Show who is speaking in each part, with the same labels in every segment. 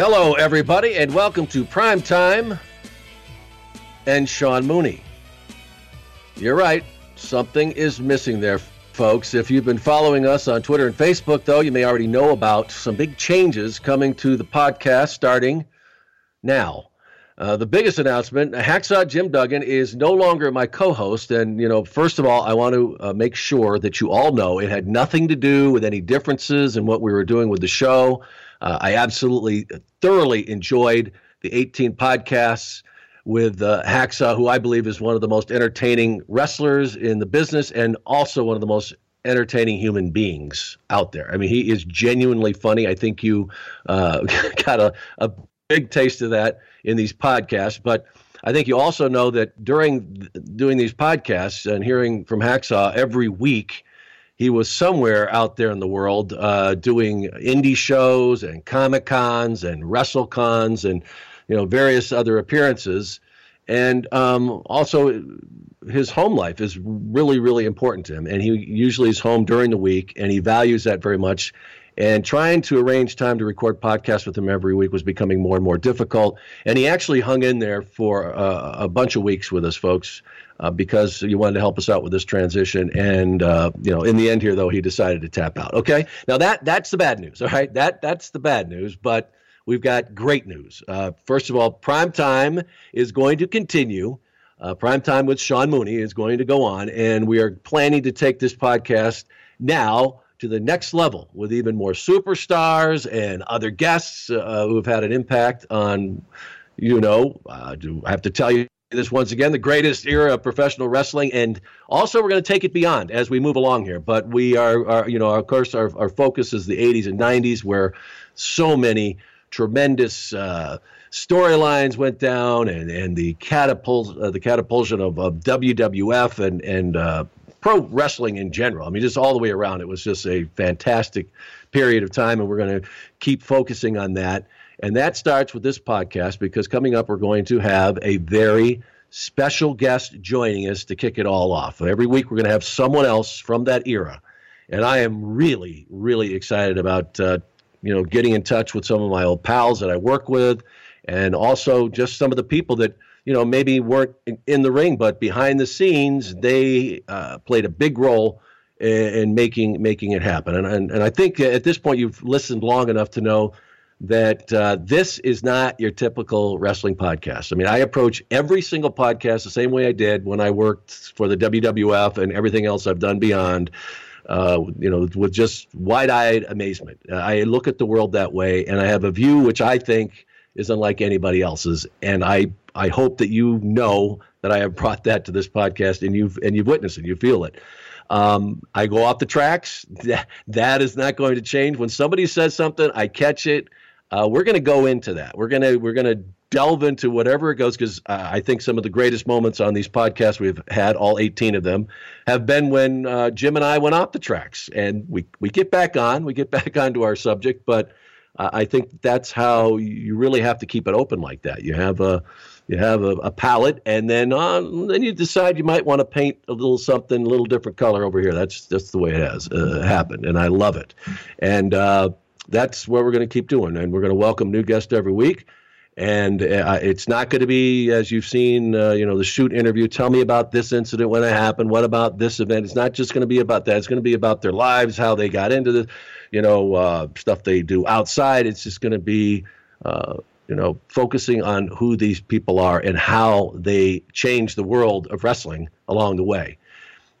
Speaker 1: Hello, everybody, and welcome to Prime Time and Sean Mooney. You're right, something is missing there, folks. If you've been following us on Twitter and Facebook, though, you may already know about some big changes coming to the podcast starting now. Uh, the biggest announcement Hacksaw Jim Duggan is no longer my co host. And, you know, first of all, I want to uh, make sure that you all know it had nothing to do with any differences in what we were doing with the show. Uh, I absolutely thoroughly enjoyed the 18 podcasts with uh, Hacksaw, who I believe is one of the most entertaining wrestlers in the business and also one of the most entertaining human beings out there. I mean, he is genuinely funny. I think you uh, got a, a big taste of that in these podcasts. But I think you also know that during doing these podcasts and hearing from Hacksaw every week, he was somewhere out there in the world uh, doing indie shows and comic cons and wrestle cons and you know various other appearances. And um, also his home life is really really important to him. And he usually is home during the week and he values that very much. And trying to arrange time to record podcasts with him every week was becoming more and more difficult. And he actually hung in there for uh, a bunch of weeks with us, folks, uh, because you wanted to help us out with this transition. And uh, you know, in the end here, though, he decided to tap out. Okay, now that that's the bad news. All right, that that's the bad news, but. We've got great news. Uh, first of all, prime time is going to continue. Uh, prime time with Sean Mooney is going to go on, and we are planning to take this podcast now to the next level with even more superstars and other guests uh, who have had an impact on, you know, uh, do I have to tell you this once again, the greatest era of professional wrestling, and also we're going to take it beyond as we move along here. But we are, are you know, of course, our, our focus is the 80s and 90s, where so many tremendous uh, storylines went down, and and the catapult, uh, the catapulsion of, of WWF and and uh, pro wrestling in general. I mean, just all the way around, it was just a fantastic period of time, and we're going to keep focusing on that. And that starts with this podcast because coming up, we're going to have a very special guest joining us to kick it all off. Every week, we're going to have someone else from that era. And I am really, really excited about, uh, you know, getting in touch with some of my old pals that I work with, and also just some of the people that you know, maybe weren't in the ring, but behind the scenes, they uh, played a big role in, in, making making it happen. And, and and I think at this point you've listened long enough to know that uh, this is not your typical wrestling podcast. I mean, I approach every single podcast the same way I did when I worked for the WWF and everything else I've done beyond. Uh, you know, with just wide-eyed amazement. I look at the world that way, and I have a view which I think is unlike anybody else's. And I I hope that you know that I have brought that to this podcast and you've and you've witnessed it, you feel it. Um, I go off the tracks. That is not going to change. When somebody says something, I catch it. Uh, we're going to go into that. We're going to we're going to delve into whatever it goes because uh, I think some of the greatest moments on these podcasts we've had, all 18 of them, have been when uh, Jim and I went off the tracks, and we we get back on, we get back onto our subject, but I think that's how you really have to keep it open like that. You have a you have a, a palette, and then uh, then you decide you might want to paint a little something, a little different color over here. That's just the way it has uh, happened, and I love it. And uh, that's what we're going to keep doing, and we're going to welcome new guests every week. And uh, it's not going to be, as you've seen, uh, you know, the shoot interview. Tell me about this incident when it happened. What about this event? It's not just going to be about that. It's going to be about their lives, how they got into this you know, uh, stuff they do outside. It's just going to be, uh, you know, focusing on who these people are and how they change the world of wrestling along the way.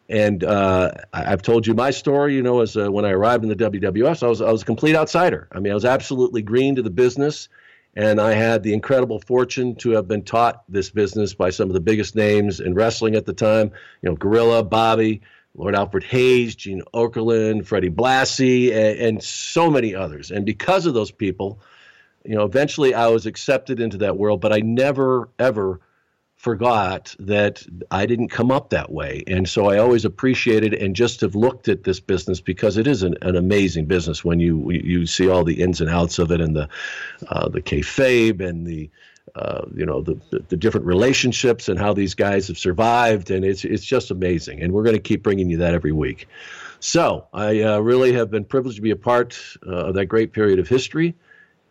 Speaker 1: And uh, I've told you my story. You know, as uh, when I arrived in the WWF, I was I was a complete outsider. I mean, I was absolutely green to the business, and I had the incredible fortune to have been taught this business by some of the biggest names in wrestling at the time. You know, Gorilla, Bobby, Lord Alfred Hayes, Gene Okerlund, Freddie Blassie, and, and, so many others. And because of those people, you know, eventually I was accepted into that world, but I never, ever forgot that I didn't come up that way. And so I always appreciated and just have looked at this business because it is an, an amazing business when you you see all the ins and outs of it and the uh, the kayfabe and the uh, you know the, the, different relationships and how these guys have survived, and it's it's just amazing. And we're going to keep bringing you that every week. So I uh, really have been privileged to be a part uh, of that great period of history,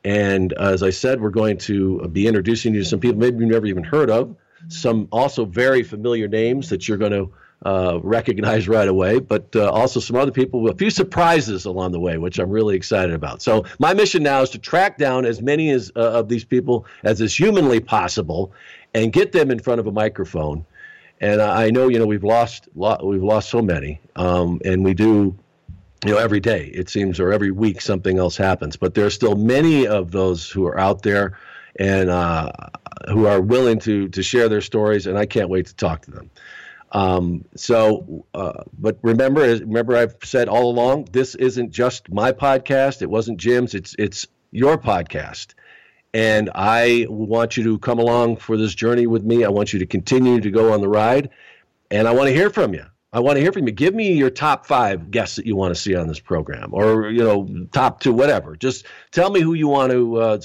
Speaker 1: And as I said, we're going to be introducing you to some people maybe you've never even heard of, some also very familiar names that you're going to uh, recognize right away, but uh, also some other people a few surprises along the way, which I'm really excited about. So my mission now is to track down as many as, uh, of these people as is humanly possible, and get them in front of a microphone. And I know, you know, we've lost we've lost so many, um, and we do, you know, every day it seems, or every week something else happens. But there are still many of those who are out there, and uh, who are willing to to share their stories, and I can't wait to talk to them. Um, so, uh, but remember, remember, I've said all along, this isn't just my podcast. It wasn't Jim's. It's it's your podcast, and I want you to come along for this journey with me. I want you to continue to go on the ride, and I want to hear from you. I want to hear from you. Give me your top five guests that you want to see on this program, or you know, top two, whatever. Just tell me who you want to uh,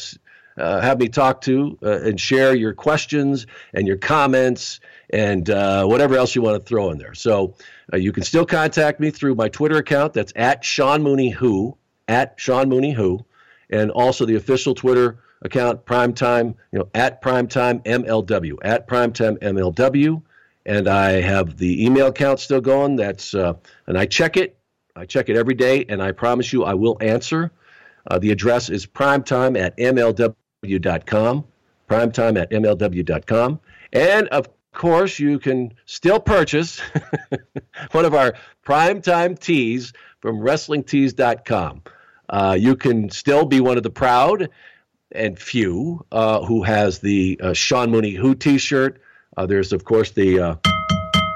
Speaker 1: uh, have me talk to uh, and share your questions and your comments and uh, whatever else you want to throw in there. So uh, you can still contact me through my Twitter account. That's at Sean Mooney Who, at Sean Mooney Who, and also the official Twitter account, Primetime, you know, at Primetime MLW, at Primetime MLW. And I have the email account still going. That's, uh, and I check it. I check it every day, and I promise you I will answer. Uh, the address is primetime at mlw.com. Primetime at mlw.com. And of course, you can still purchase one of our primetime tees from WrestlingTees.com. Uh, you can still be one of the proud and few uh, who has the uh, Sean Mooney Who T-shirt. Uh, there's of course the uh,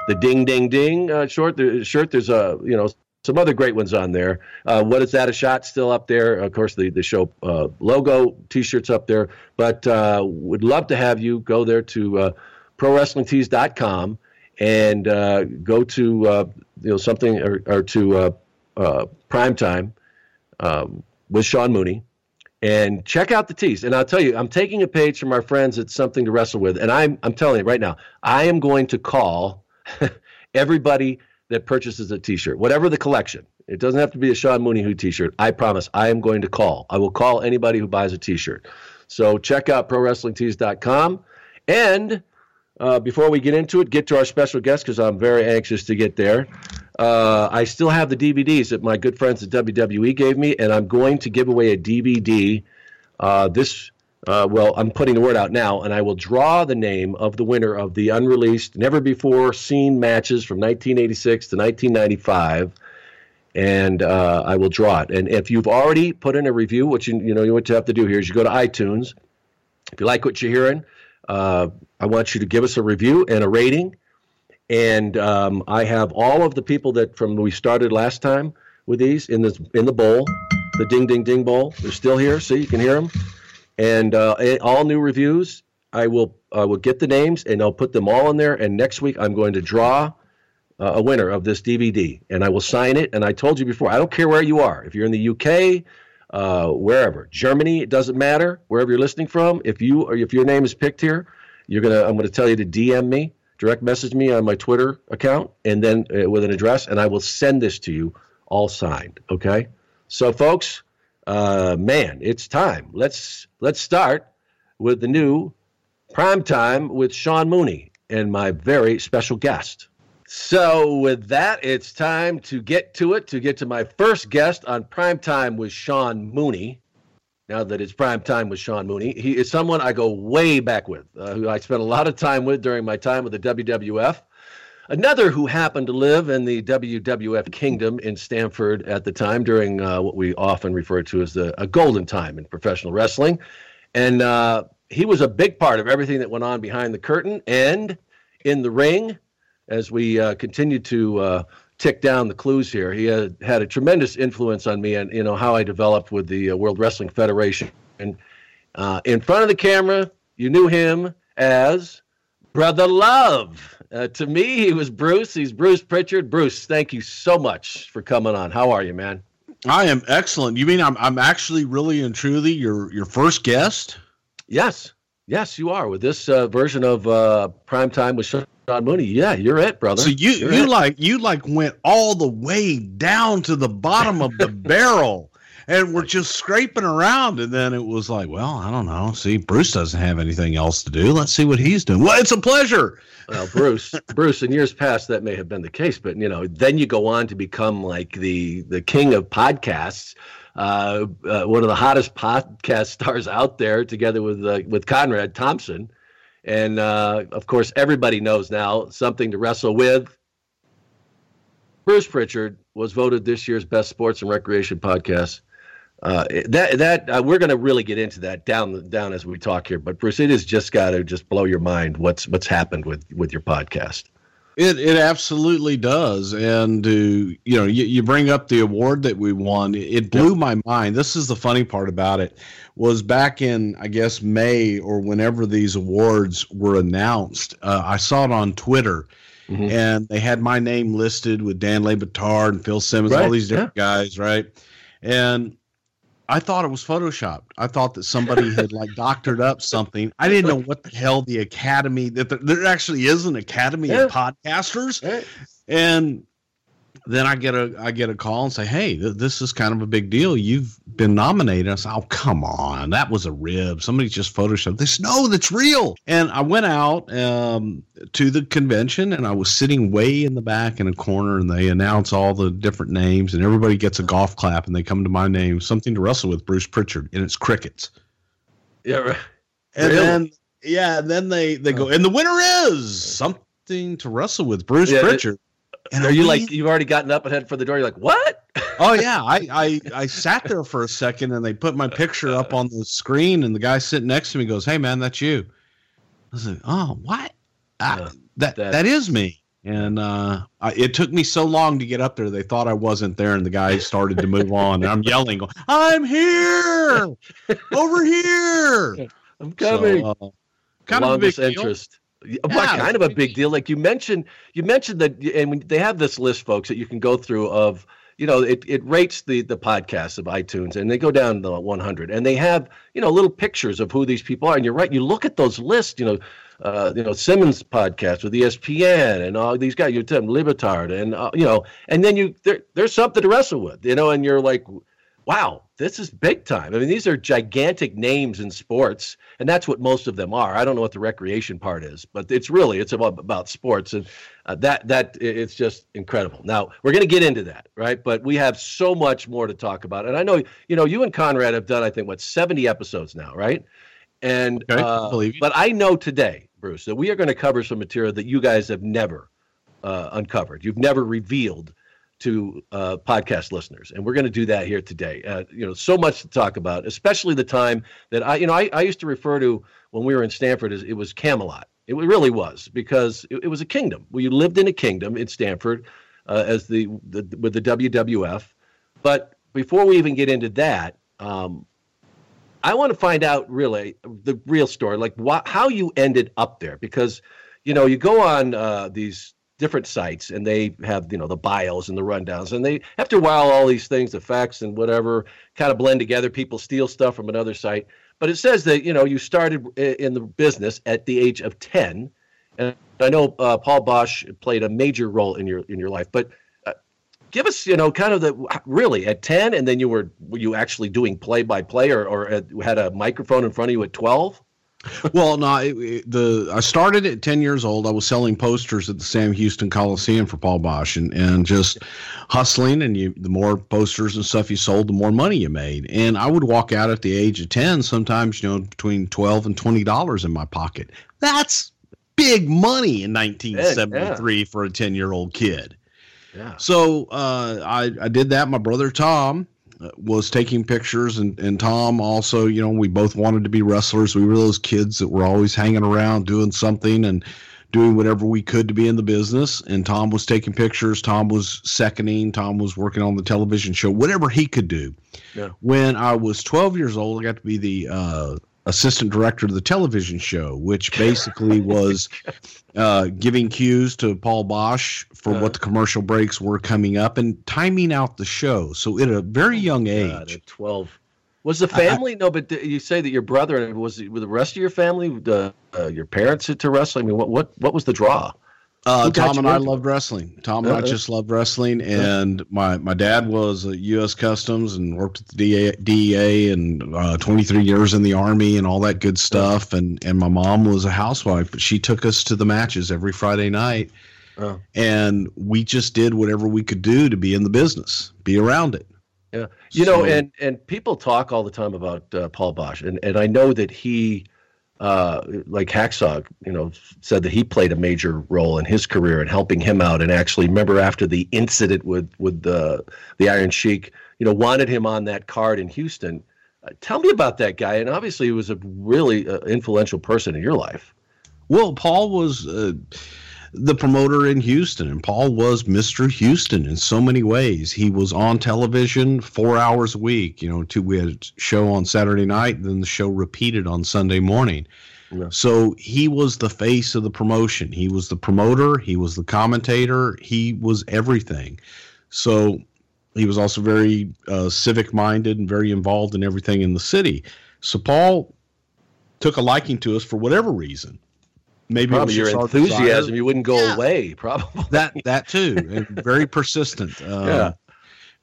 Speaker 1: the Ding Ding Ding uh, short the shirt. There's a you know some other great ones on there. what is that? A shot still up there. Of course, the the show logo T-shirts up there. But would love to have you go there to ProWrestlingTees.com and uh, go to uh, you know something or, or to uh, uh, Primetime um, with Sean Mooney and check out the tees. And I'll tell you, I'm taking a page from our friends at Something to Wrestle With, and I'm I'm telling you right now, I am going to call everybody that purchases a T-shirt, whatever the collection. It doesn't have to be a Sean Mooney Who T-shirt. I promise, I am going to call. I will call anybody who buys a T-shirt. So check out ProWrestlingTees.com and uh, before we get into it, get to our special guest because I'm very anxious to get there. Uh, I still have the DVDs that my good friends at WWE gave me, and I'm going to give away a DVD. Uh, this, uh, well, I'm putting the word out now, and I will draw the name of the winner of the unreleased, never before seen matches from 1986 to 1995 and uh, I will draw it. And if you've already put in a review, which you, you know what you have to do here is you go to iTunes. If you like what you're hearing, uh, I want you to give us a review and a rating. And um, I have all of the people that from we started last time with these in this in the bowl, the ding ding ding bowl. They're still here, so you can hear them. And uh, all new reviews. I will I will get the names and I'll put them all in there. And next week I'm going to draw uh, a winner of this DVD, and I will sign it. And I told you before, I don't care where you are. If you're in the UK, uh, wherever, Germany, it doesn't matter. Wherever you're listening from, if you or if your name is picked here, you're gonna. I'm gonna tell you to DM me, direct message me on my Twitter account, and then uh, with an address, and I will send this to you all signed. Okay. So, folks, uh, man, it's time. Let's let's start with the new prime time with Sean Mooney and my very special guest. So, with that, it's time to get to it, to get to my first guest on Prime Time with Sean Mooney now that it's prime time with Sean Mooney. He is someone I go way back with, uh, who I spent a lot of time with during my time with the WWF. Another who happened to live in the WWF kingdom in Stamford at the time during uh, what we often refer to as the, a golden time in professional wrestling. And uh, he was a big part of everything that went on behind the curtain and in the ring as we uh, continued to uh, tick down the clues here. He had, had a tremendous influence on me and you know how I developed with the uh, World Wrestling Federation. And uh, in front of the camera, you knew him as Brother Love. Uh, to me, he was Bruce. He's Bruce Prichard. Bruce, thank you so much for coming on. How are you, man?
Speaker 2: I am excellent. You mean I'm I'm actually really and truly your your first guest?
Speaker 1: Yes, yes, you are with this uh, version of uh, Prime Time with Sean Mooney. Yeah, you're it, brother.
Speaker 2: So you
Speaker 1: you're
Speaker 2: you
Speaker 1: it.
Speaker 2: like you like went all the way down to the bottom of the barrel and we're just scraping around. And then it was like, well, I don't know. See, Bruce doesn't have anything else to do. Let's see what he's doing. Well, it's a pleasure.
Speaker 1: Well, Bruce, Bruce, in years past that may have been the case, but you know, then you go on to become like the the king of podcasts. Uh, uh, one of the hottest podcast stars out there, together with uh, with Conrad Thompson, and uh, of course, everybody knows now something to wrestle with. Bruce Prichard was voted this year's best sports and recreation podcast. Uh, that that uh, we're going to really get into that down down as we talk here. But Bruce, it has just got to just blow your mind what's what's happened with with your podcast.
Speaker 2: It it absolutely does, and uh, you know you, you bring up the award that we won. It blew my mind. This is the funny part about it was back in I guess May or whenever these awards were announced. Uh, I saw it on Twitter Mm-hmm. And they had my name listed with Dan Le Batard and Phil Simmons, right. all these different yeah. guys, right? And I thought it was photoshopped. I thought that somebody had like doctored up something. I didn't know what the hell the academy that there, there actually is an academy yeah. of podcasters. Right. And then I get a I get a call and say, "Hey, th- this is kind of a big deal. You've been nominated." I said, "Oh, come on, that was a rib. Somebody just photoshopped this. No, that's real." And I went out um, to the convention, and I was sitting way in the back in a corner, and they announce all the different names, and everybody gets a golf clap, and they come to my name, something to wrestle with Bruce Prichard, and it's crickets.
Speaker 1: Yeah, right.
Speaker 2: And really? then yeah, and then they they go, and the winner is something to wrestle with Bruce yeah, Prichard. It,
Speaker 1: and are you like you've already gotten up and headed for the door? You're like, what?
Speaker 2: Oh yeah, I, I I sat there for a second, and they put my picture up on the screen, and the guy sitting next to me goes, "Hey man, that's you." I was like, "Oh, what? Uh, that, that that is me." And uh, I, it took me so long to get up there. They thought I wasn't there, and the guy started to move on. And I'm yelling, "I'm here, over here!
Speaker 1: I'm coming!" So, uh, kind of a big interest. Deal yeah, kind of a big deal. Like you mentioned, you mentioned that, and they have this list, folks, that you can go through of, you know, it, it rates the the podcasts of iTunes, and they go down to 100, and they have, you know, little pictures of who these people are. And you're right, you look at those lists, you know, uh, you know, Simmons podcast with ESPN and all these guys, you tell them Le Batard and uh, you know, and then you there, there's something to wrestle with, you know, and you're like, wow, this is big time. I mean, these are gigantic names in sports, and that's what most of them are. I don't know what the recreation part is, but it's really it's about about sports, and uh, that that it's just incredible. Now we're going to get into that, right? But we have so much more to talk about, and I know you know you and Conrad have done I think what seventy episodes now, right? And okay, uh, but I know today, Bruce, that we are going to cover some material that you guys have never uh, uncovered. You've never revealed to uh, podcast listeners, and we're going to do that here today. Uh, you know, so much to talk about, especially the time that I, you know, I, I used to refer to when we were in Stamford as it was Camelot. It really was because it, it was a kingdom. We lived in a kingdom in Stamford uh, as the, the with the WWF. But before we even get into that, um, I want to find out really the real story, like wh- how you ended up there, because you know you go on uh, these different sites and they have you know the bios and the rundowns and they after a while all these things the facts and whatever kind of blend together. People steal stuff from another site. But it says that you know you started in the business at the age of 10 and i know uh, Paul Boesch played a major role in your in your life but uh, give us you know kind of the really at 10 and then you were were you actually doing play by play or, or had a microphone in front of you at 12
Speaker 2: well, no, it, it, the I started at ten years old. I was selling posters at the Sam Houston Coliseum for Paul Boesch, and, and just hustling. And you, the more posters and stuff you sold, the more money you made. And I would walk out at the age of ten, sometimes you know between twelve and twenty dollars in my pocket. That's big money in 1973 yeah. for a ten year old kid. Yeah. So uh, I I did that. My brother Tom was taking pictures and, and Tom also, you know, we both wanted to be wrestlers. We were those kids that were always hanging around doing something and doing whatever we could to be in the business. And Tom was taking pictures. Tom was seconding. Tom was working on the television show, whatever he could do. Yeah. When I was 12 years old, I got to be the uh, assistant director of the television show, which basically was uh, giving cues to Paul Boesch for uh, what the commercial breaks were coming up and timing out the show. So at a very oh young age, God,
Speaker 1: at twelve, was the family I, no? But you say that your brother was with the rest of your family, the, uh, your parents into wrestling. I mean, what what what was the draw?
Speaker 2: Uh, Tom and I loved wrestling. Tom and uh, I just loved wrestling, and my my dad was a U.S. Customs and worked at the DEA, DEA and uh, 23 years in the Army and all that good stuff. And and my mom was a housewife, but she took us to the matches every Friday night, oh. and we just did whatever we could do to be in the business, be around it.
Speaker 1: Yeah, you so, know, and and people talk all the time about uh, Paul Boesch, and and I know that he uh, like Hacksaw, you know, said that he played a major role in his career in helping him out. And actually, remember after the incident with with the the Iron Sheik, you know, wanted him on that card in Houston. Uh, tell me about that guy. And obviously, he was a really uh, influential person in your life.
Speaker 2: Well, Paul was uh, the promoter in Houston, and Paul was Mr. Houston in so many ways. He was on television four hours a week. You know, two, we had a show on Saturday night, then the show repeated on Sunday morning. Yeah. So he was the face of the promotion. He was the promoter. He was the commentator. He was everything. So he was also very uh, civic minded and very involved in everything in the city. So Paul took a liking to us for whatever reason
Speaker 1: maybe probably your enthusiasm you wouldn't go yeah. away probably.
Speaker 2: That that too and very persistent. Uh, yeah.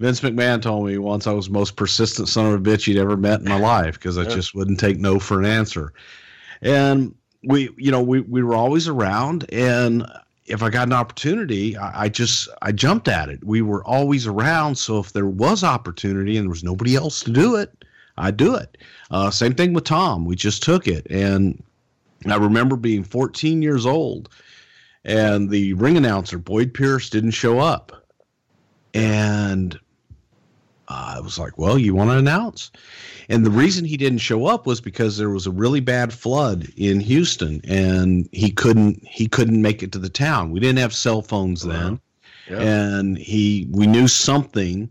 Speaker 2: Vince mcmahon told me once i was the most persistent son of a bitch he'd ever met in my life because i yeah. just wouldn't take no for an answer. And we you know we, we were always around and if i got an opportunity I, I just i jumped at it. We were always around so if there was opportunity and there was nobody else to do it i'd do it. Uh, same thing with tom. We just took it and I remember being 14 years old and the ring announcer, Boyd Pierce, didn't show up. And I was like, well, you want to announce? And the reason he didn't show up was because there was a really bad flood in Houston and he couldn't he couldn't make it to the town. We didn't have cell phones then. Uh-huh. Yeah. And he we knew something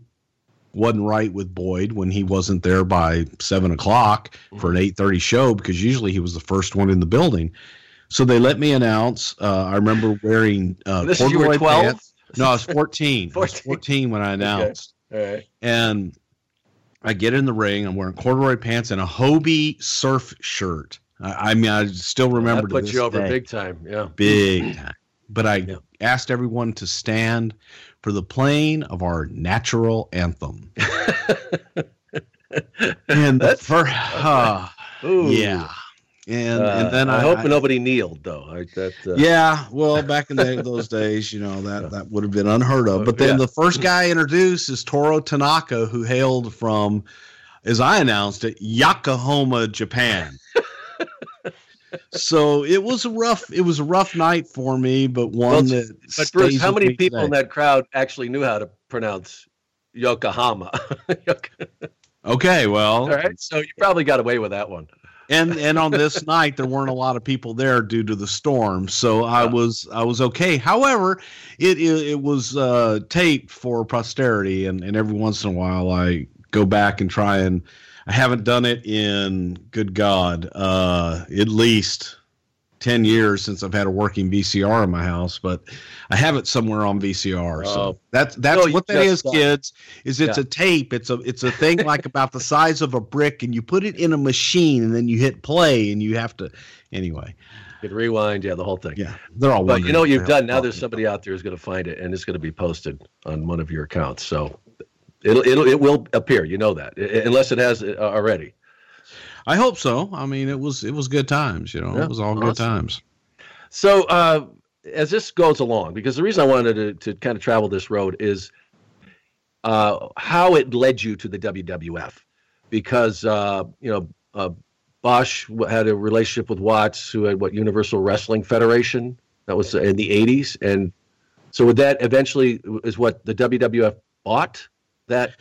Speaker 2: wasn't right with Boyd when he wasn't there by seven o'clock for an eight thirty show because usually he was the first one in the building. So they let me announce. Uh, I remember wearing uh,
Speaker 1: this corduroy pants.
Speaker 2: No, I was 14. 14. I was 14 when I announced. Okay. And I get in the ring. I'm wearing corduroy pants and a Hobie surf shirt. I, I mean, I still remember.
Speaker 1: That put you over day. big time. Yeah.
Speaker 2: Big time. But I yeah. asked everyone to stand for the playing of our natural anthem. and for uh, yeah. And uh, and then
Speaker 1: I, I hope I, nobody kneeled though. I, that,
Speaker 2: uh, yeah, well, back in the, those days, you know that that would have been unheard of. But then yeah. the first guy introduced is Toru Tanaka, who hailed from, as I announced it, Yokohama, Japan so it was a rough it was a rough night for me, but one well, that.
Speaker 1: But Bruce, how many people today. in that crowd actually knew how to pronounce Yokohama?
Speaker 2: okay, well,
Speaker 1: all right. So you probably got away with that one.
Speaker 2: and and on this night there weren't a lot of people there due to the storm so i was i was okay however it it, it was uh taped for posterity and and every once in a while i go back and try and I haven't done it in good God, uh, at least ten years since I've had a working VCR in my house, but I have it somewhere on VCR. So oh. that's that's what that is, kids. Is it's yeah. a tape. It's a it's a thing like about the size of a brick, and you put it in a machine, and then you hit play, and you have to anyway.
Speaker 1: Hit rewind, yeah, the whole thing.
Speaker 2: Yeah, they're all.
Speaker 1: But you know what you've done now. There's somebody out there who's going to find it, and it's going to be posted on one of your accounts. So It'll, it'll it will appear. You know that, unless it has uh, already.
Speaker 2: I hope so. I mean, it was it was good times. You know, yeah, it was all awesome. good times.
Speaker 1: So uh, as this goes along, because the reason I wanted to, to kind of travel this road is uh, how it led you to the WWF, because uh, you know uh, Boesch had a relationship with Watts, who had what Universal Wrestling Federation. That was in the '80s, and so with that eventually is what the WWF bought that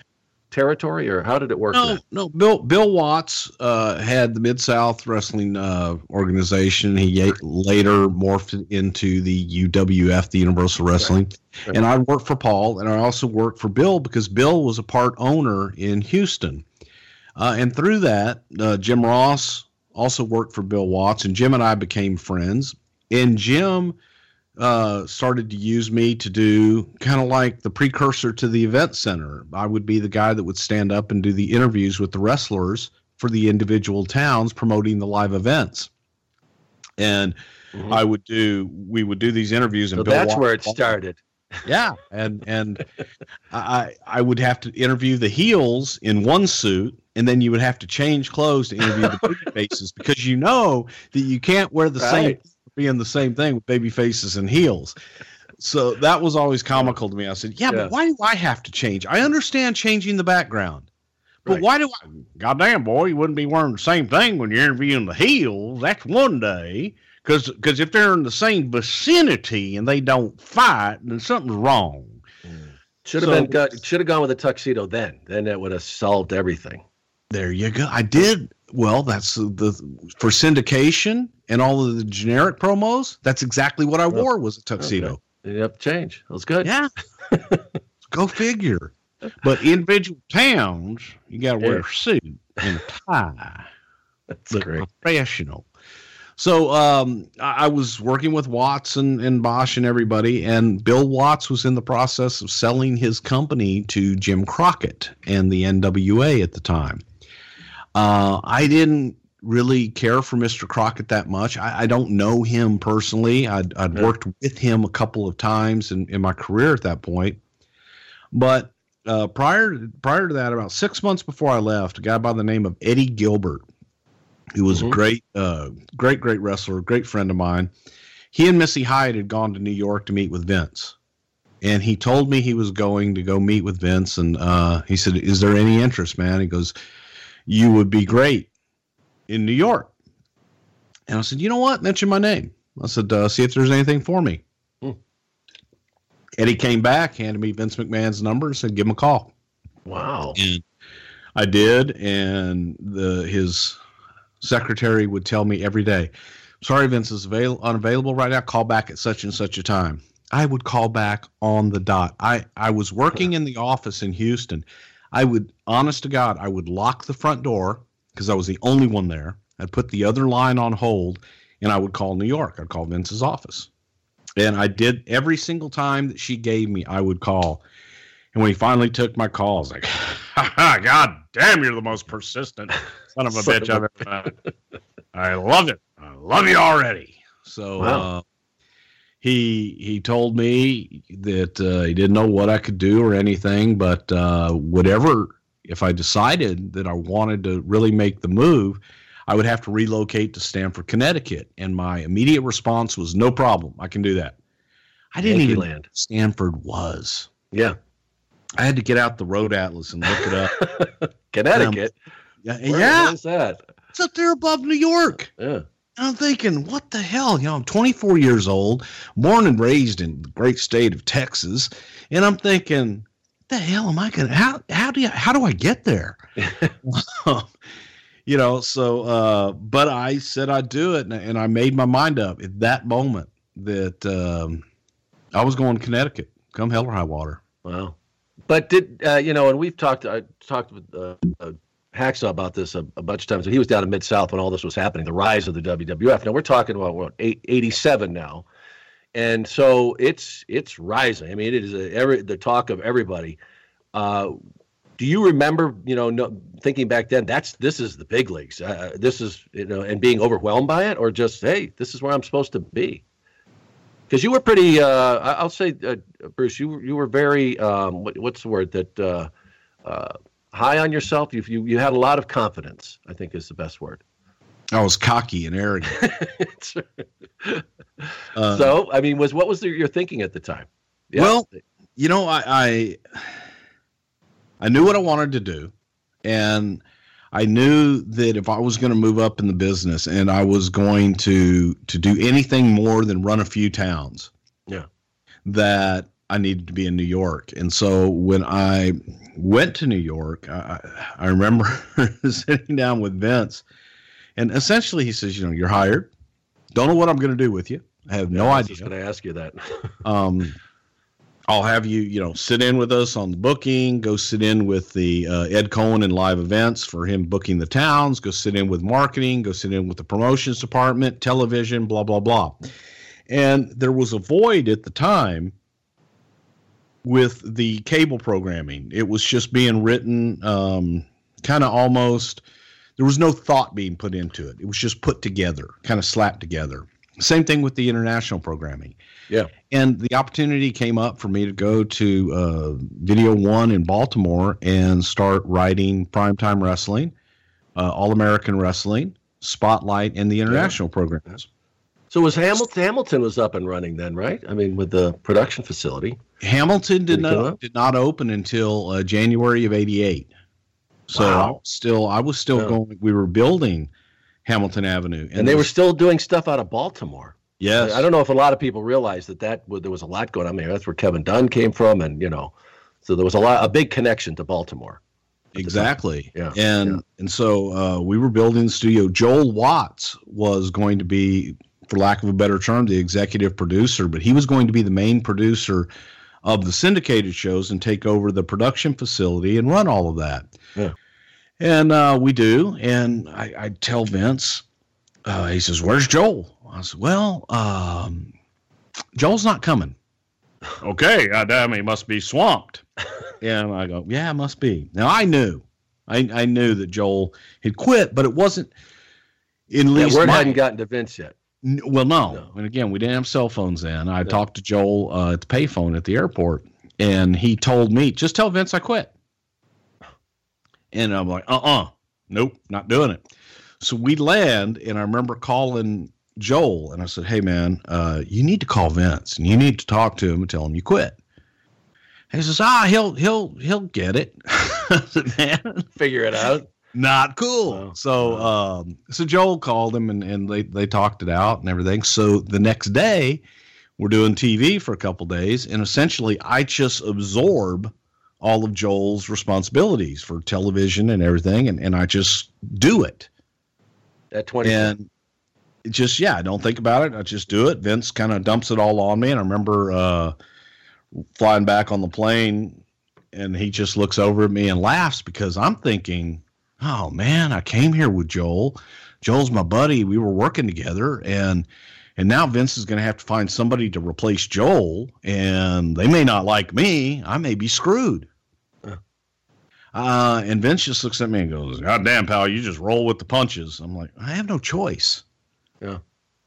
Speaker 1: territory, or how did it work?
Speaker 2: No, no. Bill Bill Watts uh, had the Mid South Wrestling uh, organization. He later morphed into the UWF, the Universal Wrestling. Right. Right. And I worked for Paul, and I also worked for Bill because Bill was a part owner in Houston. Uh, and through that, uh, Jim Ross also worked for Bill Watts, and Jim and I became friends. And Jim uh, started to use me to do kind of like the precursor to the event center. I would be the guy that would stand up and do the interviews with the wrestlers for the individual towns promoting the live events. and mm-hmm. I would do we would do these interviews and
Speaker 1: so that's where it started.
Speaker 2: Yeah, and and I I would have to interview the heels in one suit, and then you would have to change clothes to interview the baby faces because you know that you can't wear the right. same being the same thing with baby faces and heels. So that was always comical to me. I said, "Yeah, yeah. but why do I have to change? I understand changing the background." But right. why do I? Goddamn, boy, you wouldn't be wearing the same thing when you're interviewing the heels. That's one day. Because because if they're in the same vicinity and they don't fight, then something's wrong. Mm.
Speaker 1: Should have so, been got, should have gone with a tuxedo then. Then that would have solved everything.
Speaker 2: There you go. I did well. That's the for syndication and all of the generic promos. That's exactly what I wore was a tuxedo.
Speaker 1: Okay. To change. That was good.
Speaker 2: Yeah. go figure. But individual towns, you got to wear a suit and a tie.
Speaker 1: That's great.
Speaker 2: Professional. So um, I, I, was working with Watts and, and Boesch and everybody, and Bill Watts was in the process of selling his company to Jim Crockett and the NWA at the time. Uh, I didn't really care for Mr. Crockett that much. I, I don't know him personally. I'd, I'd yeah. worked with him a couple of times in, in my career at that point. But uh, prior prior to that, about six months before I left, a guy by the name of Eddie Gilbert who was mm-hmm. a great, uh, great, great wrestler, great friend of mine. He and Missy Hyatt had gone to New York to meet with Vince. And he told me he was going to go meet with Vince. And uh, he said, Is there any interest, man? He goes, You would be great in New York. And I said, You know what? Mention my name. I said, uh, See if there's anything for me. Hmm. Eddie came back, handed me Vince McMahon's number, and said, Give him a call.
Speaker 1: Wow.
Speaker 2: And I did. And the his secretary would tell me every day, sorry, Vince is avail- unavailable right now. Call back at such and such a time. I would call back on the dot. I, I was working in the office in Houston. I would, honest to God, I would lock the front door because I was the only one there. I'd put the other line on hold and I would call New York. I'd call Vince's office. And I did every single time that she gave me, I would call. And when he finally took my call, I was like, God damn, you're the most persistent son of a bitch I've ever met. I love it. I love you already. So wow. uh, he he told me that uh, he didn't know what I could do or anything, but uh, whatever, if I decided that I wanted to really make the move, I would have to relocate to Stamford, Connecticut. And my immediate response was, "No problem, I can do that." I didn't Yankee even land. Stamford was.
Speaker 1: Yeah.
Speaker 2: I had to get out the road atlas and look it
Speaker 1: up. Connecticut.
Speaker 2: Yeah, Where yeah.
Speaker 1: Where's that?
Speaker 2: It's up there above New York.
Speaker 1: Yeah.
Speaker 2: And I'm thinking, what the hell? You know, I'm 24 years old, born and raised in the great state of Texas, and I'm thinking, the hell am I gonna? How how do you how do I get there? you know, so uh, but I said I'd do it, and, and I made my mind up at that moment that um, I was going to Connecticut, come hell or high water.
Speaker 1: Wow. But did uh, you know? And we've talked. I talked with uh, uh Hacksaw about this a, a bunch of times. He was down in Mid South when all this was happening, the rise of the WWF. Now we're talking about what, 87 now, and so it's it's rising. I mean, it is a, every the talk of everybody. Uh, do you remember, you know, no, thinking back then that's this is the big leagues. Uh, this is you know, and being overwhelmed by it, or just hey, this is where I'm supposed to be? Because you were pretty. Uh, I'll say, uh, Bruce, you you were very. Um, what, what's the word that? Uh, uh, high on yourself. You, you you had a lot of confidence. I think is the best word.
Speaker 2: I was cocky and arrogant.
Speaker 1: uh, so, I mean, was what was the, your thinking at the time?
Speaker 2: Yeah. Well, you know, I, I I knew what I wanted to do, and I knew that if I was going to move up in the business and I was going to to do anything more than run a few towns,
Speaker 1: yeah,
Speaker 2: that I needed to be in New York. And so when I went to New York, I, I remember sitting down with Vince, and essentially he says, "You know, you're hired. Don't know what I'm going to do with you. I have no
Speaker 1: yeah, I
Speaker 2: idea."
Speaker 1: Was going to ask you that.
Speaker 2: um, I'll have you, you know, sit in with us on the booking. Go sit in with the uh, Ed Cohen and live events for him booking the towns. Go sit in with marketing. Go sit in with the promotions department, television, blah blah blah. And there was a void at the time with the cable programming. It was just being written um, kind of almost. there was no thought being put into it. It was just put together, kind of slapped together. Same thing with the international programming.
Speaker 1: Yeah.
Speaker 2: And the opportunity came up for me to go to uh, Video One in Baltimore and start writing primetime wrestling, uh, All American Wrestling, Spotlight, and the international yeah. programs.
Speaker 1: So was Hamilton Hamilton was up and running then, right? I mean, with the production facility.
Speaker 2: Hamilton did not did not open until uh, January of '88. So wow. still, I was still yeah. going. We were building Hamilton Avenue,
Speaker 1: and, and they was, were still doing stuff out of Baltimore.
Speaker 2: Yes,
Speaker 1: I don't know if a lot of people realize that that there was a lot going on there. That's where Kevin Dunn came from, and you know, so there was a lot a big connection to Baltimore.
Speaker 2: Exactly. Yeah. And yeah. and so uh, we were building the studio. Joel Watts was going to be for lack of a better term, the executive producer, but he was going to be the main producer of the syndicated shows and take over the production facility and run all of that.
Speaker 1: Yeah.
Speaker 2: And uh, we do. And I, I tell Vince, uh, he says, Where's Joel? I said, Well, um, Joel's not coming. okay, I damn, he must be swamped. and I go, Yeah, it must be. Now I knew. I, I knew that Joel had quit, but it wasn't in least
Speaker 1: word my, hadn't gotten to Vince yet.
Speaker 2: Well, no. no. And again, we didn't have cell phones then. I no. talked to Joel uh, at the payphone at the airport, and he told me, just tell Vince I quit. And I'm like, uh uh-uh. uh nope, not doing it. So we land, and I remember calling Joel, and I said, hey, man, uh, you need to call Vince, and you need to talk to him and tell him you quit. And he says, ah, he'll he'll he'll get it.
Speaker 1: said, man, figure it out
Speaker 2: not cool. So um, so Joel called him and, and they, they talked it out and everything. So the next day we're doing TV for a couple days and essentially I just absorb all of Joel's responsibilities for television and everything and, and I just do it.
Speaker 1: At 20
Speaker 2: and just yeah, I don't think about it. I just do it. Vince kind of dumps it all on me and I remember uh, flying back on the plane and he just looks over at me and laughs because I'm thinking oh man, I came here with Joel. Joel's my buddy. We were working together, and and now Vince is going to have to find somebody to replace Joel, and they may not like me. I may be screwed. Uh, and Vince just looks at me and goes, "God damn, pal, you just roll with the punches." I'm like, I have no choice.
Speaker 1: Yeah.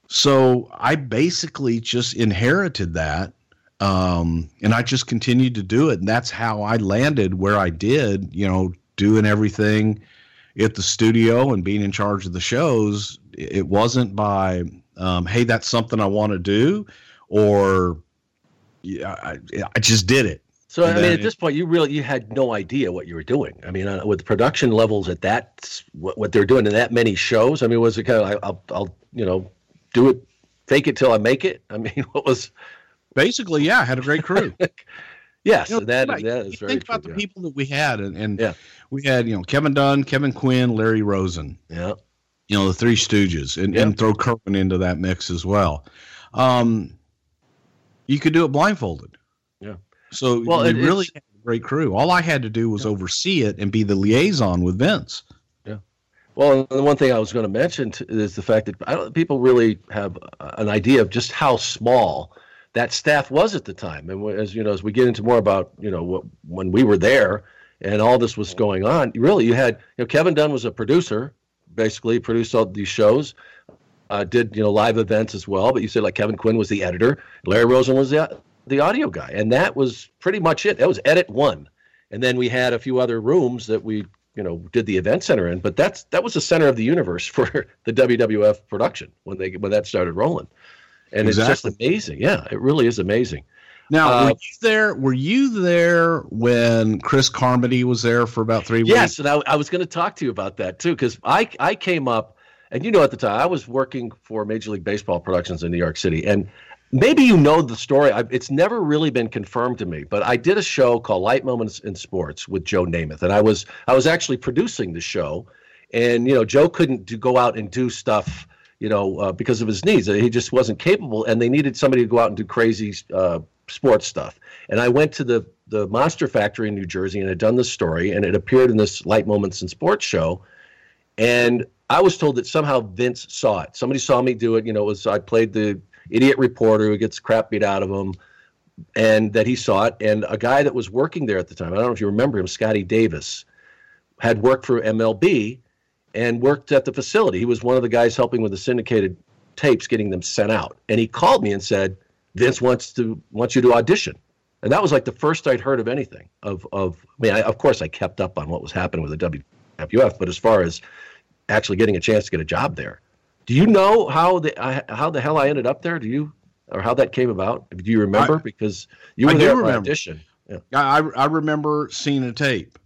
Speaker 2: So I basically just inherited that, um, and I just continued to do it, and that's how I landed where I did. You know, doing everything at the studio and being in charge of the shows, it wasn't by, um, hey, that's something I want to do, or yeah, I, I just did it.
Speaker 1: So and I mean, at this point, you really you had no idea what you were doing. I mean, uh, with production levels at that, what, what they're doing in that many shows. I mean, was it kind of like I'll, I'll you know do it, fake it till I make it? I mean, what was
Speaker 2: basically yeah, I had a great crew.
Speaker 1: yes, you know, that, that is very
Speaker 2: think
Speaker 1: true,
Speaker 2: about the people that we had, and, and yeah we had you know Kevin Dunn, Kevin Quinn, Larry Rosen.
Speaker 1: Yeah.
Speaker 2: You know the Three Stooges, and, and throw Kerwin into that mix as well. Um, you could do it blindfolded.
Speaker 1: Yeah.
Speaker 2: So well, we really had a great crew. All I had to do was yeah. oversee it and be the liaison with Vince.
Speaker 1: Yeah. Well, the one thing I was going to mention is the fact that people really have an idea of just how small that staff was at the time. And as you know, as we get into more about you know what, when we were there, and all this was going on, really, you had you know Kevin Dunn was a producer, basically produced all these shows, uh, did you know live events as well. But you said like Kevin Quinn was the editor, Larry Rosen was the the audio guy, and that was pretty much it. That was edit one, and then we had a few other rooms that we you know did the event center in. But that's that was the center of the universe for the WWF production when they when that started rolling, and exactly. it's just amazing. Yeah, it really is amazing.
Speaker 2: Now, uh, were you there? Were you there when Chris Carmody was there for about three
Speaker 1: weeks? Yes, and I, I was going to talk to you about that too, because I I came up, and you know, at the time I was working for Major League Baseball Productions in New York City, and maybe you know the story. I, it's never really been confirmed to me, but I did a show called Light Moments in Sports with Joe Namath, and I was I was actually producing the show, and you know, Joe couldn't do, go out and do stuff you know, uh, because of his needs. He just wasn't capable, and they needed somebody to go out and do crazy uh, sports stuff. And I went to the the Monster Factory in New Jersey and had done this story, and it appeared in this Light Moments in Sports show. And I was told that somehow Vince saw it. Somebody saw me do it. You know, it was I played the idiot reporter who gets crap beat out of him, and that he saw it. And a guy that was working there at the time, I don't know if you remember him, Scotty Davis, had worked for MLB and worked at the facility. He was one of the guys helping with the syndicated tapes, getting them sent out. And he called me and said, "Vince wants to wants you to audition." And that was like the first I'd heard of anything of of. I mean, I, of course, I kept up on what was happening with the WWF, but as far as actually getting a chance to get a job there, do you know how the I, how the hell I ended up there? Do you or how that came about? Do you remember? I, because you were I there remember. audition.
Speaker 2: Yeah. I I remember seeing a tape,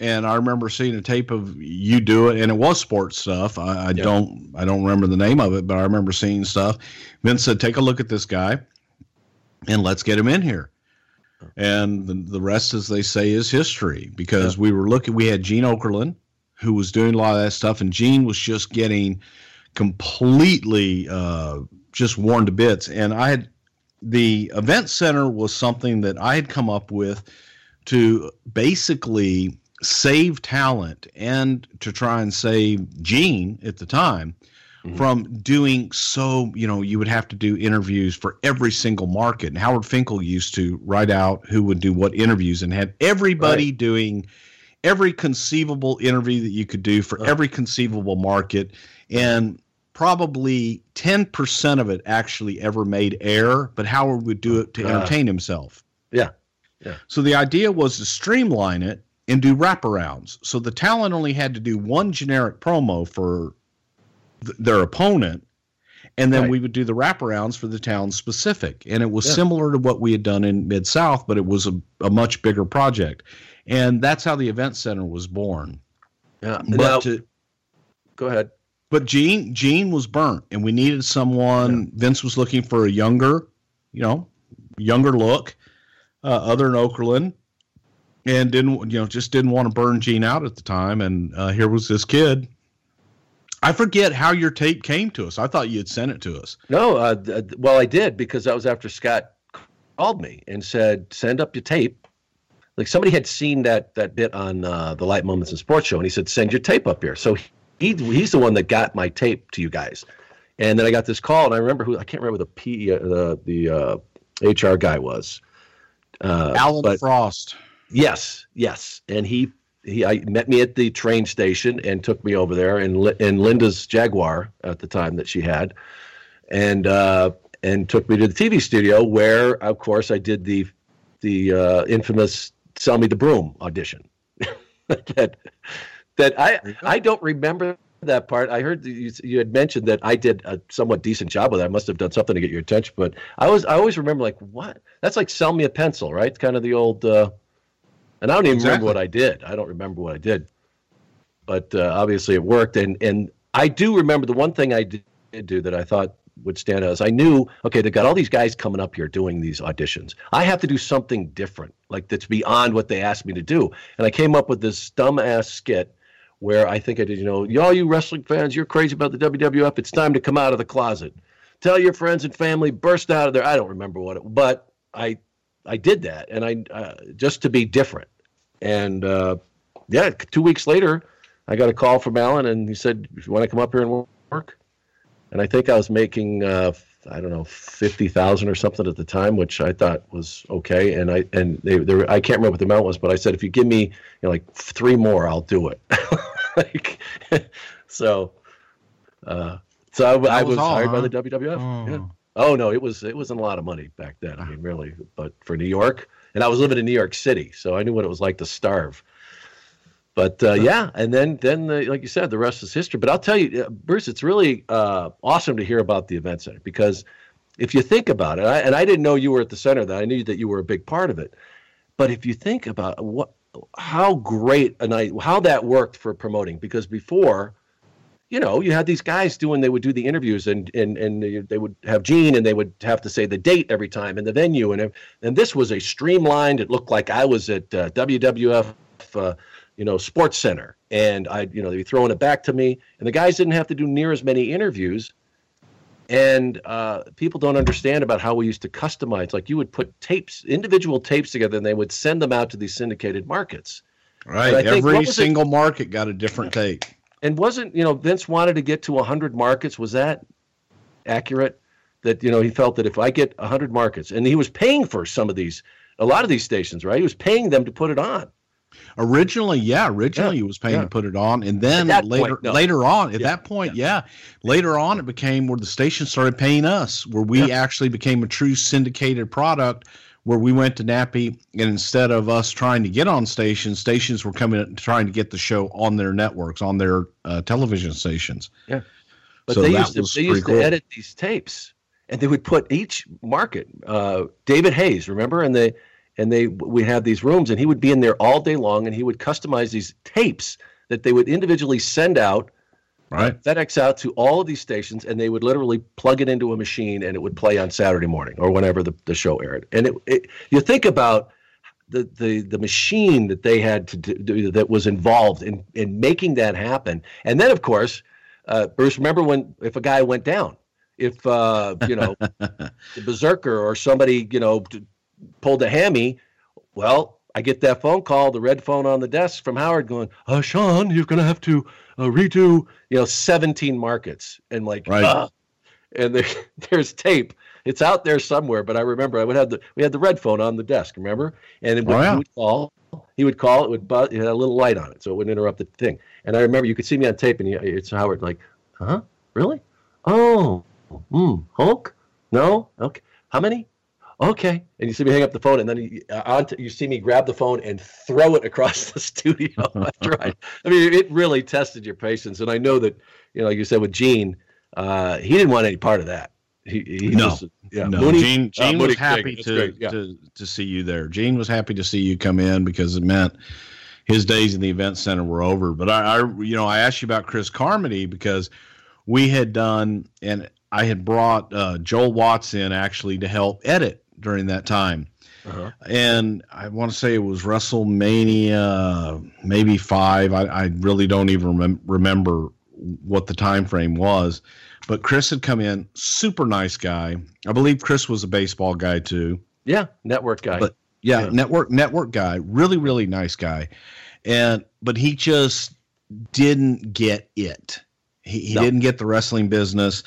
Speaker 2: and I remember seeing a tape of you do it, and it was sports stuff. I, I yeah. don't I don't remember the name of it, but I remember seeing stuff. Vince said, "Take a look at this guy, and let's get him in here." And the, the rest, as they say, is history because yeah. we were looking. We had Gene Okerlund, who was doing a lot of that stuff, and Gene was just getting completely uh, just worn to bits. And I had the event center was something that I had come up with to basically save talent and to try and save Gene at the time mm-hmm. from doing so, you know, you would have to do interviews for every single market. And Howard Finkel used to write out who would do what interviews and had everybody right. doing every conceivable interview that you could do for oh. every conceivable market. And probably 10% of it actually ever made air, but Howard would do it to uh, entertain himself.
Speaker 1: Yeah. Yeah.
Speaker 2: So the idea was to streamline it and do wraparounds. So the talent only had to do one generic promo for th- their opponent, and then right. we would do the wraparounds for the town specific. And it was yeah. similar to what we had done in Mid South, but it was a, a much bigger project. And that's how the event center was born.
Speaker 1: Yeah. But now, to,
Speaker 2: go ahead. But Gene Gene was burnt, and we needed someone. Yeah. Vince was looking for a younger, you know, younger look, uh, other than Okerlund, and didn't you know just didn't want to burn Gene out at the time. And uh, here was this kid. I forget how your tape came to us. I thought you had sent it to us.
Speaker 1: No, uh, well, I did because that was after Scott called me and said, "Send up your tape." Like somebody had seen that that bit on uh, the Light Moments in Sports show, and he said, "Send your tape up here." So he he's the one that got my tape to you guys. And then I got this call, and I remember who I can't remember the P uh, the the uh, HR guy was.
Speaker 2: Uh, Alan but, Frost.
Speaker 1: Yes, yes, and he he I met me at the train station and took me over there in in Linda's Jaguar at the time that she had, and uh, and took me to the TV studio where, of course, I did the the uh, infamous "Sell Me the Broom" audition. that that I I don't remember that part. I heard you, you had mentioned that I did a somewhat decent job with it. I must have done something to get your attention, but I was I always remember like what that's like sell me a pencil, right? It's kind of the old. Uh, and I don't even exactly. remember what I did. I don't remember what I did, but uh, obviously it worked. And and I do remember the one thing I did do that I thought would stand out is I knew okay they got all these guys coming up here doing these auditions. I have to do something different, like that's beyond what they asked me to do. And I came up with this dumb ass skit where I think I did, you know, y'all, you wrestling fans, you're crazy about the WWF. It's time to come out of the closet. Tell your friends and family, burst out of there. I don't remember what it, but I, I did that, and I uh, just to be different. And uh, yeah, two weeks later, I got a call from Alan, and he said, "You want to come up here and work?" And I think I was making uh, I don't know fifty thousand or something at the time, which I thought was okay. And I and they, they were, I can't remember what the amount was, but I said if you give me you know, like three more, I'll do it. like, so, uh, so I, I was, all, hired huh? by the WWF. Oh. Yeah. Oh no, it was it wasn't a lot of money back then. I mean, really, but for New York, and I was living in New York City, so I knew what it was like to starve. But uh, yeah, and then then the, like you said, the rest is history. But I'll tell you, uh, Bruce, it's really uh, awesome to hear about the event center because if you think about it, I, and I didn't know you were at the center, that I knew that you were a big part of it. But if you think about what, how great a night, how that worked for promoting, because before, you know, you had these guys doing, they would do the interviews and and and they would have Gene and they would have to say the date every time and the venue and and this was a streamlined. It looked like I was at uh, WWF. Uh, you know, Sports Center, and I, you know, they'd be throwing it back to me, and the guys didn't have to do near as many interviews. And uh, people don't understand about how we used to customize. Like you would put tapes, individual tapes together, and they would send them out to these syndicated markets.
Speaker 2: Right. Every single it? market got a different tape.
Speaker 1: And wasn't you know Vince wanted to get to hundred markets? Was that accurate? That you know he felt that if I get hundred markets, and he was paying for some of these, a lot of these stations, right? He was paying them to put it on.
Speaker 2: Originally, yeah, originally yeah, he was paying yeah. to put it on, and then later, point, no. later on, at yeah. that point, yeah. later on, it became where the station started paying us, where we actually became a true syndicated product, where we went to NATPE, and instead of us trying to get on stations, stations were coming and trying to get the show on their networks, on their uh, television stations.
Speaker 1: Yeah, but so they used to they used cool. to edit these tapes, and they would put each market. Uh, David Hayes, remember, and they and they we had these rooms and he would be in there all day long and he would customize these tapes that they would individually send out right? Fedex out to all of these stations and they would literally plug it into a machine and it would play on saturday morning or whenever the, the show aired. And it, it you think about the, the the machine that they had to do that was involved in in making that happen. And then of course uh, bruce remember when if a guy went down if uh, you know the berserker or somebody you know pulled a hammy, well, I get that phone call, the red phone on the desk from Howard going, uh, Sean, you're going to have to uh, redo, you know, 17 markets. And like, right. Uh, and there, there's tape. It's out there somewhere, but I remember I would have the, we had the red phone on the desk, remember? And it would, oh, yeah. he would call, he would call, it would buzz, it had a little light on it, so it wouldn't interrupt the thing. And I remember you could see me on tape and he, it's Howard like, huh? Really? Oh, hmm, Hulk? No? Okay. How many? Okay. And you see me hang up the phone, and then you, uh, you see me grab the phone and throw it across the studio after I. I mean, it really tested your patience, and I know that you know, like you said with Gene, uh, he didn't want any part of that. He, he
Speaker 2: no, just, yeah, no. Mooney, Gene, uh, Gene uh, was happy to, yeah. to to see you there. Gene was happy to see you come in because it meant his days in the event center were over. But I, I you know, I asked you about Chris Carmody because we had done and I had brought uh, Joel Watts in actually to help edit during that time. Uh-huh. And I want to say it was WrestleMania, maybe five. I, I really don't even rem- remember what the time frame was. But Chris had come in, super nice guy. I believe Chris was a baseball guy too.
Speaker 1: Yeah, network guy.
Speaker 2: But yeah, yeah. network network guy, really really nice guy. And but he just didn't get it. He, he no. didn't get the wrestling business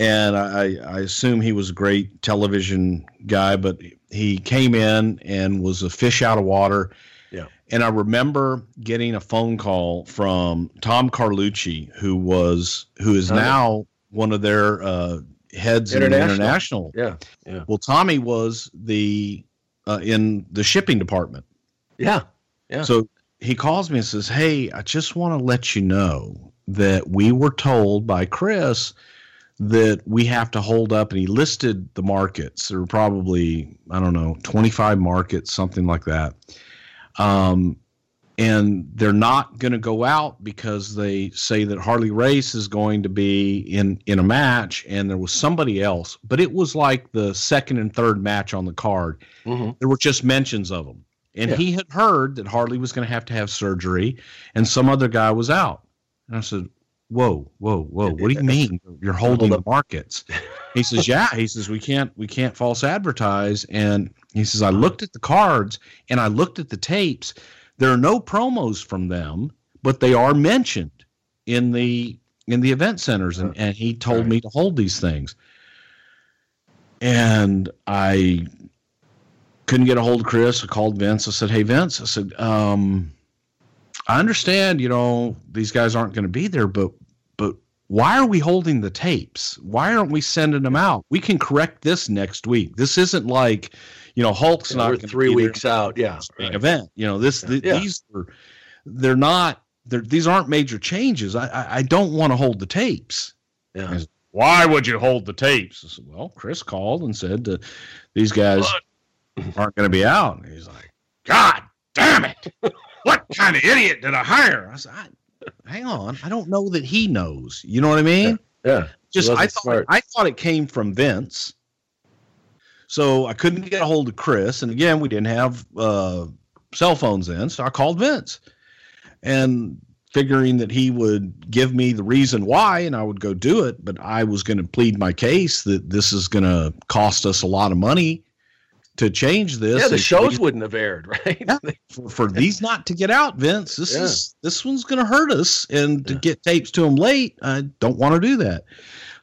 Speaker 2: and I, I assume he was a great television guy, but he came in and was a fish out of water.
Speaker 1: Yeah.
Speaker 2: And I remember getting a phone call from Tom Carlucci, who was who is now one of their uh, heads international. in international.
Speaker 1: Yeah. Yeah.
Speaker 2: Well, Tommy was the uh, in the shipping department.
Speaker 1: Yeah. Yeah.
Speaker 2: So he calls me and says, "Hey, I just want to let you know that we were told by Chris." That we have to hold up, and he listed the markets. There were probably I don't know 25 markets, something like that. Um, and they're not going to go out because they say that Harley Race is going to be in in a match, and there was somebody else, but it was like the second and third match on the card. Mm-hmm. There were just mentions of them, and yeah. he had heard that Harley was going to have to have surgery, and some other guy was out. And I said, whoa, whoa, whoa. What do you mean you're holding the markets? He says, yeah. He says, we can't, we can't false advertise. And he says, I looked at the cards and I looked at the tapes. There are no promos from them, but they are mentioned in the, in the event centers. And, and he told me to hold these things. And I couldn't get a hold of Chris. I called Vince. I said, Hey, Vince, I said, um, I understand, you know, these guys aren't going to be there, but but why are we holding the tapes? Why aren't we sending them out? We can correct this next week. This isn't like, you know, Hulk's yeah, not
Speaker 1: three weeks out. Yeah,
Speaker 2: right. event. You know, this the, yeah. these are they're not they're these aren't major changes. I I, I don't want to hold the tapes.
Speaker 1: Yeah. Said,
Speaker 2: why would you hold the tapes? Said, well, Chris called and said these guys aren't going to be out. And he's like, God damn it. what kind of idiot did I hire? I said, I, hang on, I don't know that he knows. You know what I mean?
Speaker 1: Yeah. yeah.
Speaker 2: Just I thought smart. I thought it came from Vince. So I couldn't get a hold of Chris, and again, we didn't have uh, cell phones then, so I called Vince, and figuring that he would give me the reason why, and I would go do it. But I was going to plead my case that this is going to cost us a lot of money to change this.
Speaker 1: Yeah, the shows wouldn't have aired, right? Yeah,
Speaker 2: for, for, these not to get out, Vince, this yeah. is this one's going to hurt us, and to get tapes to them late, I don't want to do that.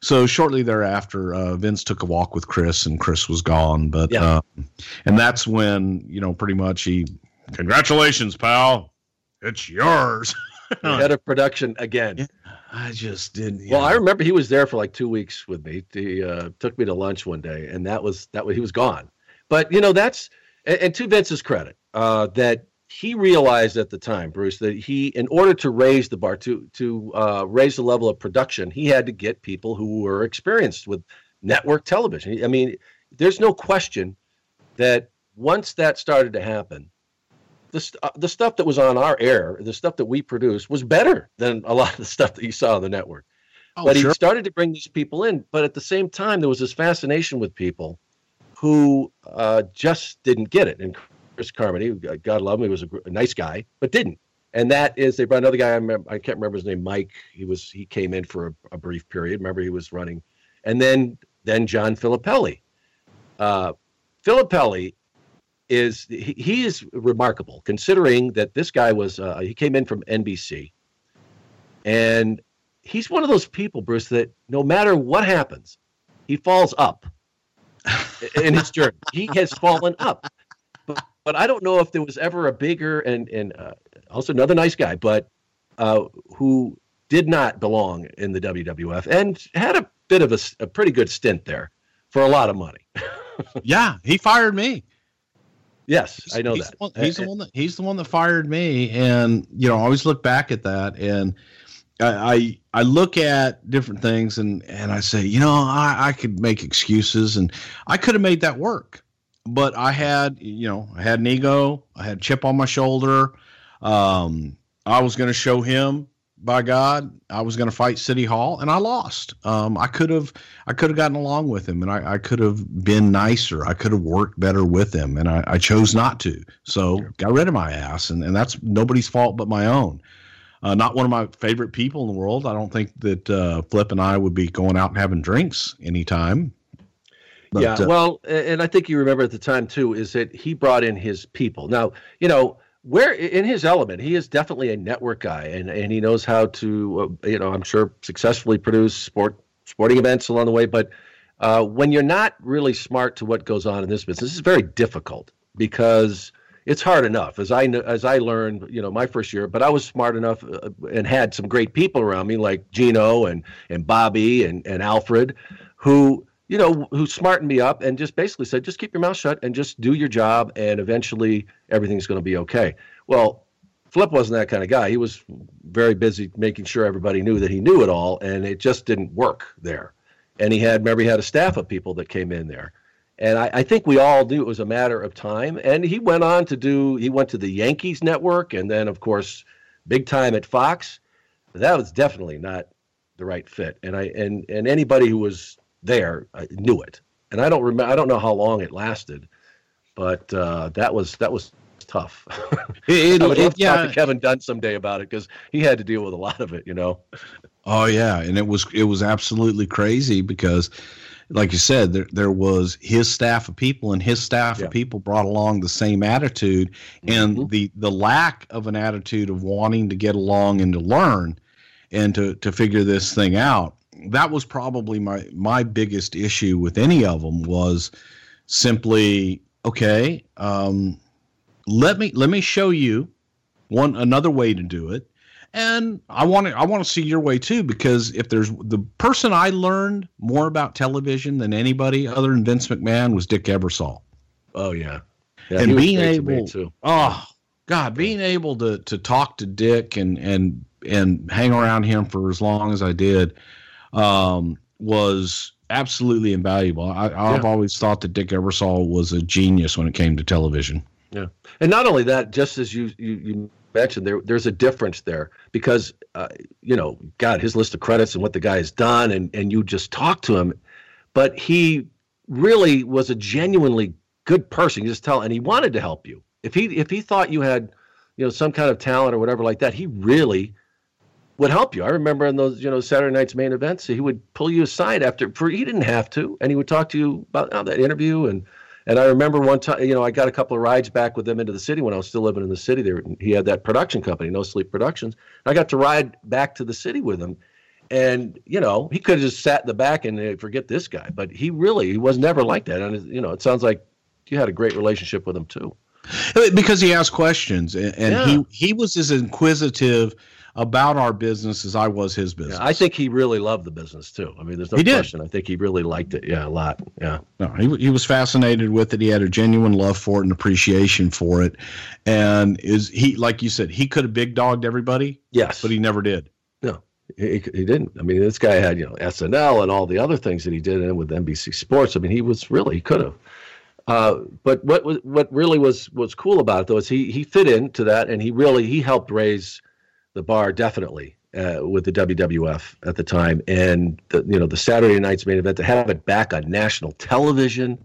Speaker 2: So shortly thereafter, uh, Vince took a walk with Chris, and Chris was gone. But uh, and that's when you know pretty much he Congratulations, pal. It's yours.
Speaker 1: head of production again.
Speaker 2: I just didn't.
Speaker 1: Well, know. I remember he was there for like two weeks with me. He uh, took me to lunch one day, and that was that. Was, he was gone. But you know, that's and, and to Vince's credit, uh, that he realized at the time, Bruce, that he, in order to raise the bar, to to uh, raise the level of production, he had to get people who were experienced with network television. I mean, there's no question that once that started to happen, the, uh, the stuff that was on our air, the stuff that we produced, was better than a lot of the stuff that you saw on the network. Oh, but sure. he started to bring these people in. But at the same time, there was this fascination with people who uh, just didn't get it. And Chris Carmody, God love him, he was a, a, nice guy, but didn't. And that is they brought another guy. I, remember, I can't remember his name. Mike. He was he came in for a, a brief period. Remember he was running, and then then John Filippelli. Uh, Filippelli is he, he is remarkable considering that this guy was uh, he came in from NBC, and he's one of those people, Bruce, that no matter what happens, he falls up in his journey. He has fallen up, but, but I don't know if there was ever a bigger and and uh, also another nice guy, but uh, who did not belong in the WWF and had a bit of a, a pretty good stint there for a lot of money.
Speaker 2: yeah, he fired me.
Speaker 1: Yes, I know
Speaker 2: he's
Speaker 1: that.
Speaker 2: The one, he's the one that he's the one that fired me, and you know, I always look back at that, and I I, look at different things, and and I say, you know, I I could make excuses, and I could have made that work, but I had you know I had an ego, I had a chip on my shoulder, um, I was going to show him by God, I was going to fight City Hall, and I lost. Um, I could have, I could have gotten along with him, and I, I could have been nicer. I could have worked better with him, and I, I chose not to. So got rid of my ass, and, and that's nobody's fault but my own. Uh, not one of my favorite people in the world. I don't think that uh, Flip and I would be going out and having drinks anytime.
Speaker 1: But, yeah, uh, well, and I think you remember at the time too is that he brought in his people. Now, you know, where in his element, he is definitely a network guy, and, and he knows how to, uh, you know, I'm sure successfully produce sport sporting events along the way. But uh, when you're not really smart to what goes on in this business, it's very difficult because it's hard enough. As I as I learned, you know, my first year, but I was smart enough uh, and had some great people around me, like Gino and and Bobby and and Alfred, who you know, who smartened me up and just basically said, just keep your mouth shut and just do your job, and eventually everything's going to be okay. Well, Flip wasn't that kind of guy. He was very busy making sure everybody knew that he knew it all, and it just didn't work there. And he had, remember, he had a staff of people that came in there. And I, I, think we all knew it was a matter of time. And he went on to do, he went to the Yankees network and then, of course, big time at Fox. That was definitely not the right fit. And I, and, and anybody who was there I knew it, and I don't remember. I don't know how long it lasted, but uh, that was that was tough. it, I would love to yeah. talk to Kevin Dunn someday about it because he had to deal with a lot of it. You know.
Speaker 2: Oh yeah, and it was it was absolutely crazy because like you said, there there was his staff of people, and his staff yeah. of people brought along the same attitude, and mm-hmm. the the lack of an attitude of wanting to get along and to learn, and to to figure this thing out that was probably my my biggest issue with any of them was simply okay. Um, let me let me show you one another way to do it, and I want to I want to see your way too because if there's the person I learned more about television than anybody other than Vince McMahon was Dick Ebersol.
Speaker 1: Oh yeah,
Speaker 2: yeah and being able to oh God, being able to to talk to Dick and and and hang around him for as long as I did um, was absolutely invaluable. I, have yeah. always thought that Dick Ebersol was a genius when it came to television.
Speaker 1: Yeah, and not only that, just as you you, you mentioned, there there's a difference there because uh, you know, God, his list of credits and what the guy has done, and and you just talk to him, but he really was a genuinely good person. You just tell, and he wanted to help you. If he if he thought you had, you know, some kind of talent or whatever like that, he really would help you. I remember in those, you know, Saturday night's main events, he would pull you aside after, for he didn't have to, and he would talk to you about oh, that interview. And and I remember one time, you know, I got a couple of rides back with him into the city when I was still living in the city. There, he had that production company, No Sleep Productions. I got to ride back to the city with him, and you know, he could have just sat in the back and uh, forget this guy, but he really, he was never like that. And you know, it sounds like you had a great relationship with him too.
Speaker 2: because he asked questions, and, and yeah. he he was as inquisitive about our business as I was his business.
Speaker 1: Yeah, I think he really loved the business too. I mean, there's no he question. Did. I think he really liked it. Yeah, a lot. Yeah.
Speaker 2: No, he he was fascinated with it. He had a genuine love for it and appreciation for it. And is he like you said, he could have big dogged everybody.
Speaker 1: Yes,
Speaker 2: but he never did.
Speaker 1: No. He, he didn't. I mean, this guy had you know SNL and all the other things that he did, and with NBC Sports. I mean, he was really he could have. Uh, but what was what really was was cool about it though is he he fit into that, and he really he helped raise the bar definitely uh, with the WWF at the time, and the, you know the Saturday night's main event to have it back on national television.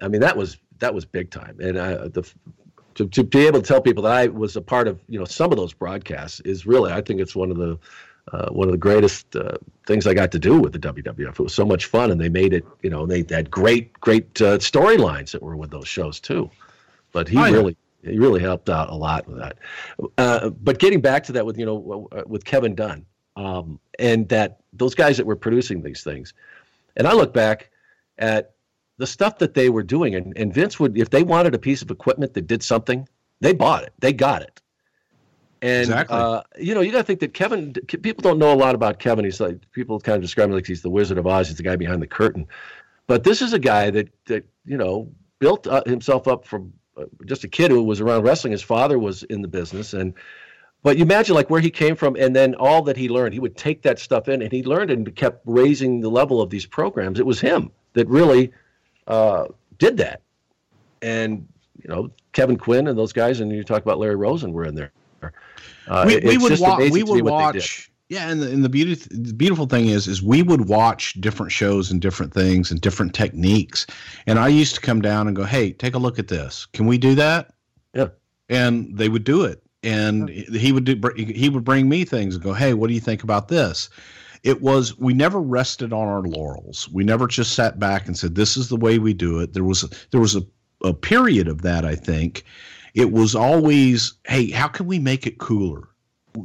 Speaker 1: I mean that was that was big time, and uh, the to, to be able to tell people that I was a part of you know some of those broadcasts is really I think it's one of the uh, one of the greatest uh, things I got to do with the WWF. It was so much fun, and they made it. You know, they had great, great uh, storylines that were with those shows too. But he oh, yeah. really, he really helped out a lot with that. Uh, but getting back to that with you know with Kevin Dunn um, and that those guys that were producing these things, and I look back at the stuff that they were doing, and, and Vince would if they wanted a piece of equipment that did something, they bought it, they got it. And exactly. uh, you know, you got to think that Kevin. People don't know a lot about Kevin. He's like people kind of describe him like he's the Wizard of Oz. He's the guy behind the curtain. But this is a guy that that you know built uh, himself up from just a kid who was around wrestling. His father was in the business, and but you imagine like where he came from, and then all that he learned. He would take that stuff in, and he learned and kept raising the level of these programs. It was him that really uh, did that, and you know Kevin Quinn and those guys, and you talk about Larry Rosen were in there.
Speaker 2: Uh, we, we would wa- we would watch. Yeah, and the, and the beauty the beautiful thing is is we would watch different shows and different things and different techniques. And I used to come down and go, "Hey, take a look at this. Can we do that?"
Speaker 1: Yeah.
Speaker 2: And they would do it. And he would do he would bring me things and go, "Hey, what do you think about this?" It was we never rested on our laurels. We never just sat back and said, "This is the way we do it." There was a, there was a, a period of that, I think, it was always, hey, how can we make it cooler?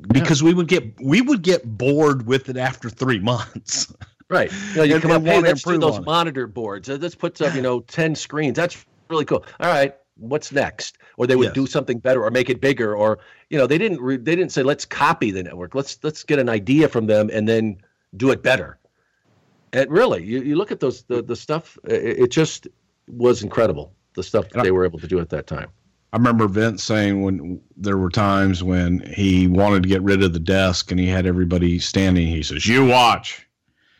Speaker 2: Because yeah. we would get we would get bored with it after three months.
Speaker 1: Right. You, know, you and, come up, hey, let's do those monitor it. boards. Uh, let's put up, you know, ten screens. That's really cool. All right, what's next? Or they would yes. do something better, or make it bigger, or you know, they didn't re- they didn't say let's copy the network. Let's let's get an idea from them and then do it better. And really, you, you look at those the the stuff. It, it just was incredible. The stuff that they were able to do at that time.
Speaker 2: I remember Vince saying when there were times when he wanted to get rid of the desk and he had everybody standing. He says, "You watch,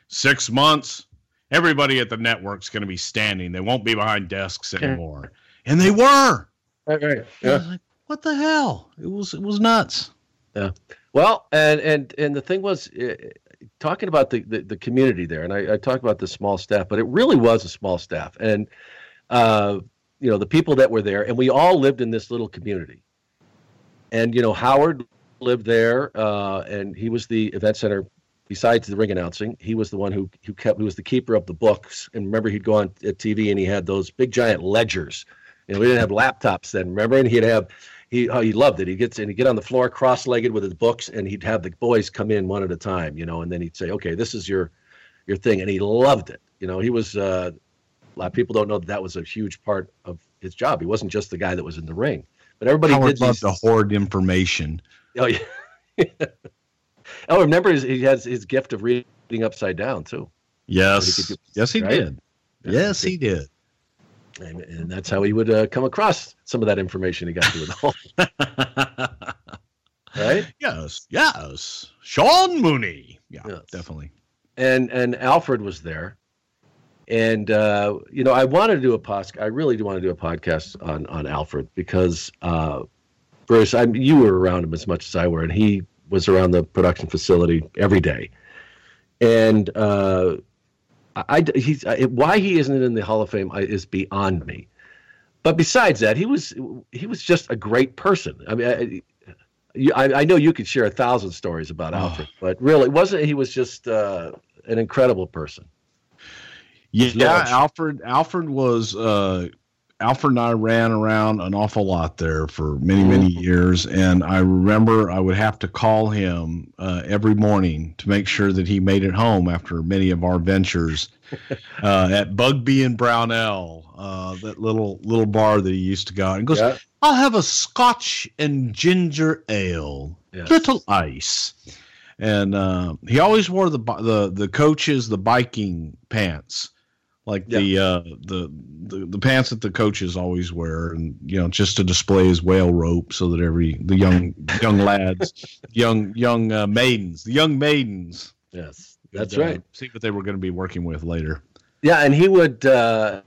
Speaker 2: six months, everybody at the network's going to be standing. They won't be behind desks anymore." And they were.
Speaker 1: Right, right. Yeah.
Speaker 2: Like, what the hell? It was it was nuts.
Speaker 1: Yeah. Well, and and and the thing was, uh, talking about the, the, the community there, and I, I talked about the small staff, but it really was a small staff, and uh, you know the people that were there, and we all lived in this little community. And you know Howard lived there, uh, and he was the event center. Besides the ring announcing, he was the one who who kept. He was the keeper of the books. And remember, he'd go on at TV and he had those big giant ledgers. You know, we didn't have laptops then. Remember, and he'd have he oh, he loved it. He gets and he'd get on the floor cross-legged with his books, and he'd have the boys come in one at a time, you know, and then he'd say, "Okay, this is your your thing," and he loved it. You know, he was uh, a lot of people don't know that that was a huge part of his job. He wasn't just the guy that was in the ring, but everybody
Speaker 2: Howard
Speaker 1: did
Speaker 2: loved to hoard information.
Speaker 1: Oh yeah. oh, remember his, he has his gift of reading upside down too.
Speaker 2: Yes, he yes, he right? did. Yes, he did.
Speaker 1: And, and that's how he would uh, come across some of that information he got through the right?
Speaker 2: Yes, yes. Sean Mooney. Yeah, yes. definitely.
Speaker 1: And and Alfred was there, and uh, you know, I wanted to do a podcast. I really do want to do a podcast on on Alfred because uh, Bruce, I you were around him as much as I were, and he was around the production facility every day. And uh, I, he's why he isn't in the Hall of Fame is beyond me. But besides that, he was he was just a great person. I mean, I, I, I know you could share a thousand stories about oh. Alfred, but really, wasn't he was just uh, an incredible person.
Speaker 2: Yeah, Alfred. Alfred was uh, Alfred and I ran around an awful lot there for many, many
Speaker 1: Mm-hmm.
Speaker 2: years. And I remember I would have to call him uh, every morning to make sure that he made it home after many of our ventures uh, at Bugby and Brownell, uh, that little little bar that he used to go. And goes,
Speaker 1: Yeah.
Speaker 2: I'll have a Scotch and ginger ale,
Speaker 1: Yes.
Speaker 2: little ice. And uh, he always wore the the the coaches the biking pants, like the, uh, the the the pants that the coaches always wear, and you know just to display his whale rope so that every the young young lads, young young uh, maidens, the young maidens.
Speaker 1: Yes, that's
Speaker 2: could, uh,
Speaker 1: right.
Speaker 2: see what they were going to be working with later.
Speaker 1: Yeah, and he would. Uh,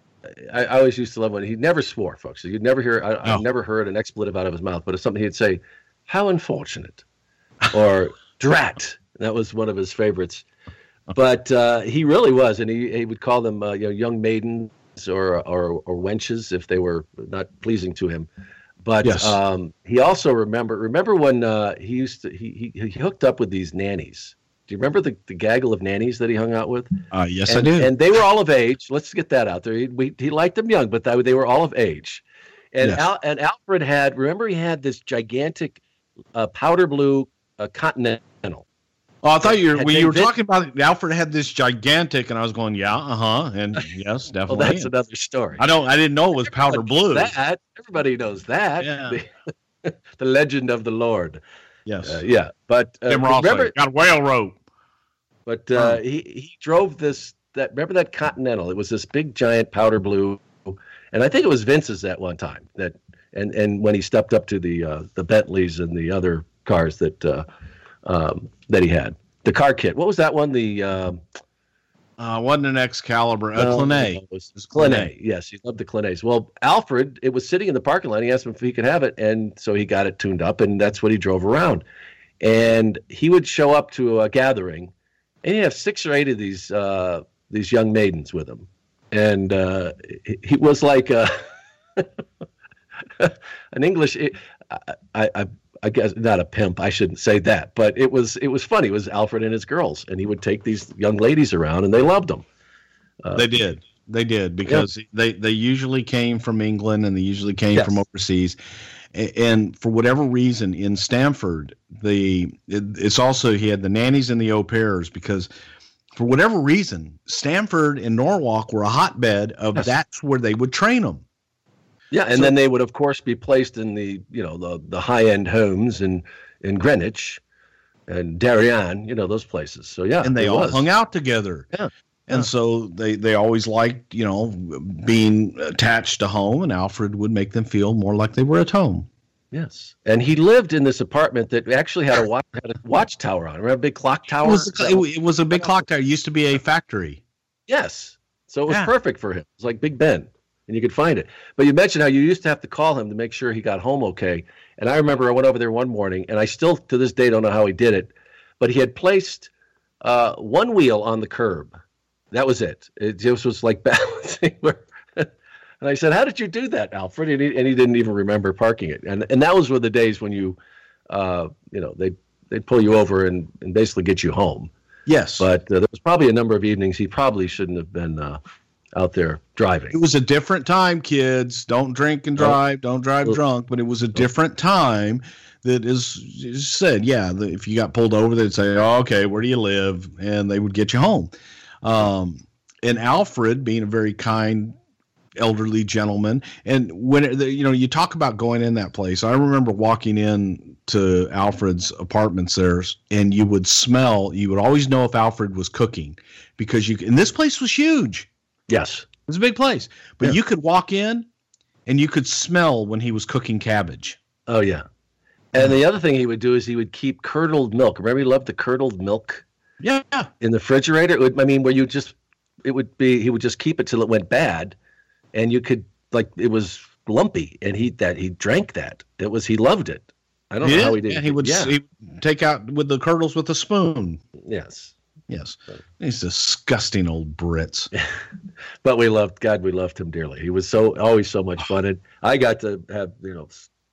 Speaker 1: I, I always used to love when he never swore, folks. You'd never hear. I,
Speaker 2: No.
Speaker 1: I've never heard an expletive out of his mouth, but it's something he'd say, "How unfortunate," or "Drat." That was one of his favorites. But uh, he really was, and he, he would call them, uh, you know, young maidens or, or or wenches if they were not pleasing to him. But
Speaker 2: Yes.
Speaker 1: um, he also remember remember when uh, he used to he, he he hooked up with these nannies. Do you remember the, the gaggle of nannies that he hung out with?
Speaker 2: Uh, yes,
Speaker 1: and,
Speaker 2: I do.
Speaker 1: And they were all of age. Let's get that out there. He, we, he liked them young, but they, they were all of age. And
Speaker 2: Yes.
Speaker 1: Al, and Alfred had remember he had this gigantic uh, powder blue uh, continental.
Speaker 2: Oh, I thought you were, you were
Speaker 1: been-
Speaker 2: talking about it, Alfred had this gigantic, and I was going, yeah, uh huh, and yes,
Speaker 1: Well,
Speaker 2: definitely.
Speaker 1: that's another story.
Speaker 2: I don't, I didn't know it was powder
Speaker 1: Everybody
Speaker 2: blue.
Speaker 1: That everybody knows that.
Speaker 2: Yeah.
Speaker 1: The, the legend of the Lord.
Speaker 2: Yes,
Speaker 1: Uh, yeah, but uh, remember,
Speaker 2: got a whale rope.
Speaker 1: but uh, he he drove this that remember that Continental. It was this big giant powder blue, and I think it was Vince's at one time that and and when he stepped up to the uh, the Bentleys and the other cars that uh, um, that he had the car kit. What was that one? The um,
Speaker 2: Uh, wasn't an Excalibur, a
Speaker 1: no,
Speaker 2: Clenet.
Speaker 1: no, It was,
Speaker 2: It was
Speaker 1: Clenet.
Speaker 2: Clenet.
Speaker 1: Yes, he loved the Clenet's. Well, Alfred, it was sitting in the parking lot. He asked him if he could have it, and so he got it tuned up, and that's what he drove around. And he would show up to a gathering, and he'd have six or eight of these uh, these young maidens with him, and uh, he, he was like a, an English. I, I, I guess not a pimp. I shouldn't say that, but it was it was funny. It was Alfred and his girls, and he would take these young ladies around, and they loved him. Uh,
Speaker 2: They did. They did because they they usually came from England and they usually came
Speaker 1: Yes.
Speaker 2: from overseas, A- and for whatever reason in Stamford, the it, it's also he had the nannies and the au pairs because for whatever reason Stamford and Norwalk were a hotbed of
Speaker 1: Yes.
Speaker 2: that's where they would train them.
Speaker 1: Yeah, and
Speaker 2: So-
Speaker 1: then they would, of course, be placed in the you know the the high end homes in in Greenwich and Darien, you know those places. So yeah,
Speaker 2: and they all
Speaker 1: was.
Speaker 2: hung out together.
Speaker 1: Yeah.
Speaker 2: And
Speaker 1: Yeah.
Speaker 2: so they, they always liked, you know, being attached to home, and Alfred would make them feel more like they were at home.
Speaker 1: Yes, and he lived in this apartment that actually had a watch had a watchtower on. it. Remember a big clock tower?
Speaker 2: It was, it, it was a big clock tower. It used to be a factory.
Speaker 1: yes, so it was
Speaker 2: Yeah.
Speaker 1: perfect for him. It's like Big Ben, and you could find it. But you mentioned how you used to have to call him to make sure he got home okay. And I remember I went over there one morning, and I still to this day don't know how he did it, but he had placed uh, one wheel on the curb. That was it. It just was like balancing. And I said, "How did you do that, Alfred?" And he, and he didn't even remember parking it. And and that was one of the days when you, uh, you know, they they'd pull you over and, and basically get you home.
Speaker 2: Yes.
Speaker 1: But uh, there was probably a number of evenings he probably shouldn't have been uh, out there driving.
Speaker 2: it was a different time, kids. Don't drink and drive. Don't drive drunk. But it was a different time that is, said, yeah, the, if you got pulled over, they'd say, oh, okay, where do you live? And they would get you home. Um, and Alfred, being a very kind, elderly gentleman, and when it, you know you talk about going in that place, I remember walking in to Alfred's apartments there, and you would smell. You would always know if Alfred was cooking because you. And this place was huge.
Speaker 1: Yes.
Speaker 2: It was a big place, but
Speaker 1: Yeah.
Speaker 2: you could walk in, and you could smell when he was cooking cabbage.
Speaker 1: Oh yeah. And the other thing he would do is he would keep curdled milk. Remember, he loved the curdled milk
Speaker 2: Yeah,
Speaker 1: in the refrigerator. It would, I mean, where you just it would be he would just keep it till it went bad, and you could like it was lumpy, and he that he drank that. It was he loved it. I don't know how he did.
Speaker 2: And he would
Speaker 1: Yeah.
Speaker 2: take out with the curdles with a spoon.
Speaker 1: yes.
Speaker 2: Yes, these disgusting old Brits.
Speaker 1: but we loved God. We loved him dearly. He was so always so much fun, and I got to have you know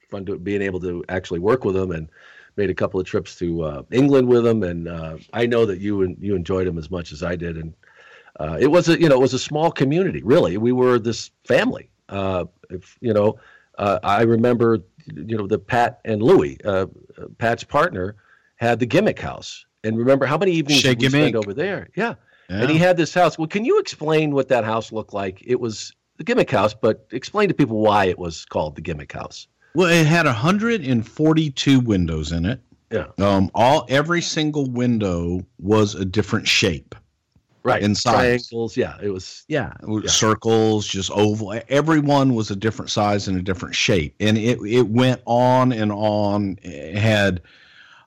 Speaker 1: fun to being able to actually work with him, and made a couple of trips to uh, England with him, and uh, I know that you and you enjoyed him as much as I did, and uh, it was a you know it was a small community. Really, we were this family. Uh, if you know, uh, I remember, you know, the Pat and Louie, uh, Pat's partner, had the gimmick house. And remember how many evenings did we spend over there? Yeah.
Speaker 2: Yeah.
Speaker 1: And he had this house. Well, can you explain what that house looked like? It was the gimmick house, but explain to people why it was called the gimmick house.
Speaker 2: Well, it had 142 windows in it.
Speaker 1: Yeah.
Speaker 2: Um, all every single window was a different shape.
Speaker 1: Right.
Speaker 2: In size.
Speaker 1: Triangles. Yeah. It was.
Speaker 2: Yeah, it was
Speaker 1: Yeah.
Speaker 2: circles, just oval. Every one was a different size and a different shape, and it it went on and on. It had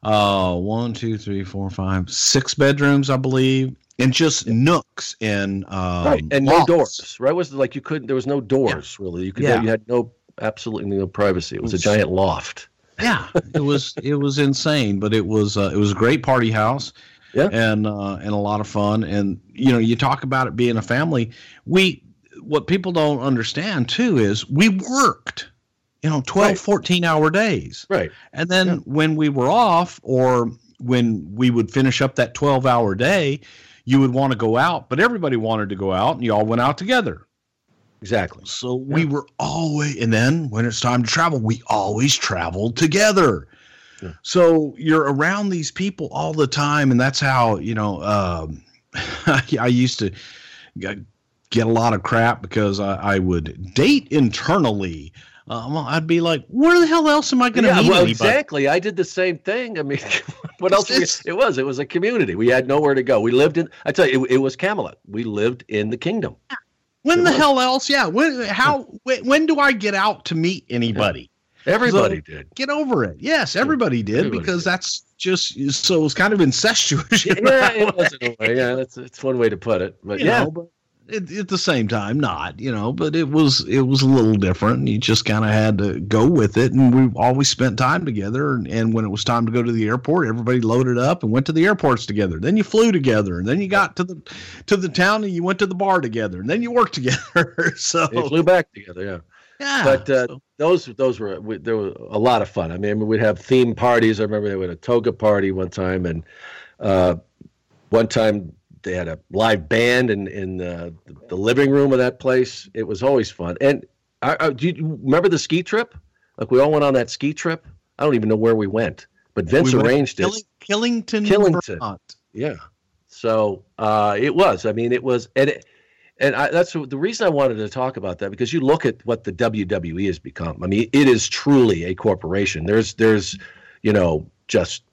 Speaker 2: uh one, two, three, four, five, six bedrooms, I believe, and just nooks and um,
Speaker 1: right. And no doors. Right. Was like you couldn't, there was no doors really. You could,
Speaker 2: Yeah.
Speaker 1: you had no, absolutely no privacy. It was a
Speaker 2: It was-
Speaker 1: giant loft.
Speaker 2: Yeah, it was it was insane, but it was uh, it was a great party house.
Speaker 1: Yeah.
Speaker 2: and uh, and a lot of fun. And you know, you talk about it being a family. We what people don't understand too is we worked, you know, 12,
Speaker 1: Right.
Speaker 2: 14 hour days.
Speaker 1: Right.
Speaker 2: And then
Speaker 1: Yeah.
Speaker 2: when we were off or when we would finish up that 12 hour day, you would want to go out, but everybody wanted to go out and you all went out together.
Speaker 1: Exactly.
Speaker 2: So we were always, and then when it's time to travel, we always traveled together.
Speaker 1: Yeah.
Speaker 2: So you're around these people all the time, and that's how you know. Um, I used to get a lot of crap because I, I would date internally. Um, I'd be like, "Where the hell else am I going to
Speaker 1: yeah,
Speaker 2: meet
Speaker 1: well,
Speaker 2: anybody?"
Speaker 1: exactly. I did the same thing. I mean, what else? we- it was. It was a community. We had nowhere to go. We lived in. I tell you, it, it was Camelot. We lived in the kingdom.
Speaker 2: When
Speaker 1: It
Speaker 2: the
Speaker 1: was.
Speaker 2: hell else? Yeah. When? How? When, when do I get out to meet anybody?
Speaker 1: Everybody did.
Speaker 2: Get over it. Yes, everybody did
Speaker 1: Everybody
Speaker 2: because
Speaker 1: did.
Speaker 2: that's just so it was kind of incestuous.
Speaker 1: Yeah, it was in a way. Yeah, that's it's one way to put it. But
Speaker 2: you
Speaker 1: yeah,
Speaker 2: know, but at, at the same time, not you know, but it was it was a little different. You just kind of had to go with it, and we always spent time together. And, and when it was time to go to the airport, everybody loaded up and went to the airports together. Then you flew together, and then you got to the to the town, and you went to the bar together, and then you worked together. so
Speaker 1: they flew back together. Yeah.
Speaker 2: yeah,
Speaker 1: But, uh,
Speaker 2: so-
Speaker 1: those those were we, there were a lot of fun. I mean, we'd have theme parties. I remember they had a toga party one time, and uh, one time they had a live band in in the, the living room of that place. It was always fun. And I, I, do you remember the ski trip? Like we all went on that ski trip. I don't even know where we went, but Vince
Speaker 2: we
Speaker 1: arranged it.
Speaker 2: Killing, Killington,
Speaker 1: Killington.
Speaker 2: Vermont.
Speaker 1: Yeah. So uh, it was. I mean, it was, and it, and I, that's the reason I wanted to talk about that because you look at what the WWE has become. I mean, it is truly a corporation. There's there's, you know, just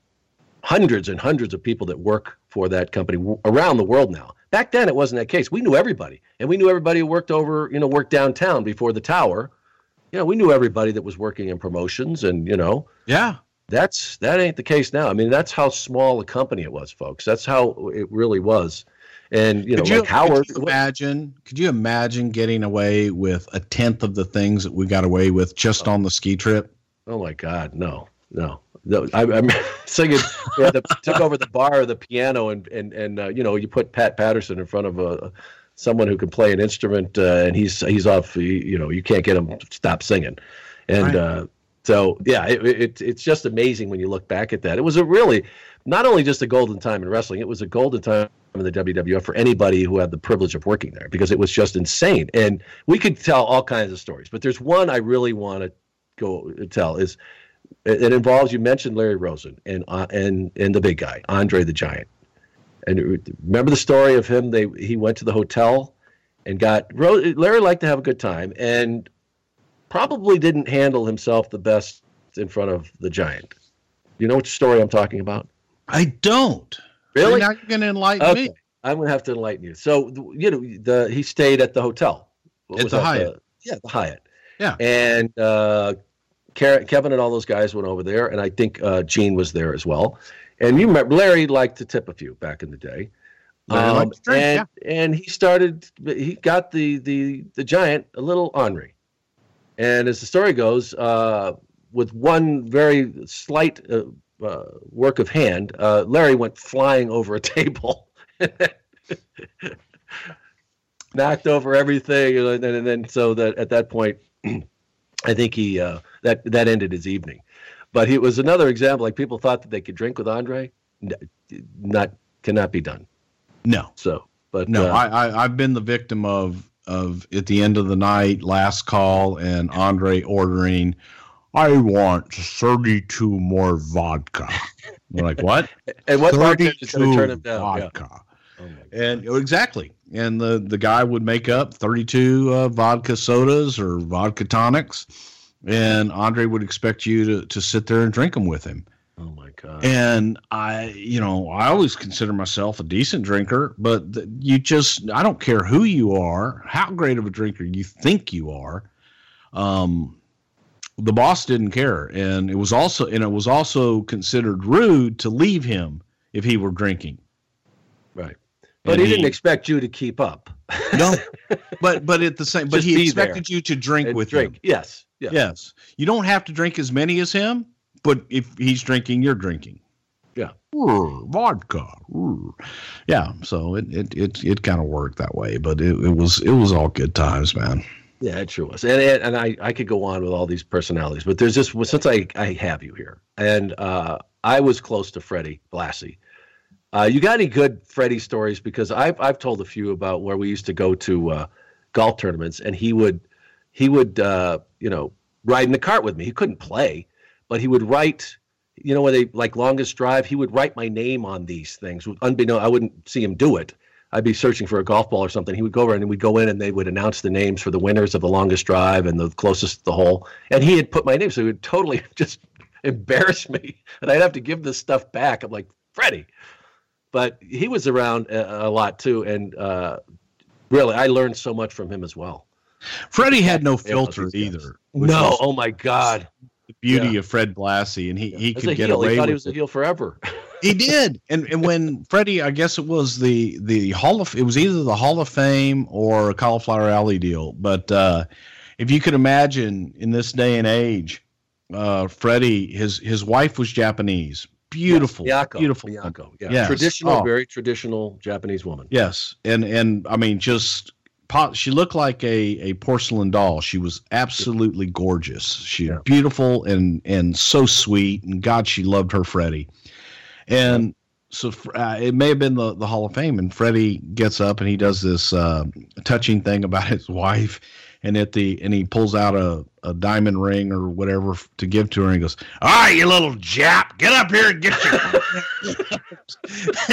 Speaker 1: hundreds and hundreds of people that work for that company w- around the world now. Back then, it wasn't that case. We knew everybody, and we knew everybody who worked over, you know, worked downtown before the tower. You know, we knew everybody that was working in promotions, and you know,
Speaker 2: Yeah,
Speaker 1: that's that ain't the case now. I mean, that's how small a company it was, folks. That's how it really was. And you know,
Speaker 2: could you,
Speaker 1: like Howard.
Speaker 2: could you imagine? Could you imagine getting away with a tenth of the things that we got away with just oh. on the ski trip?
Speaker 1: Oh my God, no, no. No I, I'm singing. Yeah, the, took over the bar or the piano, and and and uh, you know, you put Pat Patterson in front of a someone who can play an instrument, uh, and he's he's off. You, you know, you can't get him to stop singing, and
Speaker 2: Right.
Speaker 1: uh, so yeah, it, it it's just amazing when you look back at that. It was a really not only just a golden time in wrestling; it was a golden time in the WWF for anybody who had the privilege of working there because it was just insane. And we could tell all kinds of stories, but there's one I really want to go tell is it, it involves you mentioned Larry Rosen and uh, and and the big guy Andre the Giant. And it- remember the story of him? They he went to the hotel and got Larry liked to have a good time and probably didn't handle himself the best in front of the Giant. You know which story I'm talking about?
Speaker 2: I don't.
Speaker 1: Really?
Speaker 2: You're not going to enlighten
Speaker 1: Okay,
Speaker 2: me.
Speaker 1: I'm gonna have to enlighten you. So you know, the he stayed at the hotel. What
Speaker 2: At
Speaker 1: was
Speaker 2: the? Hyatt.
Speaker 1: yeah, the Hyatt.
Speaker 2: Yeah.
Speaker 1: And uh, Kevin and all those guys went over there, and I think uh, Gene was there as well. And you remember Larry liked to tip a few back in the day.
Speaker 2: Larry liked drink,
Speaker 1: and and he started. He got the the the giant a little ornery. And as the story goes, uh, with one very slight uh, uh, work of hand, uh, Larry went flying over a table, knocked over everything, and then, and then so that at that point, I think he uh, that that ended his evening. But it was another example. Like people thought that they could drink with Andre, not cannot be done.
Speaker 2: No,
Speaker 1: So, but
Speaker 2: no.
Speaker 1: uh,
Speaker 2: I, I I've been the victim of of at the end of the night, last call, and Andre ordering, "I want thirty-two more vodka." We're like, "What?"
Speaker 1: and what bartender's going to turn him down?
Speaker 2: Vodka. Yeah. Oh and exactly, and the the guy would make up thirty-two uh, vodka sodas or vodka tonics, and Andre would expect you to to sit there and drink them with him.
Speaker 1: Oh my god!
Speaker 2: And I, you know, I always consider myself a decent drinker, but you just, I don't care who you are, how great of a drinker you think you are. Um, the boss didn't care, and it was also, and it was also considered rude to leave him if he were drinking.
Speaker 1: Right, but he, he, didn't expect you to keep up.
Speaker 2: no, but but at the same, but he expected there. you to drink and with drink. him.
Speaker 1: Yes,
Speaker 2: yes, yes. You don't have to drink as many as him but if he's drinking, you're drinking.
Speaker 1: Yeah.
Speaker 2: vodka. Yeah. So it it it, it kind of worked that way, but it, it was it was all good times, man.
Speaker 1: Yeah, it sure was. And and I, I could go on with all these personalities, but there's just since I, I have you here, and uh, I was close to Freddie Blassie. Uh, you got any good Freddie stories? Because I've I've told a few about where we used to go to uh, golf tournaments, and he would he would uh, you know ride in the cart with me. He couldn't play, but he would write you know when they like longest drive he would write my name on these things. Unbeknown i wouldn't see him do it. I'd be searching for a golf ball or something. He would go over and we'd go in and they would announce the names for the winners of the longest drive and the closest to the hole. And he had put my name so he would totally just embarrass me. And i'd have to give this stuff back. I'm like freddie but he was around a, a lot too and uh, really i learned so much from him as well
Speaker 2: freddie had no filter either
Speaker 1: no oh my god
Speaker 2: the beauty yeah. of Fred Blassie, and he, yeah. he could get
Speaker 1: heel.
Speaker 2: away.
Speaker 1: He thought
Speaker 2: he
Speaker 1: was a heel forever.
Speaker 2: he did, and and when Freddie, I guess it was the the Hall of it was either the Hall of Fame or a Cauliflower Alley deal. But uh, if you could imagine in this day and age, uh, Freddie, his his wife was Japanese, beautiful, yes, Miyako,
Speaker 1: beautiful, Miyako, yeah, yes. traditional, oh. very traditional Japanese woman.
Speaker 2: Yes, and and I mean just she looked like a, a porcelain doll. She was absolutely gorgeous. She yeah. beautiful and and so sweet. And God, she loved her Freddie. And so uh, it may have been the, the Hall of Fame. And Freddie gets up and he does this uh, touching thing about his wife. And at the and he pulls out a, a diamond ring or whatever to give to her and he goes, All right, you little jap, get up here and get your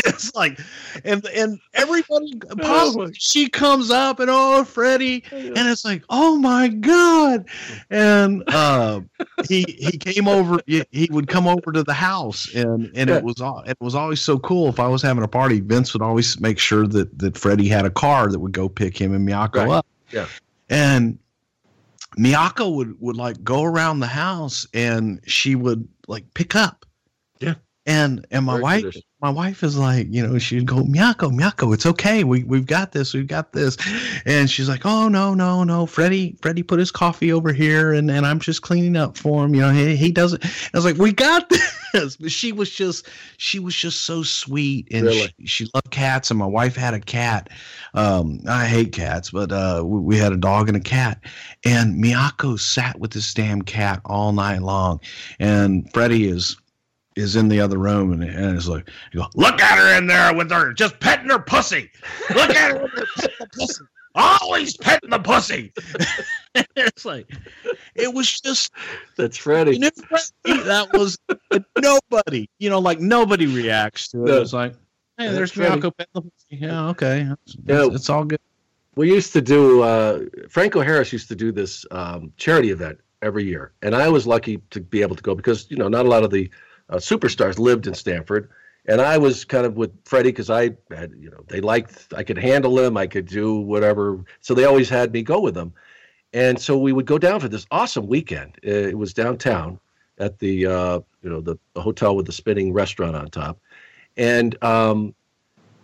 Speaker 2: it's like and and everybody oh she comes up and oh Freddie and it's like, oh my God. And uh, he he came over he would come over to the house and and it was it was always so cool. If I was having a party, Vince would always make sure that that Freddie had a car that would go pick him and Miyako right. up.
Speaker 1: Yeah.
Speaker 2: And Miyako would would like go around the house and she would like pick up.
Speaker 1: Yeah.
Speaker 2: And and my Very wife tradition. My wife is like, you know, she'd go, Miyako, Miyako, it's okay. We we've got this, we've got this. And she's like, Oh no, no, no. Freddie, Freddie put his coffee over here and, and I'm just cleaning up for him. You know, he he doesn't. I was like, We got this. But she was just she was just so sweet and really? she, she loved cats and my wife had a cat. Um, I hate cats, but uh we, we had a dog and a cat. And Miyako sat with this damn cat all night long. And Freddie is is in the other room and, and it's like, you go, look at her in there with her, just petting her pussy. Look at her with her petting the pussy. Always petting the pussy. it's like, it was just.
Speaker 1: That's Freddie.
Speaker 2: Freddie that was nobody, you know, like nobody reacts to it. No. It's like, hey, there's Miyako petting the pussy. Yeah, okay. It's, yeah. It's, it's all good.
Speaker 1: We used to do, uh, Franco Harris used to do this um, charity event every year. And I was lucky to be able to go because, you know, not a lot of the uh, superstars lived in Stamford. and I was kind of with Freddie because I had, you know, they liked I could handle them, I could do whatever, so they always had me go with them, and so we would go down for this awesome weekend. It was downtown at the uh, you know the, the, hotel with the spinning restaurant on top, and um,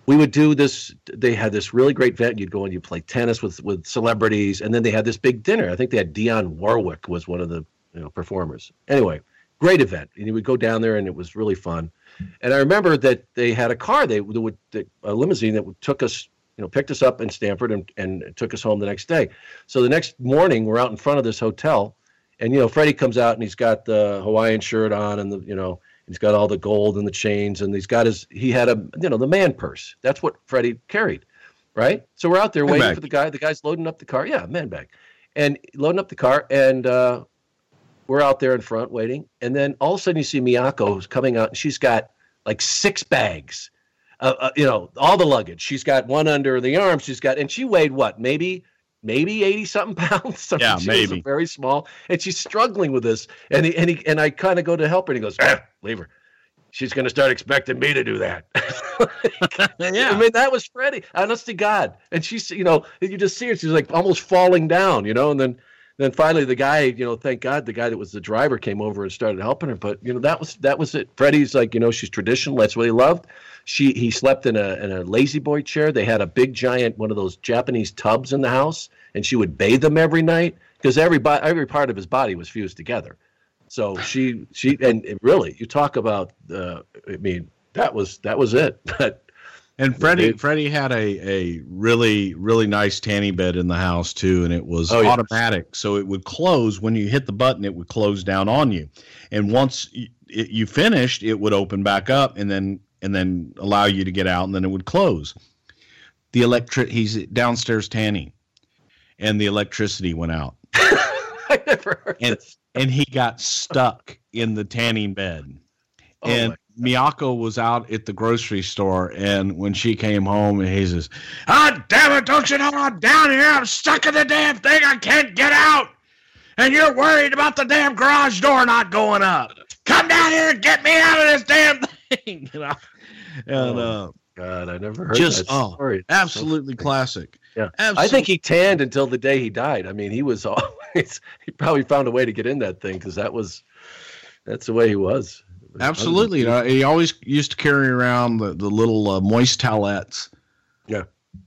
Speaker 1: we would do this. They had this really great event. You'd go and you play tennis with with celebrities, and then they had this big dinner. I think they had Dionne Warwick was one of the you know performers. Anyway, great event. And you would go down there, and it was really fun. And I remember that they had a car, they, they would a limousine that took us, you know, picked us up in Stamford and, and took us home the next day. So the next morning, we're out in front of this hotel, and you know, Freddie comes out and he's got the Hawaiian shirt on, and the you know, he's got all the gold and the chains, and he's got his he had a you know the man purse. That's what Freddie carried. right? So we're out there
Speaker 2: Man
Speaker 1: waiting
Speaker 2: bag.
Speaker 1: for the guy. The guy's loading up the car. Yeah, man bag, and loading up the car, and uh, we're out there in front waiting. And then all of a sudden, you see Miyako who's coming out, and she's got like six bags. Uh, uh, you know, all the luggage. She's got one under the arm. She's got, and she weighed what? Maybe, maybe eighty something pounds. I mean,
Speaker 2: Yeah,
Speaker 1: she was
Speaker 2: maybe.
Speaker 1: very small, and she's struggling with this. And he, and he, and I kind of go to help her, and he goes, ah, "Leave her. She's going to start expecting me to do that." Yeah, I mean, that was Freddie. Honest to God. And she's, you know, you just see her. She's like almost falling down, you know. And then, then finally, the guy, you know, thank God, the guy that was the driver came over and started helping her. But you know, that was that was it. Freddie's like, you know, she's traditional. That's what he loved. She he slept in a in a lazy boy chair. They had a big giant one of those Japanese tubs in the house, and she would bathe him every night because every every part of his body was fused together. So she she and and really, you talk about. Uh, I mean, that was that was it. But
Speaker 2: And Freddie, Freddie had a, a really, really nice tanning bed in the house too, and it was
Speaker 1: Oh, yes.
Speaker 2: automatic, so it would close when you hit the button. It would close down on you, and once you, it, you finished, it would open back up, and then and then allow you to get out, and then it would close. The electric, he's downstairs tanning, and the electricity went out,
Speaker 1: I never heard
Speaker 2: And-
Speaker 1: this.
Speaker 2: and he got stuck in the tanning bed.
Speaker 1: Oh
Speaker 2: and Miyako was out at the grocery store, and when she came home, and he says, "Ah, damn it! Don't you know I'm down here? I'm stuck in the damn thing. I can't get out, and you're worried about the damn garage door not going up. Come down here and get me out of this damn thing." And uh,
Speaker 1: God, I never heard
Speaker 2: Just-
Speaker 1: that
Speaker 2: oh,
Speaker 1: story.
Speaker 2: absolutely classic.
Speaker 1: Yeah.
Speaker 2: absolutely.
Speaker 1: I think he tanned until the day he died. I mean, he was always he probably found a way to get in that thing because that was that's the way he was.
Speaker 2: Absolutely. You know, he always used to carry around the the little uh, moist towelettes.
Speaker 1: Yeah.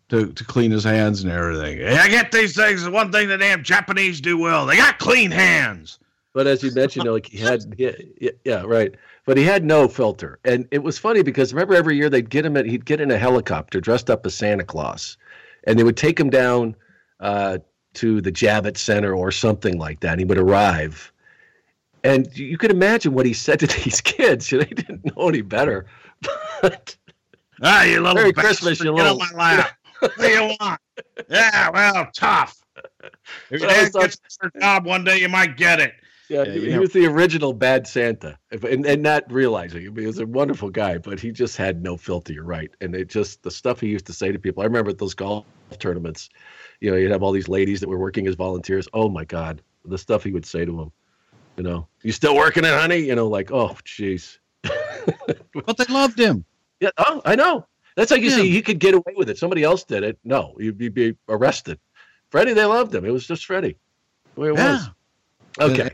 Speaker 2: To, to clean his hands and everything. Hey, I get these things. The one thing the damn Japanese do well, they got clean hands.
Speaker 1: But as you mentioned, like he had, yeah, yeah, right. But he had no filter, and it was funny because remember every year they'd get him at he'd get in a helicopter dressed up as Santa Claus, and they would take him down uh, to the Javits Center or something like that. And he would arrive, and you could imagine what he said to these kids. They didn't know any better. But
Speaker 2: Ah, you little
Speaker 1: Merry Christmas, you
Speaker 2: get
Speaker 1: little-
Speaker 2: on my lap. what do you want? Yeah, well, tough. If your dad gets a job one day, you might get it.
Speaker 1: Yeah,
Speaker 2: Yeah,
Speaker 1: he, was the original bad Santa, and, and not realizing. I mean, he was a wonderful guy, but he just had no filter. You're right, and it just the stuff he used to say to people. I remember at those golf tournaments, you know, you'd have all these ladies that were working as volunteers. Oh my God, the stuff he would say to them. You know, you still working it, honey? You know, like, oh, jeez.
Speaker 2: But they loved him.
Speaker 1: Yeah, oh, I know. That's like you
Speaker 2: Yeah.
Speaker 1: see, he could get away with it. Somebody else did it. No, you'd be, be arrested. Freddie, they loved him. It was just Freddie. The way it
Speaker 2: Yeah.
Speaker 1: was. Okay.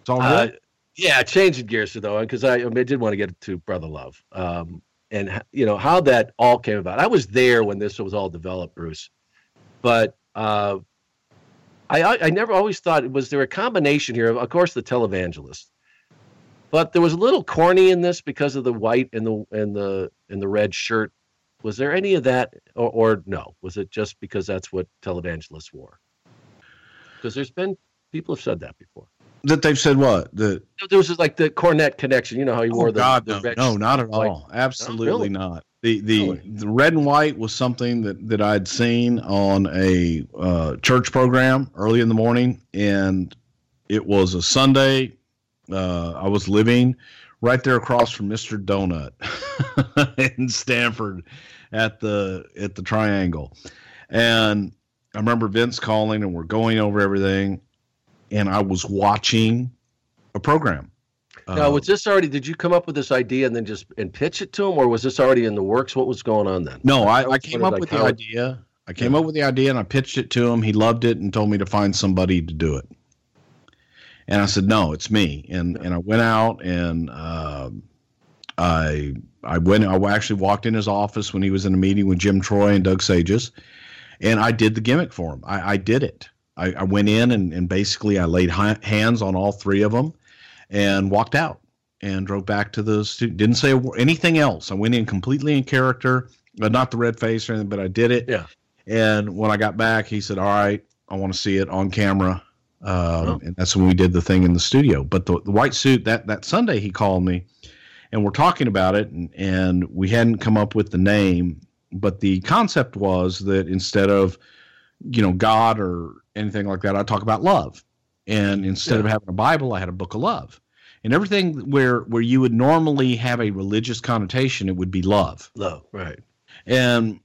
Speaker 2: It's all
Speaker 1: Uh,
Speaker 2: good.
Speaker 1: yeah, changing gears though, because I, I, mean, I did want to get to Brother Love, um, and you know how that all came about. I was there when this was all developed, Bruce, but uh, I, I never always thought was there a combination here of, of course, the televangelist, but there was a little corny in this because of the white and the and the and the red shirt. Was there any of that, or, or no? Was it just because that's what televangelists wore? Because there's been people have said that before
Speaker 2: that they've said what? The
Speaker 1: there was like the Cornette connection. You know how he wore
Speaker 2: oh,
Speaker 1: the,
Speaker 2: God,
Speaker 1: the
Speaker 2: no, no, not at all. Absolutely
Speaker 1: really?
Speaker 2: not. The the
Speaker 1: Really?
Speaker 2: the red and white was something that that I'd seen on a uh, church program early in the morning, and it was a Sunday. Uh, I was living right there across from Mister Donut in Stamford at the at the Triangle, and I remember Vince calling, and we're going over everything, and I was watching a program.
Speaker 1: Now,
Speaker 2: Uh,
Speaker 1: was this already? Did you come up with this idea and then just and pitch it to him, or was this already in the works? What was going on then?
Speaker 2: No, I, I came up
Speaker 1: like
Speaker 2: with the idea. I came
Speaker 1: Yeah.
Speaker 2: up with the idea and I pitched it to him. He loved it and told me to find somebody to do it. And I said, "No, it's me." And and I went out and um I I went. I actually walked in his office when he was in a meeting with Jim Troy and Doug Sages, and I did the gimmick for him. I, I did it. I, I went in and, and basically I laid hi- hands on all three of them, and walked out and drove back to the studio. Didn't say a anything else. I went in completely in character, but not the red face or anything. But I did it.
Speaker 1: Yeah.
Speaker 2: And when I got back, he said, "All right, I want to see it on camera." Um,
Speaker 1: Oh.
Speaker 2: And that's when we did the thing in the studio. But the, the white suit that that Sunday he called me, and we're talking about it, and, and we hadn't come up with the name. but the concept was that instead of you know God or anything like that, I talk about love. And instead yeah. of having a Bible, I had a book of love. And everything where where you would normally have a religious connotation, it would be love.
Speaker 1: Love, right.
Speaker 2: And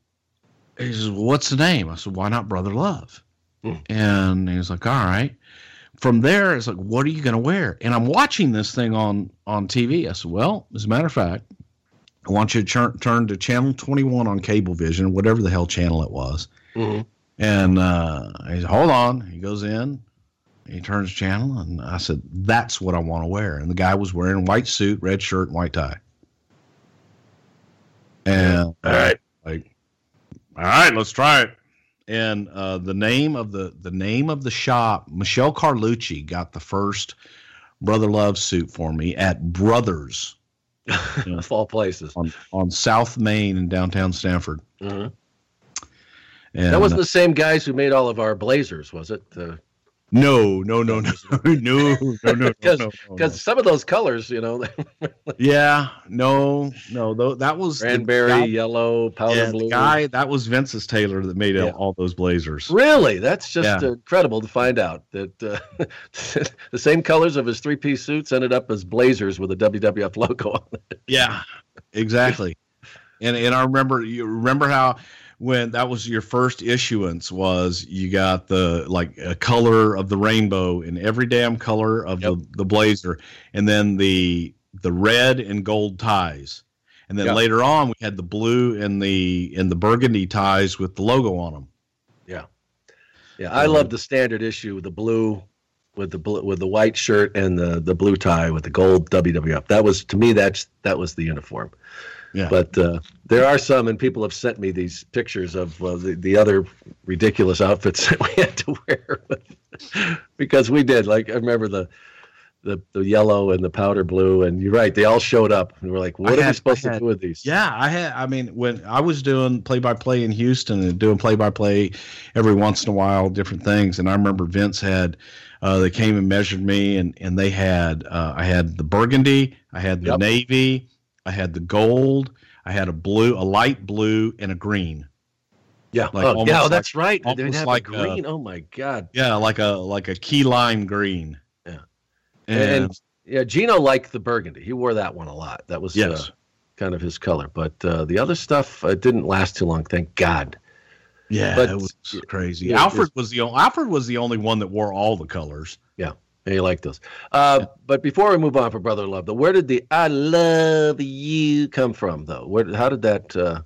Speaker 2: he says, well, "What's the name?" I said, "Why not Brother Love?" Mm. And he was like, "All right." From there, it's like, "What are you going to wear?" And I'm watching this thing on on TV. I said, "Well, as a matter of fact, I want you to turn turn to channel 21 on cable Cablevision, whatever the hell channel it was." Mm-hmm. And uh, he said, "Hold on." He goes in. He turns channel, and I said, "That's what I want to wear." And the guy was wearing white suit, red shirt, and white tie. And all right, like all right, let's try it. And uh, the name of the the name of the shop, Michelle Carlucci got the first Brother Love suit for me at Brothers,
Speaker 1: you know, of all places,
Speaker 2: on, on South Main in downtown Stamford.
Speaker 1: Mm-hmm. And, that wasn't the same guys who made all of our blazers, was it? Uh,
Speaker 2: no, no, no, no, no, no, no,
Speaker 1: because no, because no, some of those colors, you know.
Speaker 2: yeah, no, no, though that was
Speaker 1: cranberry, guy, yellow, powder yeah, blue.
Speaker 2: guy that was Vince's tailor that made yeah. all those blazers.
Speaker 1: Really, that's just yeah. incredible to find out that uh, the same colors of his three-piece suits ended up as blazers with a WWF logo on it.
Speaker 2: Yeah, exactly. and and I remember you remember how when that was your first issuance was you got the like a color of the rainbow in every damn color of yep. the, the blazer and then the the red and gold ties. And then yep. later on we had the blue and the and the burgundy ties with the logo on them
Speaker 1: yeah. Yeah i um, love the standard issue the blue with the blue with the white shirt and the the blue tie with the gold wwf that was to me that's that was the uniform yeah. But uh, there are some, and people have sent me these pictures of uh, the, the other ridiculous outfits that we had to wear because we did. Like, I remember the, the the yellow and the powder blue, and you're right, they all showed up. And we're like, what I are had, we supposed had, to do with these?
Speaker 2: Yeah, I had, I mean, when I was doing play by play in Houston and doing play by play every once in a while, different things, and I remember Vince had. Uh, they came and measured me, and and they had uh, I had the burgundy, I had the yep. navy, I had the gold. I had a blue, a light blue, and a green.
Speaker 1: Yeah. Like oh, yeah. Oh, that's right. They have like green. A, oh my god.
Speaker 2: Yeah, like a like a key lime green.
Speaker 1: Yeah. And, and yeah, Gino liked the burgundy. He wore that one a lot. That was yes. Uh, kind of his color. But uh, the other stuff uh, didn't last too long. Thank God.
Speaker 2: Yeah, but, it was crazy. Yeah, Alfred was, was the Alfred was the only one that wore all the colors.
Speaker 1: You like those. Uh, yeah. But before we move on for Brother Love, though, where did the "I love you" come from, though? Where? How did that? Uh,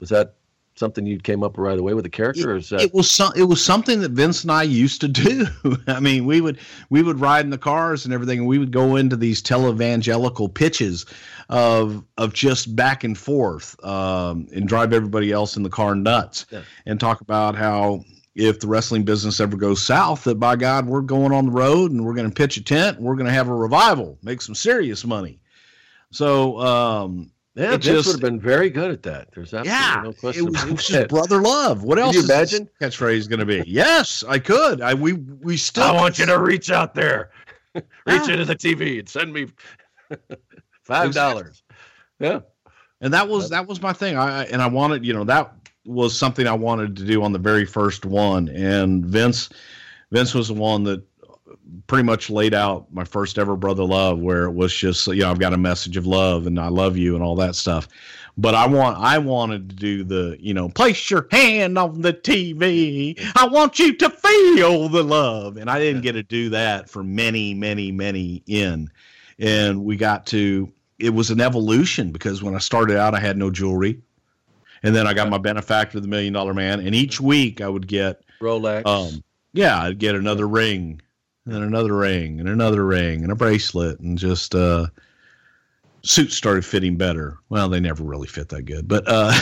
Speaker 1: was that something you came up right away with the character? It, that...
Speaker 2: it was some, it was something that Vince and I used to do. I mean, we would we would ride in the cars and everything, and we would go into these televangelical pitches of of just back and forth um, and drive everybody else in the car nuts yeah. and talk about how if the wrestling business ever goes south, that by God, we're going on the road and we're going to pitch a tent and we're going to have a revival, make some serious money. So, um,
Speaker 1: yeah, it just would have been very good at that. There's absolutely yeah, no question.
Speaker 2: It was, it was just brother love. What else?
Speaker 1: Can you imagine
Speaker 2: catchphrase going to be? yes, I could. I we we still.
Speaker 1: I want you to reach out there, reach yeah. into the TV and send me five dollars. Yeah,
Speaker 2: and that was that was my thing. I and I wanted you know that was something I wanted to do on the very first one, and Vince Vince was the one that pretty much laid out my first ever brother love where it was just you know I've got a message of love and I love you and all that stuff. But I want I wanted to do the you know place your hand on the TV I want you to feel the love. And I didn't get to do that for many many many in. And we got to it was an evolution because when I started out I had no jewelry and then I got my benefactor, the Million Dollar Man, and each week I would get
Speaker 1: Rolex.
Speaker 2: Um, yeah, I'd get another ring, and then another ring, and another ring, and a bracelet, and just uh, suits started fitting better. Well, they never really fit that good, but uh,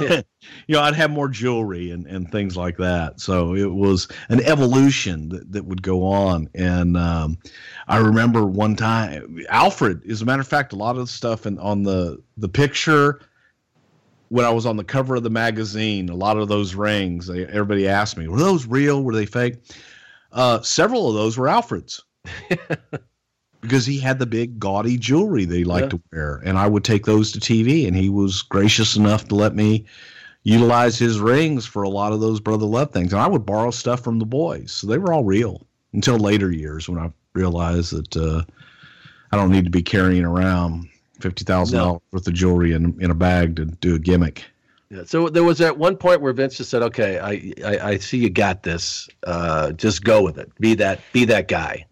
Speaker 2: you know, I'd have more jewelry and, and things like that. So it was an evolution that, that would go on. And um, I remember one time, Alfred, as a matter of fact, a lot of the stuff in, on the the picture when I was on the cover of the magazine, a lot of those rings, they, everybody asked me, were those real? Were they fake? Uh, several of those were Alfred's because he had the big gaudy jewelry that he liked yeah. to wear. And I would take those to TV, and he was gracious enough to let me, utilize his rings for a lot of those brother love things. And I would borrow stuff from the boys, so they were all real until later years when I realized that uh, I don't need to be carrying around fifty thousand dollars worth of jewelry in in a bag to do a gimmick.
Speaker 1: Yeah. So there was at one point where Vince just said, "Okay, I I, I see you got this. Uh, just go with it. Be that be that guy,"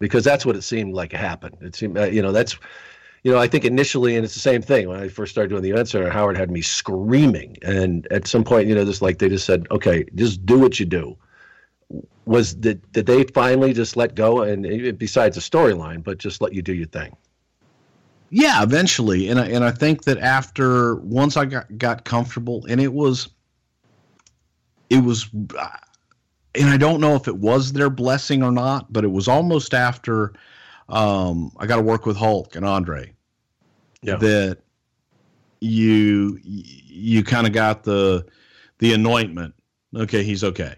Speaker 1: because that's what it seemed like happened. It seemed uh, you know that's you know I think initially, and it's the same thing when I first started doing the event center. Howard had me screaming, and at some point, you know, just like they just said, "Okay, just do what you do." Was did did they finally just let go and besides the storyline, but just let you do your thing?
Speaker 2: Yeah, eventually, and I, and I think that after once I got got comfortable, and it was, it was, and I don't know if it was their blessing or not, but it was almost after um, I got to work with Hulk and Andre yeah. that you you kind of got the the anointment. Okay, he's okay,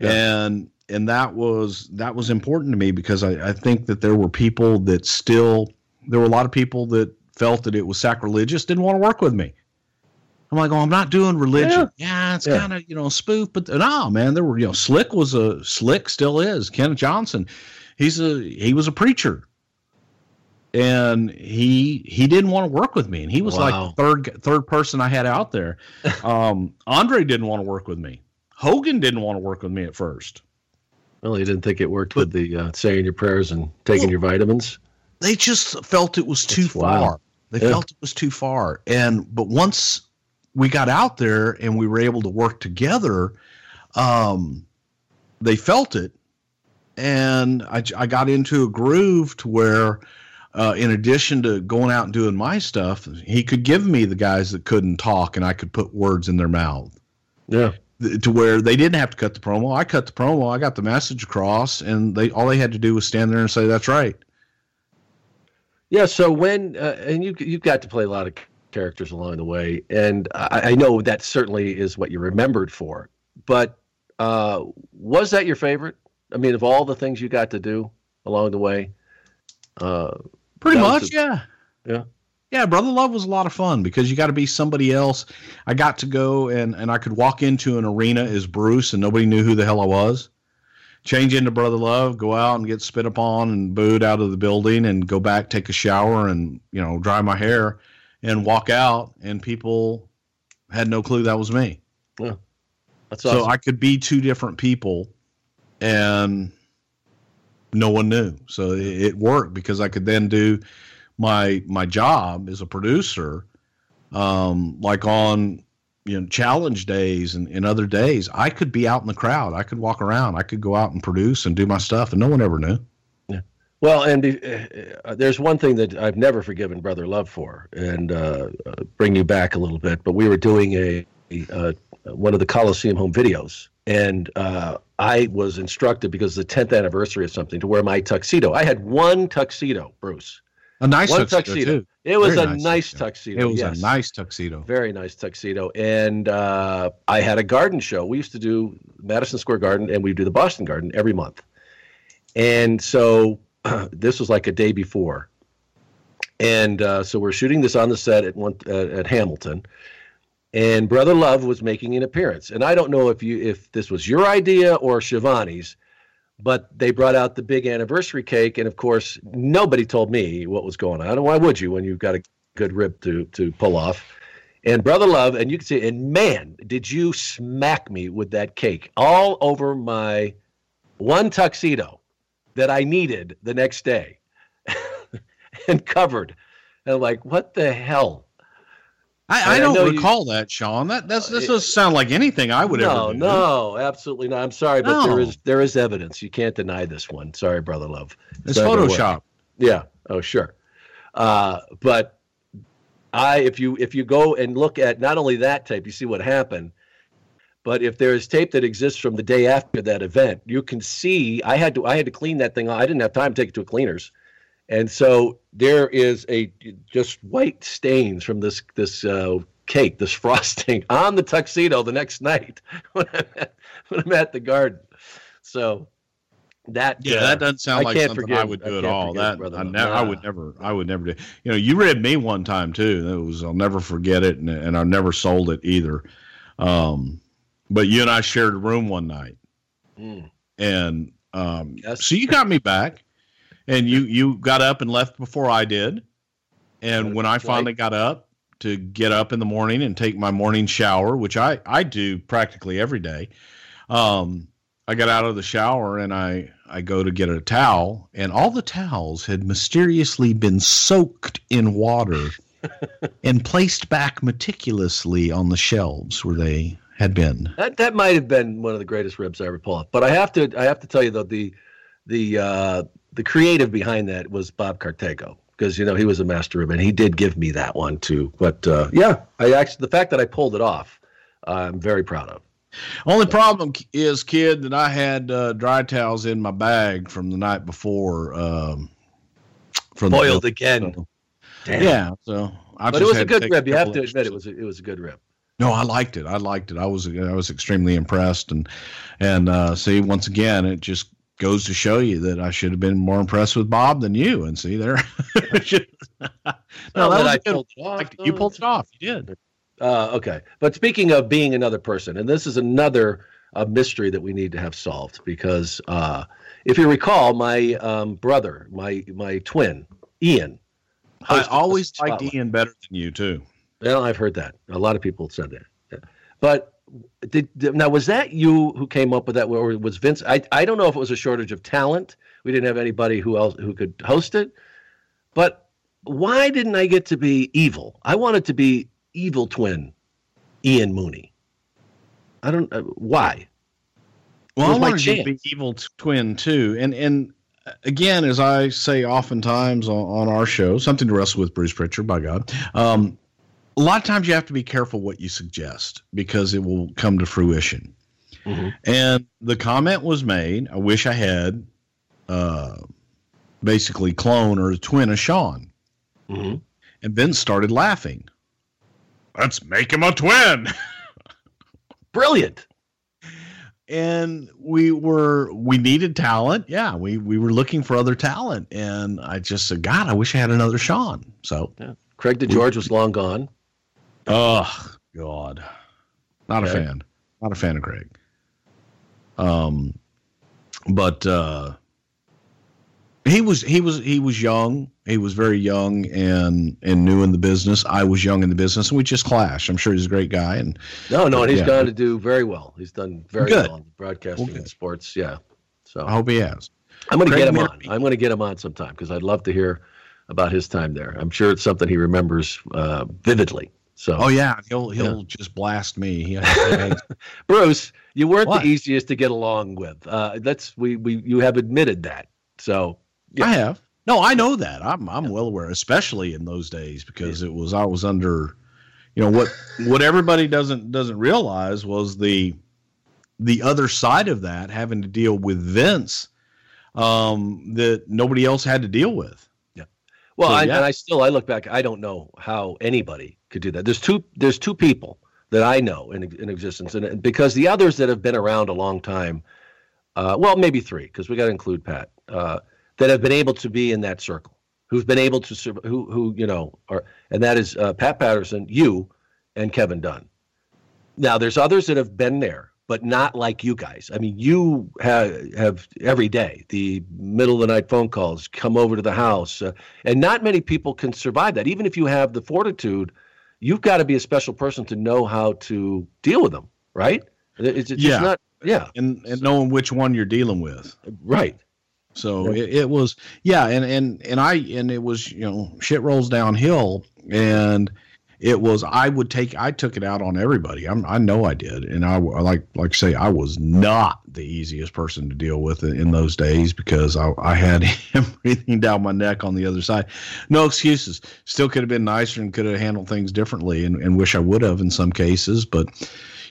Speaker 2: yeah. and and that was that was important to me because I, I think that there were people that still there were a lot of people that felt that it was sacrilegious, didn't want to work with me. I'm like, oh, I'm not doing religion. Yeah, yeah it's yeah. kind of you know spoof, but no, man, there were you know Slick was a Slick still is Kenneth Johnson. He's a he was a preacher, and he he didn't want to work with me, and he was wow. like third third person I had out there. Um, Andre didn't want to work with me. Hogan didn't want to work with me at first.
Speaker 1: Well, he didn't think it worked but, with the uh, saying your prayers and taking well, your vitamins.
Speaker 2: They just felt it was too That's far. Wild. They yeah. felt it was too far. And but once we got out there and we were able to work together, um, they felt it, and I, I got into a groove to where. Uh, in addition to going out and doing my stuff, he could give me the guys that couldn't talk, and I could put words in their mouth.
Speaker 1: Yeah
Speaker 2: to where they didn't have to cut the promo. I cut the promo. I got the message across, and they all they had to do was stand there and say, "That's right."
Speaker 1: Yeah. So when uh, and you you got to play a lot of characters along the way, and I, I know that certainly is what you're remembered for. But uh, was that your favorite? I mean, of all the things you got to do along the way,
Speaker 2: uh, pretty much, yeah,
Speaker 1: yeah.
Speaker 2: Yeah, Brother Love was a lot of fun because you got to be somebody else. I got to go and, and I could walk into an arena as Bruce and nobody knew who the hell I was. Change into Brother Love, go out and get spit upon and booed out of the building and go back, take a shower and, you know, dry my hair and walk out and people had no clue that was me.
Speaker 1: Yeah.
Speaker 2: That's awesome. So I could be two different people and no one knew. So it, it worked because I could then do my my job as a producer, um, like on you know challenge days and, and other days, I could be out in the crowd. I could walk around. I could go out and produce and do my stuff, and no one ever knew.
Speaker 1: Yeah. Well, and uh, there's one thing that I've never forgiven Brother Love for, and uh, uh, bring you back a little bit. But we were doing a, a uh, one of the Coliseum home videos, and uh, I was instructed because the 10th anniversary of something to wear my tuxedo. I had one tuxedo, Bruce,
Speaker 2: a nice tuxedo, tuxedo. Too.
Speaker 1: It was Very a nice, nice tuxedo.
Speaker 2: It was yes. a nice tuxedo.
Speaker 1: Very nice tuxedo. And uh, I had a garden show. We used to do Madison Square Garden and we do the Boston Garden every month. And so uh, this was like a day before. And uh, so we're shooting this on the set at one at Hamilton. And Brother Love was making an appearance. And I don't know if you if this was your idea or Schiavone's, but they brought out the big anniversary cake, and of course, nobody told me what was going on. And why would you when you've got a good rib to to pull off? And brother love, and you can see, and man, did you smack me with that cake all over my one tuxedo that I needed the next day, and covered. And I'm like, what the hell?
Speaker 2: I, I, don't I recall you, that, Sean. That that's, this doesn't sound like anything I would
Speaker 1: no,
Speaker 2: ever do.
Speaker 1: No, absolutely not. I'm sorry, but no. there is there is evidence. You can't deny this one. Sorry, brother love.
Speaker 2: It's Photoshop.
Speaker 1: Yeah. Oh, sure. Uh, but I, if you if you go and look at not only that tape, you see what happened. But if there is tape that exists from the day after that event, you can see I had to I had to clean that thing. I didn't have time to take it to a cleaners and so there is a just white stains from this this uh, cake, this frosting on the tuxedo the next night when I'm at, when I'm at the garden. So that
Speaker 2: yeah,
Speaker 1: uh,
Speaker 2: that doesn't sound
Speaker 1: I
Speaker 2: like something
Speaker 1: forgive-
Speaker 2: I would
Speaker 1: I
Speaker 2: do at all. That I, ne- I would never, I would never do. You know, you read me one time too. It was I'll never forget it, and, and I never sold it either. Um, but you and I shared a room one night,
Speaker 1: Mm.
Speaker 2: and um,
Speaker 1: Yes.
Speaker 2: so you got me back, and you you got up and left before I did, and when I finally got up to get up in the morning and take my morning shower, which I I do practically every day, um, I got out of the shower and I I go to get a towel, and all the towels had mysteriously been soaked in water and placed back meticulously on the shelves where they had been.
Speaker 1: That that might have been one of the greatest ribs I ever pulled off. But I have to I have to tell you though the the uh, the creative behind that was Bob Cartego because you know he was a master rib and he did give me that one too. But uh, yeah, I actually the fact that I pulled it off, I'm very proud of.
Speaker 2: Only problem is, kid, that I had uh, dry towels in my bag from the night before. Um, from the-
Speaker 1: Boiled again.
Speaker 2: so- yeah, so I
Speaker 1: but it was a good rib. You have to admit it was a, it was a good rib.
Speaker 2: No, I liked it. I liked it. I was I was extremely impressed, and and uh, see once again, it just goes to show you that I should have been more impressed with Bob than you. And see there, no, that was
Speaker 1: I
Speaker 2: a good
Speaker 1: pulled it off.
Speaker 2: you pulled it off. You did.
Speaker 1: Uh, okay, but speaking of being another person, and this is another uh, mystery that we need to have solved because uh, if you recall, my um, brother, my my twin, Ian.
Speaker 2: I always liked Ian better than you too.
Speaker 1: Well, I've heard that. A lot of people said that. Yeah. But did, did- now was that you who came up with that, or was Vince? I I don't know if it was a shortage of talent. We didn't have anybody who else who could host it. But why didn't I get to be evil? I wanted to be evil twin, Ian Mooney. I don't. Uh, why?
Speaker 2: Well, I wanted you to be evil twin too, and and uh, again, as I say oftentimes on, on our show, something to wrestle with, Bruce Prichard. By God, um, a lot of times you have to be careful what you suggest because it will come to fruition.
Speaker 1: Mhm.
Speaker 2: And the comment was made. I wish I had, uh, basically clone or a twin of Sean.
Speaker 1: Mhm.
Speaker 2: And Vince started laughing. Let's make him a twin.
Speaker 1: Brilliant.
Speaker 2: and we were we needed talent yeah we we were looking for other talent and i just said god i wish i had another sean so
Speaker 1: Craig DeGeorge was long gone.
Speaker 2: Oh god not a fan not a fan of craig um but uh he was he was he was young he was very young and and new in the business i was young in the business and we just clashed i'm sure he's a great guy and
Speaker 1: No, no, and he's
Speaker 2: Yeah.
Speaker 1: gone to do very well. He's done very
Speaker 2: Good.
Speaker 1: well in broadcasting
Speaker 2: Well,
Speaker 1: and sports. Yeah. So
Speaker 2: i hope he has
Speaker 1: I'm going to get him on. I'm going to get him on sometime because I'd love to hear about his time there. I'm sure it's something he remembers uh, vividly. So,
Speaker 2: oh yeah he'll he'll just blast me he, he-
Speaker 1: Bruce, you weren't
Speaker 2: What?
Speaker 1: the easiest to get along with. Uh, that's we we you have admitted that. So, Yeah.
Speaker 2: I have. No, I know that. I'm I'm well aware, especially in those days because it was I was under, you know what what everybody doesn't doesn't realize was the the other side of that having to deal with Vince, um, that nobody else had to deal with.
Speaker 1: Well,
Speaker 2: So,
Speaker 1: I,
Speaker 2: yeah.
Speaker 1: and I still I look back. I don't know how anybody could do that. There's two there's two people that I know in in existence, and because the others that have been around a long time, uh, well, maybe three because we got to include Pat, uh, that have been able to be in that circle, who've been able to who who you know are, and that is uh, Pat Patterson, you, and Kevin Dunn. Now, there's others that have been there, but not like you guys. I mean, you have have every day the middle of the night phone calls, come over to the house, uh, and not many people can survive that. Even if you have the fortitude, you've got to be a special person to know how to deal with them, right? It's, it's
Speaker 2: Yeah.
Speaker 1: just not, yeah,
Speaker 2: And and knowing which one you're dealing with.
Speaker 1: right.
Speaker 2: So
Speaker 1: Yeah.
Speaker 2: it, it was yeah, and and and I and it was you know shit rolls downhill, and it was I would take I took it out on everybody. I'm, I know I did, and I, like like say I was not the easiest person to deal with in, in those days because I I had him breathing down my neck on the other side. No excuses. Still could have been nicer and could have handled things differently, and, and wish I would have in some cases, but.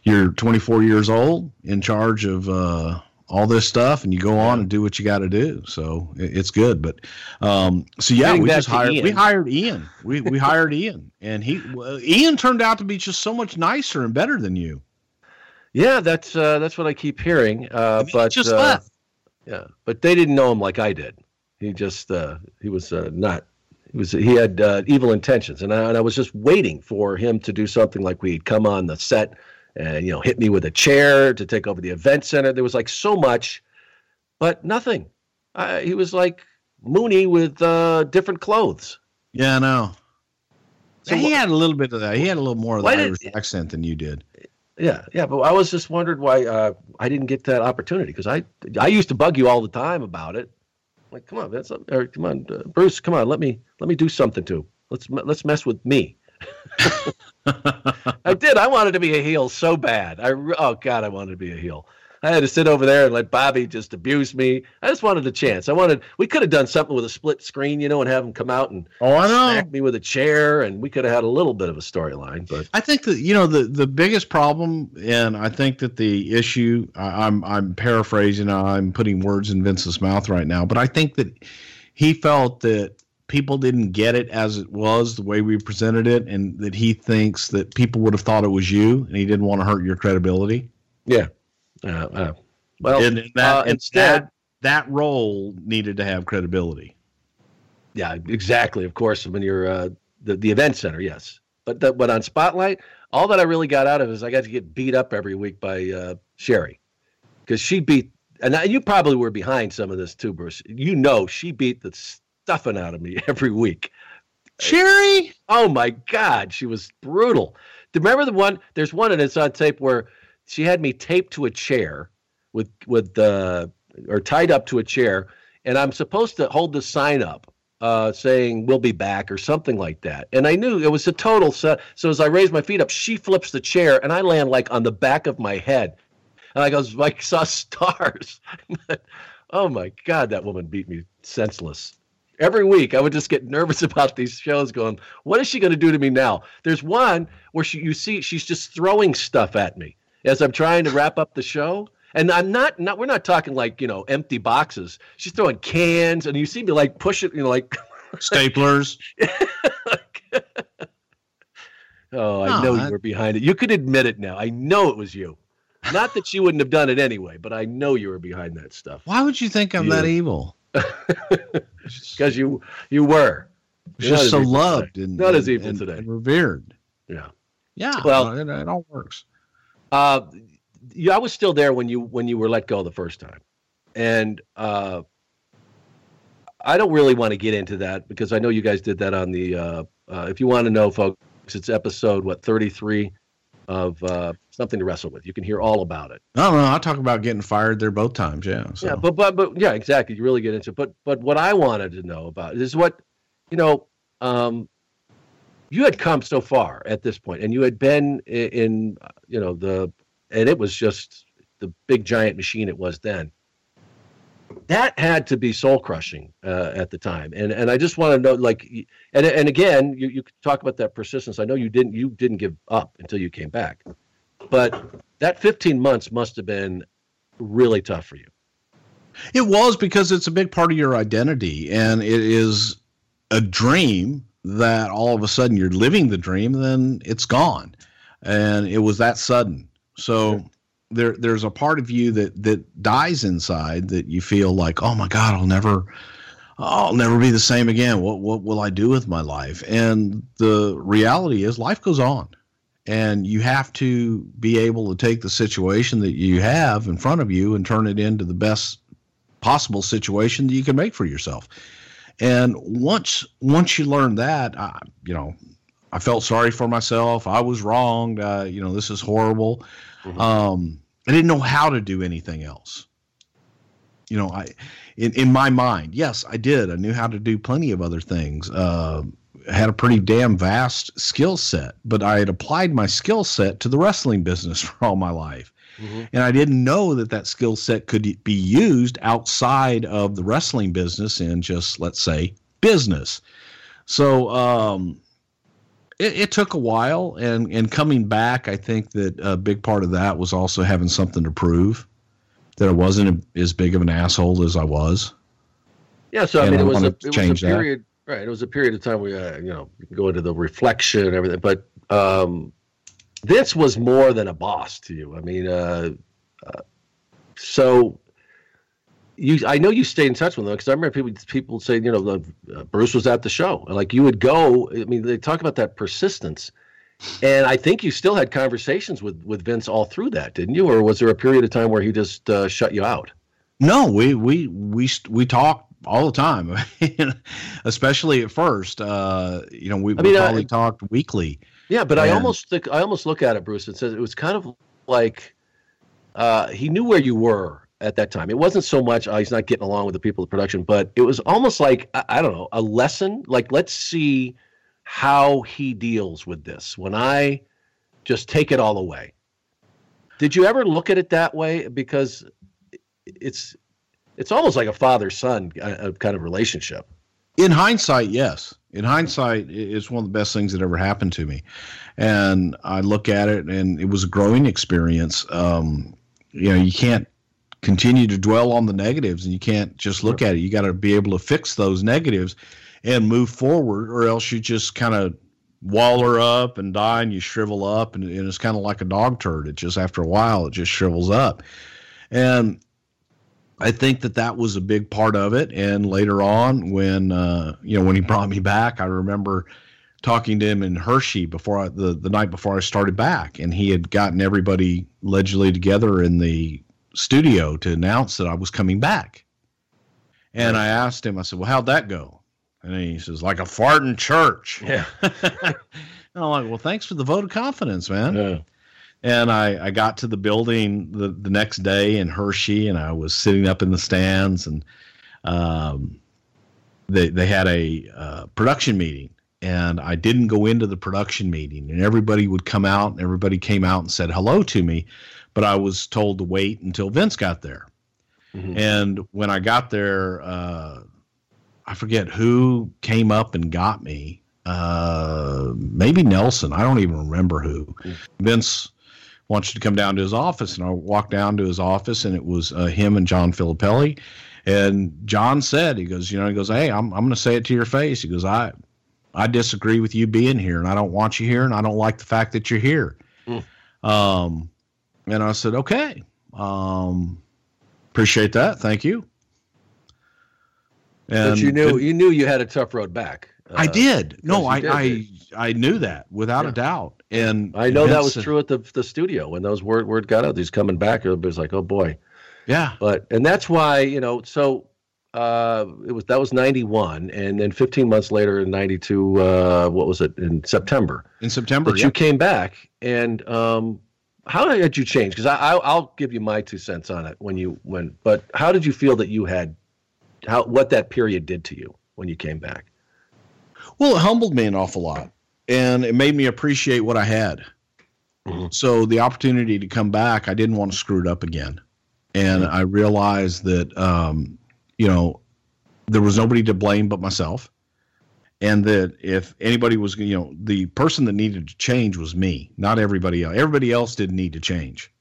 Speaker 2: You're 24 years old, in charge of uh, all this stuff and you go on and do what you got to do. So it's good. But um, so yeah,
Speaker 1: Getting
Speaker 2: we just hired we hired Ian. We we hired Ian, and he well, Ian turned out to be just so much nicer and better than you.
Speaker 1: Yeah, that's uh, that's what I keep hearing. Uh,
Speaker 2: And he
Speaker 1: but
Speaker 2: just
Speaker 1: uh,
Speaker 2: left.
Speaker 1: Yeah, but they didn't know him like I did. He just uh, he was uh, not. He was he had uh, evil intentions, and I, and I was just waiting for him to do something like we'd come on the set and you know hit me with a chair to take over the event center. There was like so much, but nothing. I, he was like Mooney with uh, different clothes.
Speaker 2: Yeah, I know.
Speaker 1: So
Speaker 2: he had a little bit of that. He had a little more of the
Speaker 1: Why did-
Speaker 2: accent than you did.
Speaker 1: Yeah, yeah, but I was just wondered why uh, I didn't get that opportunity because I I used to bug you all the time about it. Like, come on, that's or come on, uh, Bruce, come on, let me let me do something too. Let's let's mess with me. I did. I wanted to be a heel so bad. I oh god, I wanted to be a heel. I had to sit over there and let Bobby just abuse me. I just wanted a chance. I wanted. We could have done something with a split screen, you know, and have him come out and
Speaker 2: Oh, I
Speaker 1: smack me with a chair, and we could have had a little bit of a storyline. But
Speaker 2: I think that you know the the biggest problem, and I think that the issue. I, I'm I'm paraphrasing. I'm putting words in Vince's mouth right now, but I think that he felt that people didn't get it as it was the way we presented it, and that he thinks that people would have thought it was you, and he didn't want to hurt your credibility.
Speaker 1: yeah, uh, uh, well,
Speaker 2: and and that
Speaker 1: uh, instead-
Speaker 2: that, that role needed to have credibility.
Speaker 1: Yeah, exactly. Of course, when you're uh, the the event center, yes. But the, but on Spotlight, all that I really got out of it is I got to get beat up every week by uh, Sherri, because she beat, and I, you probably were behind some of this too, Bruce. You know, she beat the stuffing out of me every week.
Speaker 2: Sherri?
Speaker 1: Oh my God, she was brutal. Do you Remember the one? There's one, and it's on tape where she had me taped to a chair with with uh, or tied up to a chair, and I'm supposed to hold the sign up uh, saying "We'll be back" or something like that. And I knew it was a total set. So as I raise my feet up, she flips the chair, and I land like on the back of my head, and I goes like saw stars. oh my God, that woman beat me senseless every week I would just get nervous about these shows going, what is she going to do to me now? There's one where she you see she's just throwing stuff at me as I'm trying to wrap up the show. And I'm not not we're not talking like, you know, empty boxes. She's throwing cans and you see me like push it, you know, like
Speaker 2: staplers.
Speaker 1: Oh, I
Speaker 2: No,
Speaker 1: know
Speaker 2: I-
Speaker 1: you were behind it. You could admit it now. I know it was you. Not that she wouldn't have done it anyway, but I know you were behind that stuff.
Speaker 2: Why would you think I'm
Speaker 1: You.
Speaker 2: that evil?
Speaker 1: Because you you were. Not
Speaker 2: just so loved
Speaker 1: today.
Speaker 2: and
Speaker 1: Not as evil
Speaker 2: and-
Speaker 1: today.
Speaker 2: and revered.
Speaker 1: Yeah.
Speaker 2: Yeah,
Speaker 1: Well-
Speaker 2: well, it, it all works.
Speaker 1: Uh, yeah, I was still there when you when you were let go the first time, and uh, I don't really want to get into that because I know you guys did that on the. Uh, uh, if you want to know, folks, it's episode what thirty three of uh, something to wrestle with. You can hear all about it.
Speaker 2: No, no, I talk about getting fired there both times. Yeah, so.
Speaker 1: Yeah, but but but yeah, exactly. You really get into it. But but what I wanted to know about is what you know. Um, you had come so far at this point, and you had been in, in uh, you know the, and it was just the big giant machine it was then. That had to be soul crushing uh, at the time, and and I just want to know, like, and and again, you you talk about that persistence. I know you didn't you didn't give up until you came back, but that 15 months must have been really tough for you.
Speaker 2: It was because it's a big part of your identity, and it is a dream that all of a sudden you're living the dream, then it's gone, and it was that sudden. So
Speaker 1: Sure.
Speaker 2: There, there's a part of you that that dies inside that you feel like, oh my God, I'll never, I'll never be the same again. What what will I do with my life? And the reality is, life goes on. And you have to be able to take the situation that you have in front of you and turn it into the best possible situation that you can make for yourself. And once once you learn that, I, you know, I felt sorry for myself. I was wrong. Uh, you know, this is horrible.
Speaker 1: Mhm.
Speaker 2: Um, I didn't know how to do anything else. You know, I in in my mind, yes, I did. I knew how to do plenty of other things. Uh, had a pretty damn vast skill set, but I had applied my skill set to the wrestling business for all my life and I didn't know that that skill set could be used outside of the wrestling business in just let's say business. So um, it, it took a while, and and coming back, I think that a big part of that was also having something to prove that I wasn't as big of an asshole as I was.
Speaker 1: Yeah, so I mean,
Speaker 2: I
Speaker 1: it was a it was a
Speaker 2: that.
Speaker 1: period, right? It was a period of time we, uh, you know you can go into the reflection and everything, but um, this was more than a boss to you. I mean, uh, uh, so you I know you stayed in touch with them because I remember people people say you know uh, Bruce was at the show and like you would go. I mean, they talk about that persistence, and I think you still had conversations with with Vince all through that, didn't you? Or was there a period of time where he just uh, shut you out?
Speaker 2: No, we we we we talked all the time, especially at first. Uh, you know, we, I mean, we probably I, talked weekly.
Speaker 1: Yeah, but and, I almost think I almost look at it, Bruce, and says it was kind of like uh, he knew where you were at that time. It wasn't so much oh, he's not getting along with the people of production, but it was almost like I, I don't know a lesson. Like let's see how he deals with this when I just take it all away. Did you ever look at it that way? Because it's it's almost like a father son uh, kind of relationship.
Speaker 2: In hindsight, yes. In hindsight, it's one of the best things that ever happened to me, and I look at it, and it was a growing experience. Um, you know, you can't continue to dwell on the negatives and you can't just look at it. You got to be able to fix those negatives and move forward, or else you just kind of waller up and die and you shrivel up. And, and it's kind of like a dog turd. It just, after a while, it just shrivels up. And I think that that was a big part of it. And later on, when, uh, you know, when he brought me back, I remember talking to him in Hershey before I, the the night before I started back, and he had gotten everybody allegedly together in the studio to announce that I was coming back. And I asked him, I said, Well, how'd that go? And he says, Like a fart in church.
Speaker 1: Yeah.
Speaker 2: and I'm like, Well, thanks for the vote of confidence, man.
Speaker 1: Yeah.
Speaker 2: And I, I got to the building the, the next day in Hershey and I was sitting up in the stands and um, they, they had a uh, production meeting and I didn't go into the production meeting and everybody would come out and everybody came out and said hello to me but I was told to wait until Vince got there. Mm-hmm. And when I got there, uh, I forget who came up and got me. Uh, maybe Nelson. I don't even remember who. Mm-hmm. Vince wants you to come down to his office, and I walked down to his office, and it was uh, him and John Filippelli. And John said, he goes, you know, he goes, hey, I'm I'm going to say it to your face. He goes, I I disagree with you being here, and I don't want you here, and I don't like the fact that you're here. Mm. Um, and I said, okay, um, appreciate that. Thank you.
Speaker 1: And but you knew you knew you had a tough road back.
Speaker 2: Uh, I did. No, I, did. I I knew that without yeah. a doubt. And
Speaker 1: I know that was true at the the studio when those word word got out. He's coming back. It was like, oh boy.
Speaker 2: Yeah.
Speaker 1: But and that's why you know so uh, it was that was 91 and then 15 months later in 92 uh, what was it in september
Speaker 2: in september
Speaker 1: that you came back and um, how did you change? Because I, will give you my two cents on it when you when. But how did you feel that you had how what that period did to you when you came back?
Speaker 2: Well, it humbled me an awful lot, and it made me appreciate what I had. Mm-hmm. So the opportunity to come back, I didn't want to screw it up again, and mm-hmm. I realized that um, you know there was nobody to blame but myself and that if anybody was you know the person that needed to change was me not everybody else everybody else didn't need to change.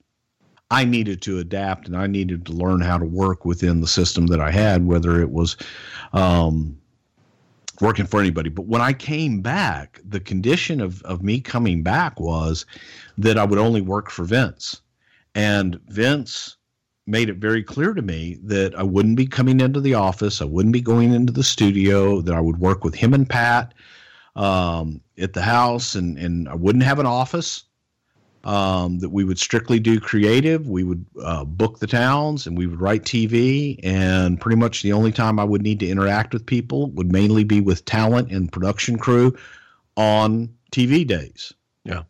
Speaker 2: I needed to adapt and i needed to learn how to work within the system that i had whether it was um, working for anybody. But when i came back the condition of, of me coming back was that i would only work for vince. And vince made it very clear to me that I wouldn't be coming into the office, I wouldn't be going into the studio, that I would work with him and Pat um, at the house, and and I wouldn't have an office. Um, that we would strictly do creative. We would uh, book the towns and we would write TV. And pretty much the only time I would need to interact with people would mainly be with talent and production crew on TV days.
Speaker 1: Yeah.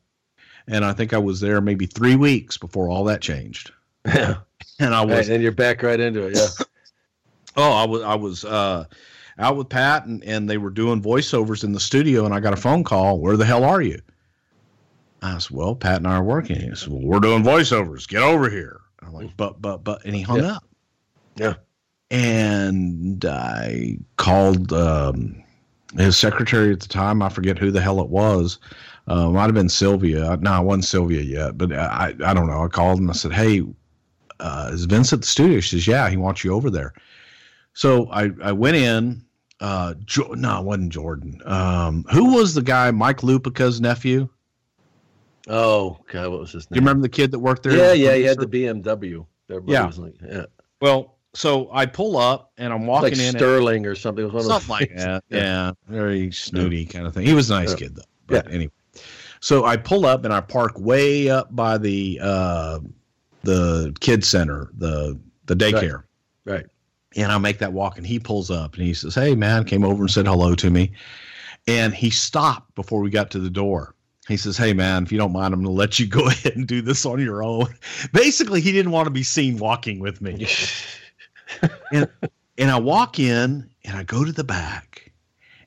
Speaker 2: And I think I was there maybe three weeks before all that changed.
Speaker 1: Yeah.
Speaker 2: And I was,
Speaker 1: and you're back right into it. Yeah.
Speaker 2: oh, I was, I was uh, out with Pat, and and they were doing voiceovers in the studio, and I got a phone call. Where the hell are you? I said, well, Pat and I are working. He said, well, we're doing voiceovers. Get over here. I'm like, but, but, but, and he hung
Speaker 1: yeah.
Speaker 2: up.
Speaker 1: Yeah.
Speaker 2: And I called um, his secretary at the time. I forget who the hell it was. Uh, might have been Sylvia. No, I wasn't Sylvia yet, but I, I don't know. I called and I said, hey, uh, is Vince at the studio? She says, yeah, he wants you over there. So I, I went in. Uh, jo- no, it wasn't Jordan. Um, who was the guy? Mike Lupica's nephew.
Speaker 1: Oh God, what was his name?
Speaker 2: Do you remember the kid that worked there?
Speaker 1: Yeah, yeah, he had the BMW.
Speaker 2: yeah. Like, yeah. Well, so I pull up and I'm walking
Speaker 1: like
Speaker 2: in.
Speaker 1: Sterling or something.
Speaker 2: something like that. Yeah. yeah. very snooty kind of thing. He was a nice yeah. kid though. But yeah. anyway, so I pull up and I park way up by the uh, the kid center, the the daycare.
Speaker 1: Right. right.
Speaker 2: And I make that walk, and he pulls up and he says, "Hey, man," came over and said hello to me, and he stopped before we got to the door. He says, "Hey, man, if you don't mind, I'm going to let you go ahead and do this on your own." Basically, he didn't want to be seen walking with me. and and I walk in and I go to the back,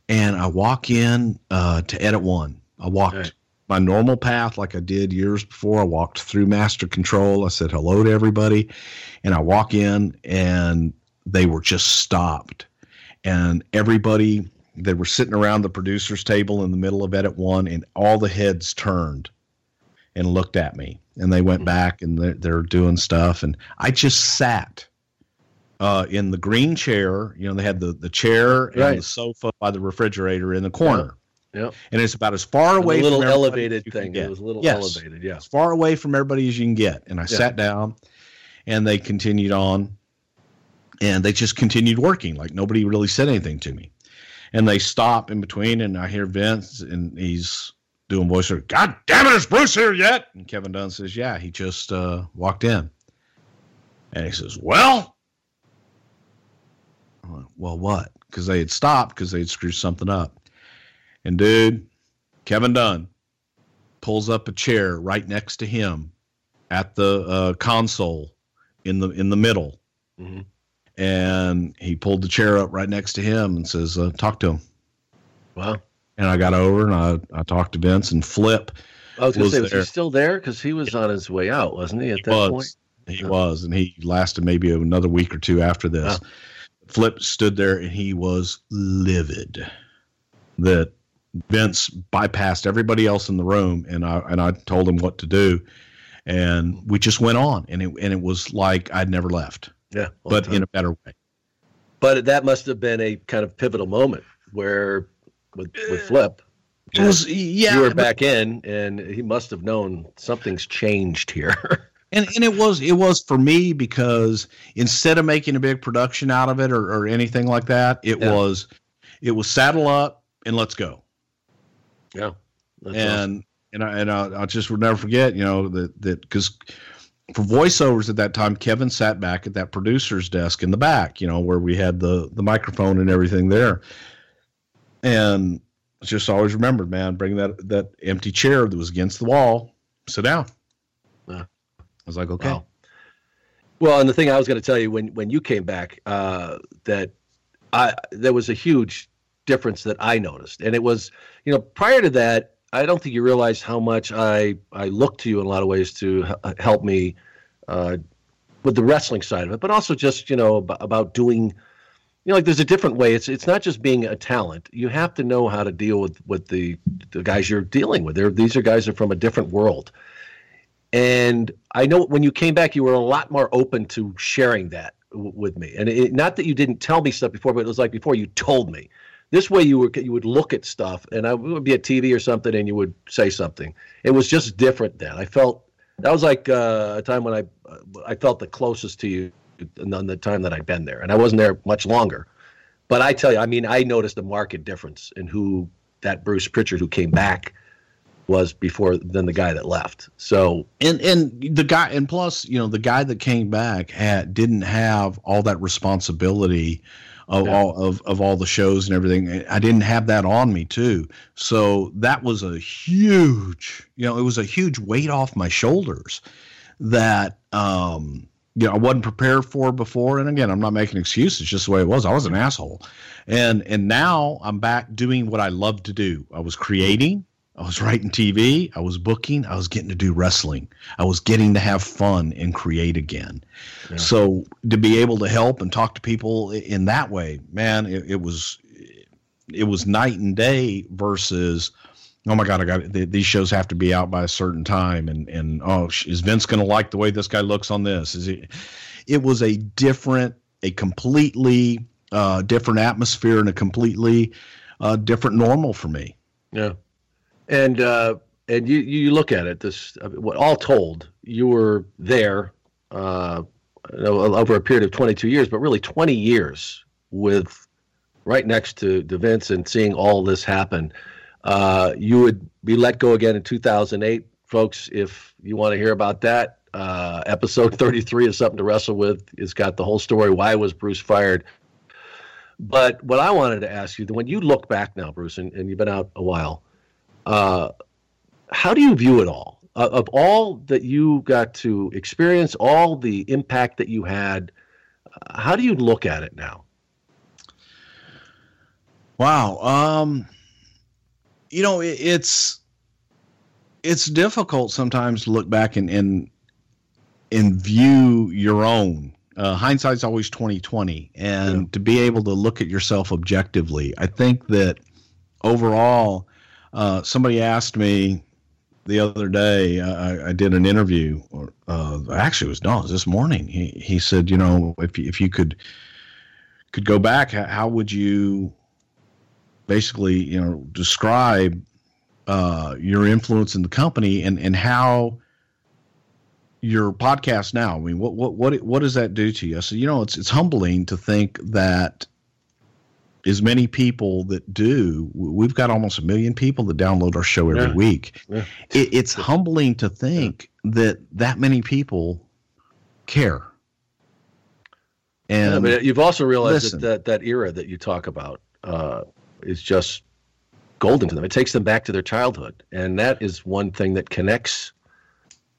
Speaker 2: and I walk in uh, to edit one. I walked right. My normal path like I did years before. I walked through master control. I said hello to everybody, and I walk in and they were just stopped. And everybody, they were sitting around the producer's table in the middle of edit one, and all the heads turned and looked at me. And they went mm-hmm. back and they're, they're doing stuff. And I just sat uh, in the green chair. You know, they had the, the chair and right. the sofa by the refrigerator in the corner. And it's about as far away
Speaker 1: a little elevated thing. It was a little yes. elevated, yeah.
Speaker 2: As far away from everybody as you can get. And I yeah. sat down and they continued on and they just continued working like nobody really said anything to me and they stop in between and i hear vince and he's doing voiceover god damn it is bruce here yet and kevin dunn says yeah he just uh, walked in and he says well went, well what because they had stopped because they had screwed something up and dude kevin dunn pulls up a chair right next to him at the uh, console in the in the middle mm-hmm and he pulled the chair up right next to him and says, uh, "Talk to him."
Speaker 1: Wow.
Speaker 2: And I got over and I, I talked to Vince and Flip.
Speaker 1: I was to say, was he still there? Because he was on his way out, wasn't he? At he that
Speaker 2: was.
Speaker 1: point,
Speaker 2: he oh. was, and he lasted maybe another week or two after this. Wow. Flip stood there and he was livid that Vince bypassed everybody else in the room, and I and I told him what to do, and we just went on, and it and it was like I'd never left.
Speaker 1: Yeah,
Speaker 2: but in a better way.
Speaker 1: But that must have been a kind of pivotal moment where, with, with Flip,
Speaker 2: was, yeah,
Speaker 1: you were back in, and he must have known something's changed here.
Speaker 2: and and it was it was for me because instead of making a big production out of it or, or anything like that, it yeah. was it was saddle up and let's go.
Speaker 1: Yeah,
Speaker 2: and awesome. and I and I, I just would never forget, you know that that because for voiceovers at that time, Kevin sat back at that producer's desk in the back, you know, where we had the the microphone and everything there. And just always remembered, man, bring that that empty chair that was against the wall, sit down. Yeah. I was like, okay. Wow.
Speaker 1: Well, and the thing I was going to tell you when when you came back, uh, that I there was a huge difference that I noticed, and it was, you know, prior to that, I don't think you realize how much I I look to you in a lot of ways to help me uh, with the wrestling side of it, but also just you know about, about doing. You know, like there's a different way. It's it's not just being a talent. You have to know how to deal with with the the guys you're dealing with. They're, these are guys that are from a different world. And I know when you came back, you were a lot more open to sharing that w- with me. And it, not that you didn't tell me stuff before, but it was like before you told me. This way, you would you would look at stuff, and I would be at TV or something, and you would say something. It was just different then. I felt that was like uh, a time when I I felt the closest to you on the time that I'd been there, and I wasn't there much longer. But I tell you, I mean, I noticed a marked difference in who that Bruce Prichard who came back was before than the guy that left. So
Speaker 2: and and the guy and plus, you know, the guy that came back had didn't have all that responsibility of yeah. all of, of all the shows and everything. I didn't have that on me too. So that was a huge, you know, it was a huge weight off my shoulders that um you know I wasn't prepared for before. And again, I'm not making excuses, just the way it was. I was an asshole. And and now I'm back doing what I love to do. I was creating I was writing TV, I was booking, I was getting to do wrestling. I was getting to have fun and create again. Yeah. So to be able to help and talk to people in that way, man, it, it was it was night and day versus oh my god, I got these shows have to be out by a certain time and and oh, is Vince going to like the way this guy looks on this? Is it it was a different a completely uh, different atmosphere and a completely uh, different normal for me.
Speaker 1: Yeah and uh, and you you look at it this what all told you were there uh, over a period of 22 years, but really 20 years with right next to, to Vince and seeing all this happen. Uh, you would be let go again in 2008. Folks, if you want to hear about that, uh, episode 33 is something to wrestle with. It's got the whole story. Why was Bruce fired? But what I wanted to ask you, the when you look back now, Bruce, and, and you've been out a while, uh, how do you view it all? Uh, of all that you got to experience, all the impact that you had, uh, how do you look at it now?
Speaker 2: Wow. Um, you know, it, it's it's difficult sometimes to look back and and and view your own. Uh, hindsight's always twenty twenty, and yeah. to be able to look at yourself objectively, I think that overall, uh, somebody asked me the other day. I, I did an interview, or uh, actually, it was was this morning. He he said, you know, if if you could could go back, how would you basically, you know, describe uh, your influence in the company and and how your podcast now. I mean, what what what what does that do to you? I said, you know, it's it's humbling to think that as many people that do, we've got almost a million people that download our show every yeah. week. Yeah. It, it's humbling to think yeah. that that many people care.
Speaker 1: And but you've also realized listen, that, that that era that you talk about uh, is just golden to them. It takes them back to their childhood, and that is one thing that connects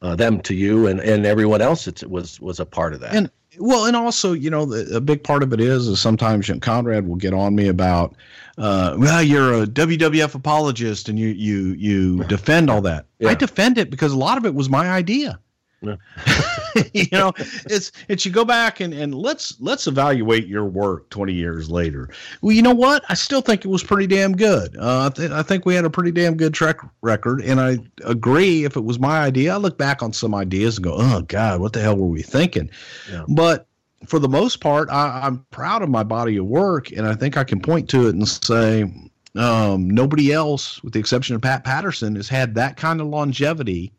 Speaker 1: uh, them to you and, and everyone else that was was a part of that.
Speaker 2: And well, and also, you know, the, a big part of it is, is sometimes Conrad will get on me about, uh, well, you're a WWF apologist and you you you defend all that. Yeah. I defend it because a lot of it was my idea. Yeah. you know, it's it's you go back and, and let's let's evaluate your work 20 years later. Well, you know what? I still think it was pretty damn good. Uh, I, th- I think we had a pretty damn good track record, and I agree. If it was my idea, I look back on some ideas and go, "Oh God, what the hell were we thinking?" Yeah. But for the most part, I, I'm proud of my body of work, and I think I can point to it and say, um, nobody else, with the exception of Pat Patterson, has had that kind of longevity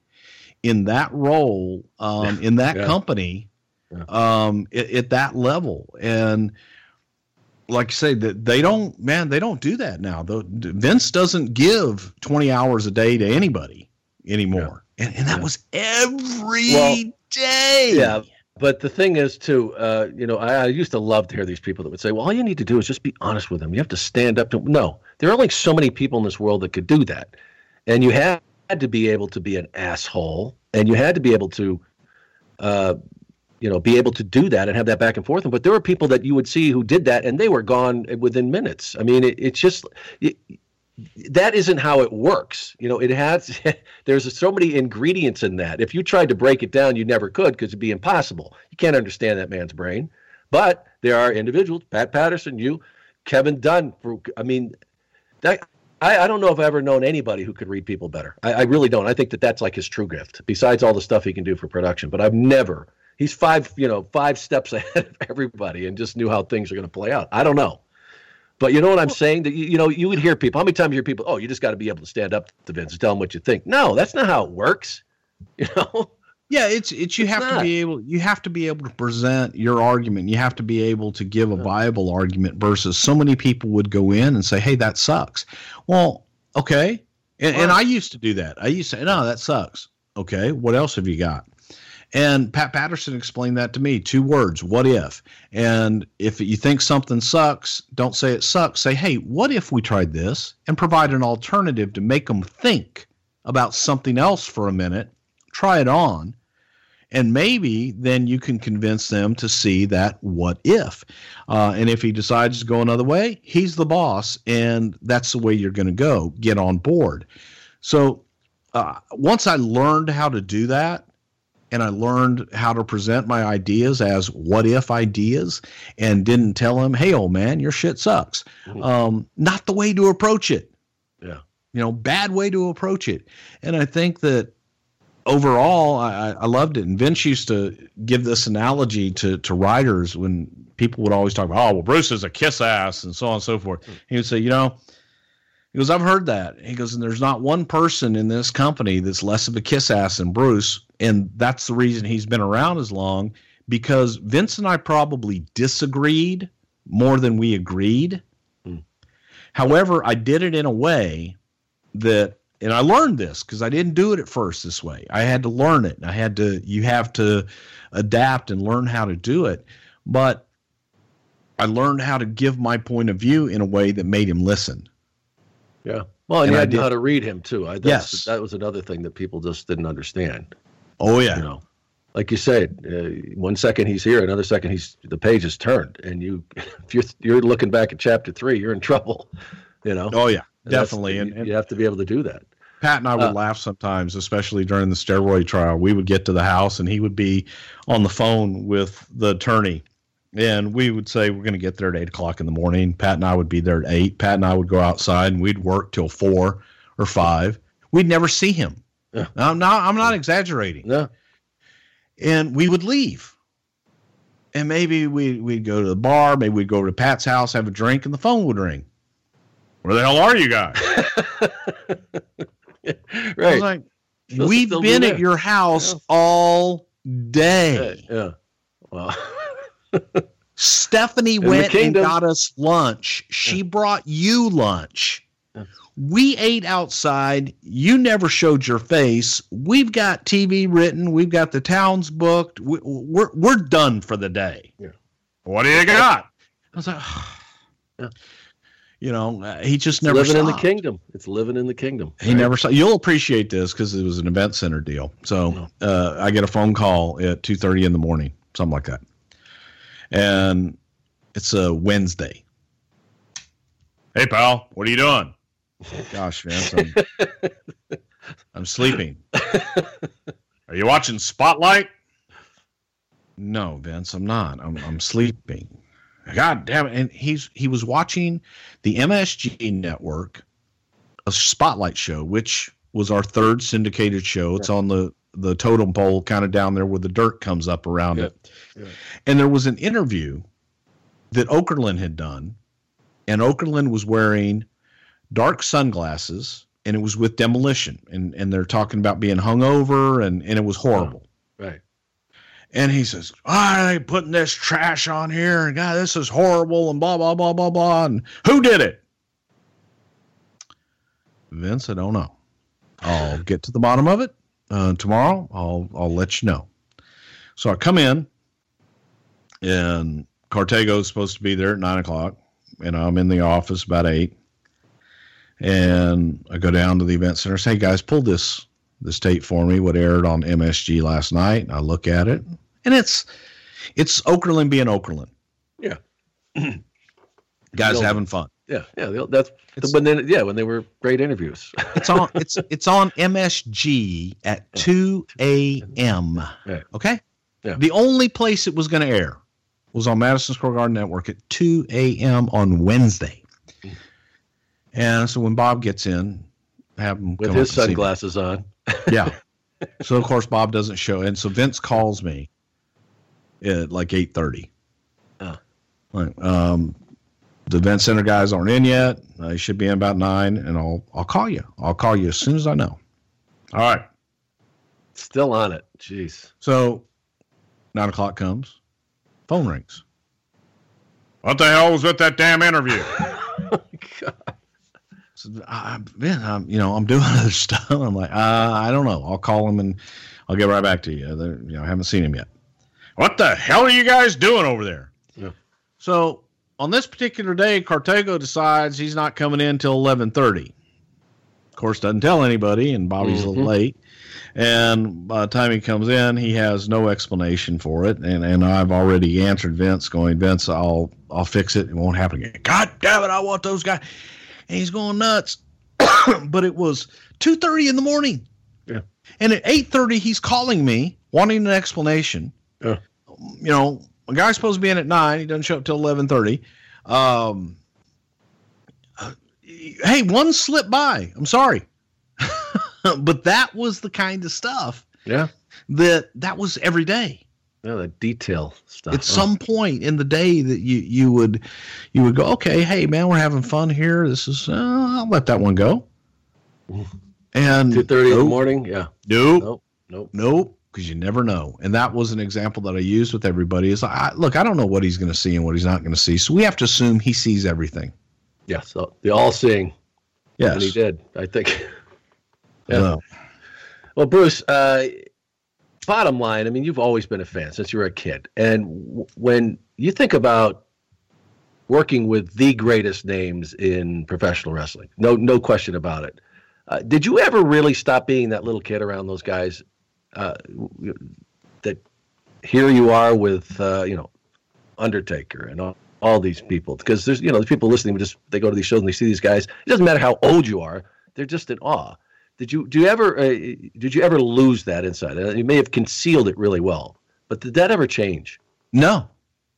Speaker 2: in that role um, in that yeah. company yeah. Um, at, at, that level and like I say that they don't man they don't do that now the, Vince doesn't give 20 hours a day to anybody anymore yeah. and, and that was every well, day.
Speaker 1: yeah but the thing is too uh, you know I, I, used to love to hear these people that would say well all you need to do is just be honest with them you have to stand up to no there are only so many people in this world that could do that and you have to be able to be an asshole and you had to be able to uh, you know be able to do that and have that back and forth. But there were people that you would see who did that and they were gone within minutes. I mean it, it's just it, that isn't how it works. You know it has there's so many ingredients in that. If you tried to break it down you never could because it'd be impossible. You can't understand that man's brain. But there are individuals pat patterson you kevin dunn for, i mean that I, I, don't know if I've ever known anybody who could read people better. I, I, really don't. I think that that's like his true gift, besides all the stuff he can do for production. But I've never. He's five, you know, five steps ahead of everybody, and just knew how things are going to play out. I don't know, but you know what I'm saying? That you, you know, you would hear people. How many times you hear people? Oh, you just got to be able to stand up to Vince and tell him what you think. No, that's not how it works. You know.
Speaker 2: Yeah, it's it's you it's have not. to be able you have to be able to present your argument. You have to be able to give a viable argument versus so many people would go in and say, "Hey, that sucks." Well, okay. And, and I used to do that. I used to say, "No, that sucks." Okay, what else have you got? And Pat Patterson explained that to me. Two words, what if? And if you think something sucks, don't say it sucks. Say, hey, what if we tried this? And provide an alternative to make them think about something else for a minute. Try it on and maybe then you can convince them to see that what if. Uh, and if he decides to go another way, he's the boss, and that's the way you're going to go. Get on board. So uh, once I learned how to do that, and I learned how to present my ideas as what if ideas and didn't tell him, hey, old man, your shit sucks. Mm-hmm. Um, not the way to approach it.
Speaker 1: Yeah.
Speaker 2: You know, bad way to approach it. And I think that overall, I, I loved it. And Vince used to give this analogy to to writers when people would always talk about, oh, well, Bruce is a kiss ass and so on and so forth. He would say, you know, he goes, I've heard that. He goes, and there's not one person in this company that's less of a kiss ass than Bruce. And that's the reason he's been around as long because Vince and I probably disagreed more than we agreed.
Speaker 1: Hmm.
Speaker 2: However, I did it in a way that and I learned this because I didn't do it at first this way. I had to learn it. I had to you have to adapt and learn how to do it. But I learned how to give my point of view in a way that made him listen.
Speaker 1: Yeah. Well, and,
Speaker 2: And
Speaker 1: you
Speaker 2: I
Speaker 1: had to know how to read him too. I, that's,
Speaker 2: Yes.
Speaker 1: That was another thing that people just didn't understand.
Speaker 2: Oh yeah.
Speaker 1: You know, like you said, uh, one second he's here, another second he's the page is turned, and you, if you're you're looking back at chapter three, you're in trouble. You know.
Speaker 2: Oh yeah. Definitely. And,
Speaker 1: you,
Speaker 2: and
Speaker 1: you have to be able to do that.
Speaker 2: Pat and I would
Speaker 1: Uh,
Speaker 2: laugh sometimes, especially during the steroid trial. We would get to the house and he would be on the phone with the attorney. And we would say, We're going to get there at eight o'clock in the morning. Pat and I would be there at eight. Pat and I would go outside and we'd work till four or five. We'd never see him.
Speaker 1: Yeah.
Speaker 2: I'm not, I'm not exaggerating.
Speaker 1: No.
Speaker 2: And we would leave. And maybe we, we'd go to the bar. Maybe we'd go over to Pat's house, have a drink, and the phone would ring. Where the hell are you guys? I was
Speaker 1: right.
Speaker 2: like,
Speaker 1: They'll
Speaker 2: we've
Speaker 1: still be
Speaker 2: been at your house
Speaker 1: Yeah.
Speaker 2: all day.
Speaker 1: yeah. Well.
Speaker 2: Stephanie
Speaker 1: the
Speaker 2: went and
Speaker 1: kingdom-
Speaker 2: got us lunch. She brought you lunch. We ate outside. You never showed your face. We've got TV written. We've got the towns booked. We, we're we're done for the day.
Speaker 1: Yeah.
Speaker 2: What do you got? I was like,
Speaker 1: Yeah.
Speaker 2: You know, uh, he just
Speaker 1: It's
Speaker 2: never
Speaker 1: living in the kingdom. It's living in the kingdom.
Speaker 2: He
Speaker 1: right?
Speaker 2: never saw. You'll appreciate this because it was an event center deal. So uh, I get a phone call at two thirty in the morning, something like that, and it's a Wednesday. Hey pal, what are you doing? Gosh, Vince, I'm, I'm sleeping. Are you watching Spotlight? No, Vince, I'm not. I'm I'm sleeping. God damn it! And he's he was watching the MSG network, a spotlight show, which was our third syndicated show. It's on the the totem pole, kind of down there where the dirt comes up around
Speaker 1: Yeah.
Speaker 2: it.
Speaker 1: Yeah.
Speaker 2: And there was an interview that Okerlund had done, and Okerlund was wearing dark sunglasses, and it was with demolition, and and they're talking about being hungover, and and it was horrible.
Speaker 1: Right.
Speaker 2: And he says, I ain't putting this trash on here. And God, this is horrible. And blah, blah, blah, blah, blah. And who did it? Vince, I don't know. I'll get to the bottom of it uh, tomorrow. I'll, I'll let you know. So I come in, and Cartago's supposed to be there at nine o'clock. And I'm in the office about eight. And I go down to the event center. Say, hey guys, pull this this tape for me, what aired on MSG last night. I look at it, and it's it's Okerlund being Okerlund.
Speaker 1: Yeah.
Speaker 2: Guys
Speaker 1: Building.
Speaker 2: having fun.
Speaker 1: Yeah. Yeah. they- That's
Speaker 2: It's-
Speaker 1: when then yeah when they were great interviews.
Speaker 2: It's on it's it's on MSG at two a.m.
Speaker 1: Right.
Speaker 2: Okay.
Speaker 1: Yeah.
Speaker 2: The only place it was going to air was on Madison Square Garden Network at two a.m. on Wednesday. Mm. And so when Bob gets in, have him
Speaker 1: with his
Speaker 2: up and see me.
Speaker 1: sunglasses on.
Speaker 2: Yeah. so of course Bob doesn't show, and so Vince calls me at like eight thirty.
Speaker 1: Oh.
Speaker 2: Like, um, the event center guys aren't in yet. They should be in about nine, and I'll I'll call you. I'll call you as soon as I know. All right.
Speaker 1: Still on it. Jeez.
Speaker 2: So nine o'clock comes, phone rings. What the hell was with that damn interview? So, I, man, I'm, you know, I'm doing other stuff. I'm like, uh, I don't know. I'll call him and I'll get right back to you. They're, you know, I haven't seen him yet. What the hell are you guys doing over there?
Speaker 1: Yeah.
Speaker 2: So on this particular day, Cartago decides he's not coming in till 11:30. Of course, doesn't tell anybody, and Bobby's a little late. And by the time he comes in, he has no explanation for it. And and I've already answered Vince, going, Vince, I'll I'll fix it. It won't happen again. God damn it, I want those guys. And he's going nuts. but it was two thirty in the morning.
Speaker 1: Yeah.
Speaker 2: And at eight thirty, he's calling me wanting an explanation.
Speaker 1: Yeah.
Speaker 2: You know, a guy's supposed to be in at nine. He doesn't show up till eleven thirty. Um, uh, hey, one slipped by. I'm sorry, but that was the kind of stuff
Speaker 1: Yeah.
Speaker 2: that that was every day.
Speaker 1: Yeah. The detail stuff.
Speaker 2: At some point in the day that you you would you would go, okay, hey man, we're having fun here. This is uh, I'll let that one go. And
Speaker 1: two thirty in the morning. Yeah.
Speaker 2: Nope,
Speaker 1: Nope. Nope.
Speaker 2: nope. Because you never know. And that was an example that I used with everybody. Is I, look, I don't know what he's going to see and what he's not going to see, so we have to assume he sees everything.
Speaker 1: Yeah. So the all-seeing.
Speaker 2: Yes,
Speaker 1: and he did. I think. yeah. Well, well Bruce. Uh, bottom line, I mean, you've always been a fan since you were a kid, and w- when you think about working with the greatest names in professional wrestling, no, no question about it. Uh, did you ever really stop being that little kid around those guys? Uh, that here you are with uh, you know Undertaker and all, all these people because there's you know the people listening just they go to these shows and they see these guys. It doesn't matter how old you are; they're just in awe. Did you do you ever uh, did you ever lose that insight? Uh, you may have concealed it really well, but did that ever change?
Speaker 2: No,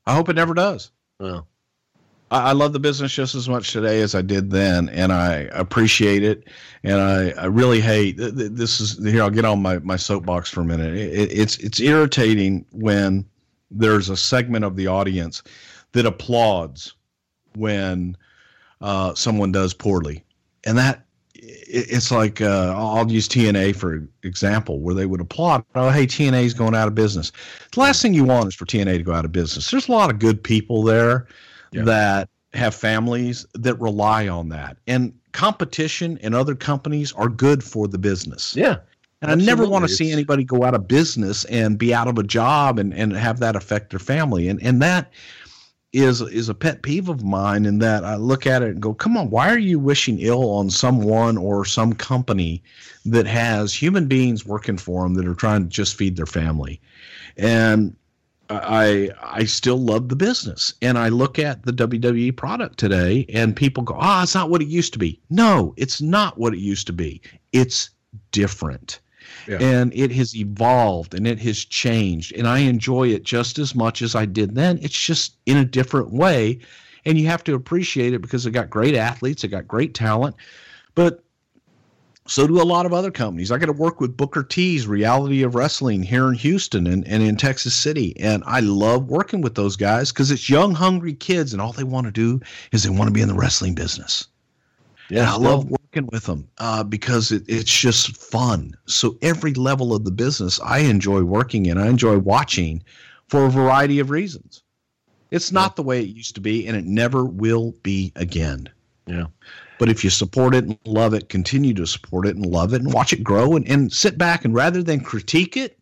Speaker 2: I hope it never does.
Speaker 1: Well,
Speaker 2: I, love the business just as much today as I did then, and I appreciate it. And I, I really hate this. Is here. I'll get on my, my soapbox for a minute. It, it's it's irritating when there's a segment of the audience that applauds when uh, someone does poorly, and that it's like uh, I'll use TNA for example, where they would applaud. Oh, hey, TNA is going out of business. The last thing you want is for TNA to go out of business. There's a lot of good people there yeah. that have families that rely on that. And competition and other companies are good for the business.
Speaker 1: Yeah.
Speaker 2: And Absolutely. I never want to see anybody go out of business and be out of a job and, and have that affect their family. And and that is is a pet peeve of mine in that I look at it and go, come on, why are you wishing ill on someone or some company that has human beings working for them that are trying to just feed their family? And I I still love the business, and I look at the WWE product today, and people go, "Ah, oh, it's not what it used to be." No, it's not what it used to be. It's different, yeah. and it has evolved and it has changed, and I enjoy it just as much as I did then. It's just in a different way, and you have to appreciate it because it got great athletes, it got great talent, but so do a lot of other companies. I got to work with Booker T's Reality of Wrestling here in Houston and, and in Texas City. And I love working with those guys because it's young, hungry kids, and all they want to do is they want to be in the wrestling business. Yeah, I love working with them uh, because it, it's just fun. So every level of the business, I enjoy working in. I enjoy watching for a variety of reasons. It's not yeah. the way it used to be, and it never will be again.
Speaker 1: Yeah.
Speaker 2: But if you support it and love it, continue to support it and love it and watch it grow and, and sit back and rather than critique it,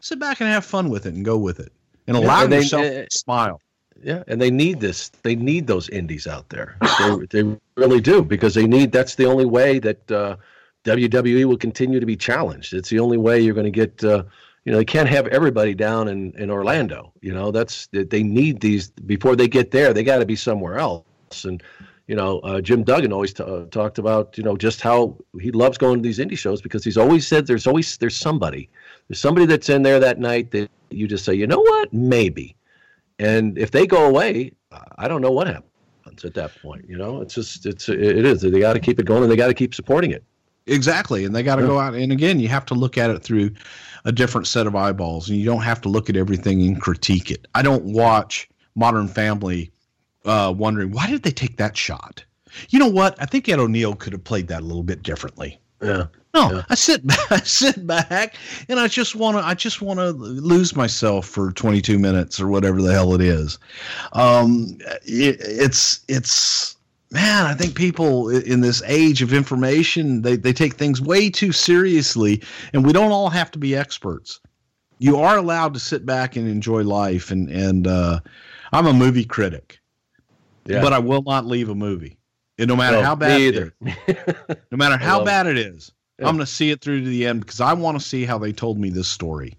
Speaker 2: sit back and have fun with it and go with it and allow and yourself they, uh, to smile.
Speaker 1: Yeah, and they need this. They need those indies out there. they, they really do because they need. That's the only way that uh, WWE will continue to be challenged. It's the only way you're going to get. Uh, you know, they can't have everybody down in in Orlando. You know, that's they need these before they get there. They got to be somewhere else. And you know, uh, Jim Duggan always t- uh, talked about, you know, just how he loves going to these indie shows because he's always said there's always there's somebody, there's somebody that's in there that night that you just say, you know what, maybe, and if they go away, I don't know what happens at that point. You know, it's just it's it is they got to keep it going and they got to keep supporting it.
Speaker 2: Exactly, and they got to yeah. go out and again, you have to look at it through a different set of eyeballs, and you don't have to look at everything and critique it. I don't watch Modern Family uh, wondering why did they take that shot? You know what? I think Ed O'Neill could have played that a little bit differently.
Speaker 1: Yeah.
Speaker 2: No,
Speaker 1: yeah.
Speaker 2: I sit back, I sit back, and I just want to, I just want to lose myself for 22 minutes or whatever the hell it is. Um, it, it's, it's, man, I think people in this age of information, they, they take things way too seriously, and we don't all have to be experts. You are allowed to sit back and enjoy life, and and uh, I'm a movie critic. Yeah. But I will not leave a movie. And no matter no, how bad it is, no matter how bad it is, yeah. I'm going to see it through to the end because I want to see how they told me this story.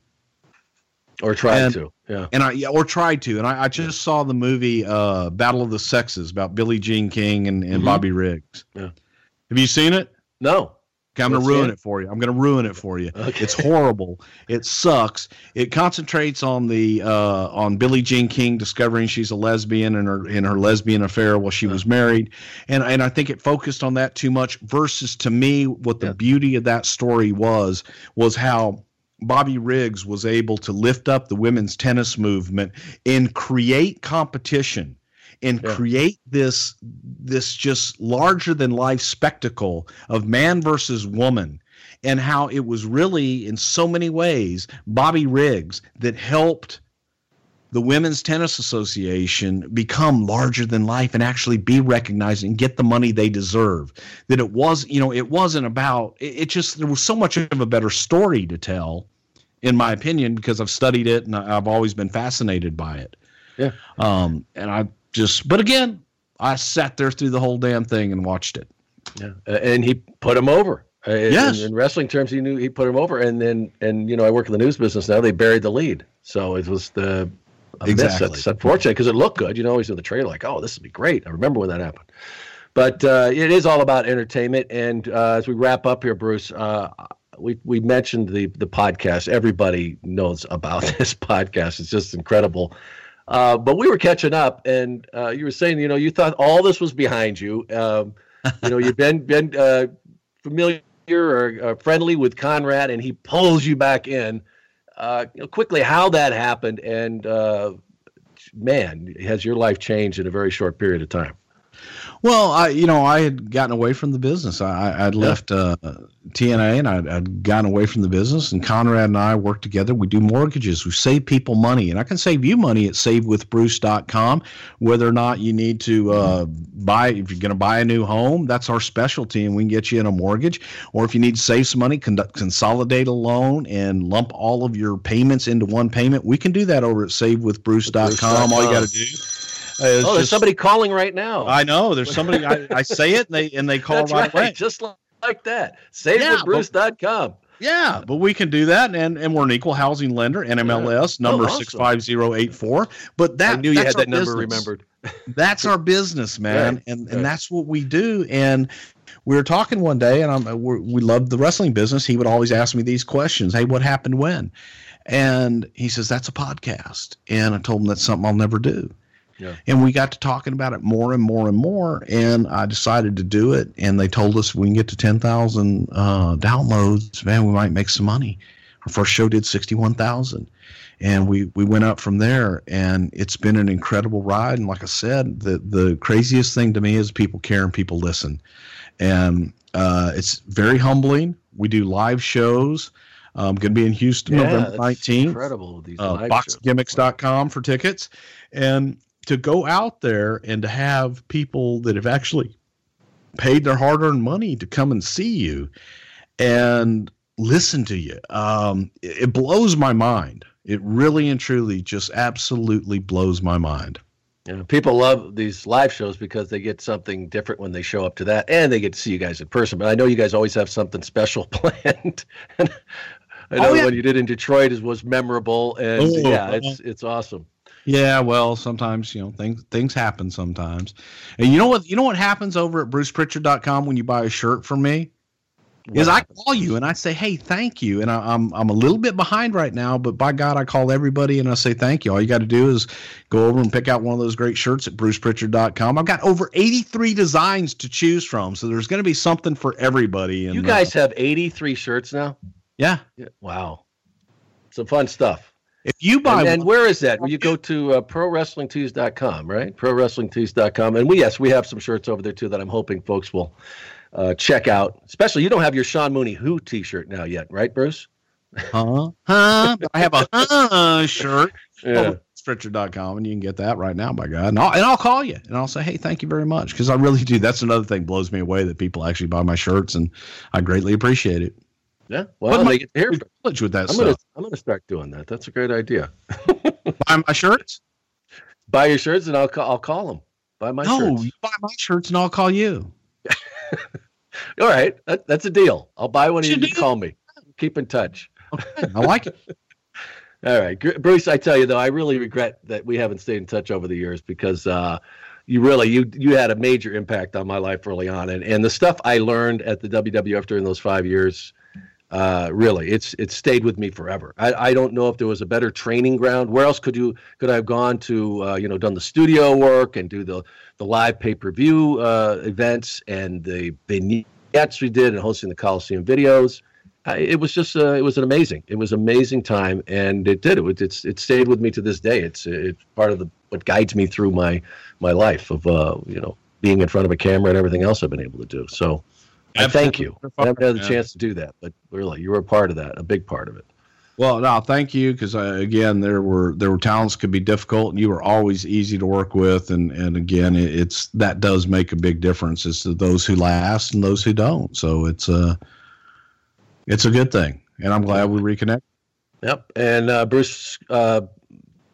Speaker 1: Or tried to, yeah.
Speaker 2: And I yeah, or tried to. And I, I just saw the movie uh, Battle of the Sexes about Billie Jean King and, and mm-hmm. Bobby Riggs.
Speaker 1: Yeah.
Speaker 2: Have you seen it?
Speaker 1: No.
Speaker 2: I'm going to ruin it. it for you. I'm going to ruin it for you. Okay. It's horrible. It sucks. It concentrates on the uh, on Billie Jean King discovering she's a lesbian and her in her lesbian affair while she was married, and and I think it focused on that too much. Versus to me, what the yeah. beauty of that story was was how Bobby Riggs was able to lift up the women's tennis movement and create competition and yeah. create this this just larger than life spectacle of man versus woman and how it was really, in so many ways, Bobby Riggs that helped the Women's Tennis Association become larger than life and actually be recognized and get the money they deserve. That it was, you know, it wasn't about, it, it just, there was so much of a better story to tell, in my opinion, because I've studied it and I've always been fascinated by it.
Speaker 1: Yeah.
Speaker 2: Um, and I just, but again, I sat there through the whole damn thing and watched it.
Speaker 1: Yeah. And he put him over. Uh,
Speaker 2: yes.
Speaker 1: In, in, wrestling terms, he knew he put him over. And then, and, you know, I work in the news business now. They buried the lead. So it was the,
Speaker 2: exactly.
Speaker 1: It's unfortunate because it looked good. You know, always in the trailer, like, oh, this would be great. I remember when that happened. But uh, it is all about entertainment. And uh, as we wrap up here, Bruce, uh, we we mentioned the the podcast. Everybody knows about this podcast. It's just incredible. Uh, but we were catching up, and uh, you were saying, you know, you thought all this was behind you. Um, you know, you've been been uh, familiar or friendly with Conrad, and he pulls you back in uh, you know, quickly how that happened, and uh, man, has your life changed in a very short period of time?
Speaker 2: Well, I you know I had gotten away from the business. I I'd left uh, TNA and I'd, I'd gotten away from the business. And Conrad and I work together. We do mortgages. We save people money, and I can save you money at SaveWithBruce.com. Whether or not you need to uh, buy, if you're going to buy a new home, that's our specialty, and we can get you in a mortgage. Or if you need to save some money, conduct, consolidate a loan and lump all of your payments into one payment, we can do that over at SaveWithBruce.com. All you got to do
Speaker 1: Uh, oh, there's just, somebody calling right now.
Speaker 2: I know. There's somebody. I, I say it and they and they call right, right, away.
Speaker 1: Just like that. SaveWithBruce.com.
Speaker 2: Yeah, but we can do that, and and we're an equal housing lender, NMLS
Speaker 1: yeah.
Speaker 2: Oh, number oh, six five zero eight four. But that
Speaker 1: I knew you had that number remembered.
Speaker 2: that's our business, man, right. and and that's what we do. And we were talking one day, and I'm we loved the wrestling business. He would always ask me these questions: Hey, what happened when? And he says that's a podcast, and I told him that's something I'll never do. Yeah. And we got to talking about it more and more and more. And I decided to do it. And they told us we can get to 10,000 uh, downloads, man, we might make some money. Our first show did 61,000. And we, we went up from there. And it's been an incredible ride. And like I said, the, the craziest thing to me is people care and people listen. And uh, it's very humbling. We do live shows. I'm going to be in Houston yeah, November 19th.
Speaker 1: Incredible. These uh,
Speaker 2: boxgimmicks.com for tickets. And to go out there and to have people that have actually paid their hard-earned money to come and see you and listen to you um, it, it blows my mind it really and truly just absolutely blows my mind
Speaker 1: yeah, people love these live shows because they get something different when they show up to that, and they get to see you guys in person. But I know you guys always have something special planned. I oh, know oh, yeah. what you did in Detroit is was memorable, and oh, yeah, it's it's awesome.
Speaker 2: Yeah, well, sometimes you know things things happen sometimes, and you know what you know what happens over at BrucePrichard.com when you buy a shirt from me what is happens? I call you and I say, hey, thank you, and I, I'm, I'm a little bit behind right now, but by God, I call everybody and I say thank you. All you got to do is go over and pick out one of those great shirts at BrucePrichard.com. I've got over 83 designs to choose from, so there's going to be something for everybody.
Speaker 1: And, you guys uh, have 83 shirts now.
Speaker 2: Yeah.
Speaker 1: yeah. Wow. Some fun stuff.
Speaker 2: If you buy
Speaker 1: and, and where is that? Well, you go to uh, prowrestlingtees.com, right? Prowrestlingtees.com. And we, yes, we have some shirts over there too that I'm hoping folks will uh, check out. Especially, you don't have your Sean Mooney Who t shirt now yet, right, Bruce?
Speaker 2: Huh? Huh? I have a huh shirt. Yeah. Stretcher.com and you can get that right now by God. And I'll, and I'll call you and I'll say, hey, thank you very much. Because I really do. That's another thing blows me away that people actually buy my shirts and I greatly appreciate it.
Speaker 1: Yeah, well, they get here
Speaker 2: with that
Speaker 1: I'm
Speaker 2: stuff.
Speaker 1: Gonna, I'm gonna start doing that. That's a great idea.
Speaker 2: buy my shirts.
Speaker 1: Buy your shirts, and I'll call. I'll call them. Buy my no, shirts.
Speaker 2: you buy my shirts, and I'll call you.
Speaker 1: All right, that, that's a deal. I'll buy one, of you can call me. Keep in touch.
Speaker 2: Okay, I like it.
Speaker 1: All right, Bruce. I tell you though, I really regret that we haven't stayed in touch over the years because uh, you really you you had a major impact on my life early on, and and the stuff I learned at the WWF during those five years uh, really, it's it's stayed with me forever. I, I don't know if there was a better training ground. Where else could you could I have gone to? Uh, you know, done the studio work and do the the live pay per view uh, events and the vignettes we did and hosting the Coliseum videos. I, it was just uh, it was an amazing it was amazing time and it did it it's it stayed with me to this day. It's it's part of the what guides me through my my life of uh, you know being in front of a camera and everything else I've been able to do. So I thank you. I haven't had the chance to do that, but really, you were a part of that, a big part of it.
Speaker 2: Well, no, thank you because again, there were there were talents could be difficult, and you were always easy to work with, and and again, it, it's that does make a big difference as to those who last and those who don't. So it's a it's a good thing, and I'm glad we reconnect.
Speaker 1: Yep, and uh, Bruce, uh,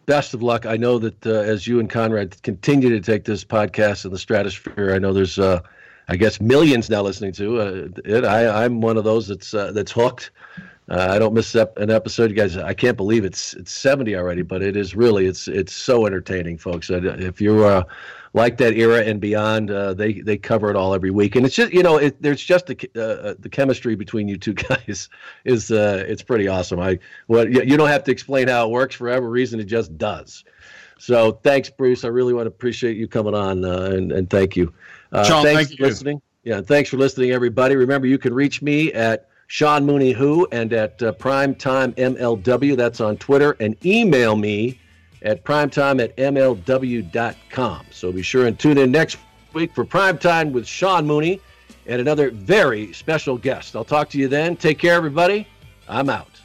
Speaker 1: best of luck. I know that uh, as you and Conrad continue to take this podcast in the stratosphere, I know there's, uh, I guess, millions now listening to uh, it. I, I'm one of those that's uh, that's hooked. Uh, I don't miss an episode, you guys. I can't believe it's it's 70 already, but it is really it's it's so entertaining, folks. If you uh, like that era and beyond, uh, they they cover it all every week, and it's just you know it, there's just the uh, uh, the chemistry between you two guys is uh, it's pretty awesome. I well you, don't have to explain how it works for whatever reason, it just does. So thanks, Bruce. I really want to appreciate you coming on, and and thank you.
Speaker 2: Sean,
Speaker 1: thanks
Speaker 2: thank
Speaker 1: for you. listening. Yeah, thanks for listening, everybody. Remember, you can reach me at Sean Mooney Who and at uh, Primetime MLW. That's on Twitter. And email me at primetime at MLW.com. So be sure and tune in next week for Primetime with Sean Mooney and another very special guest. I'll talk to you then. Take care, everybody. I'm out.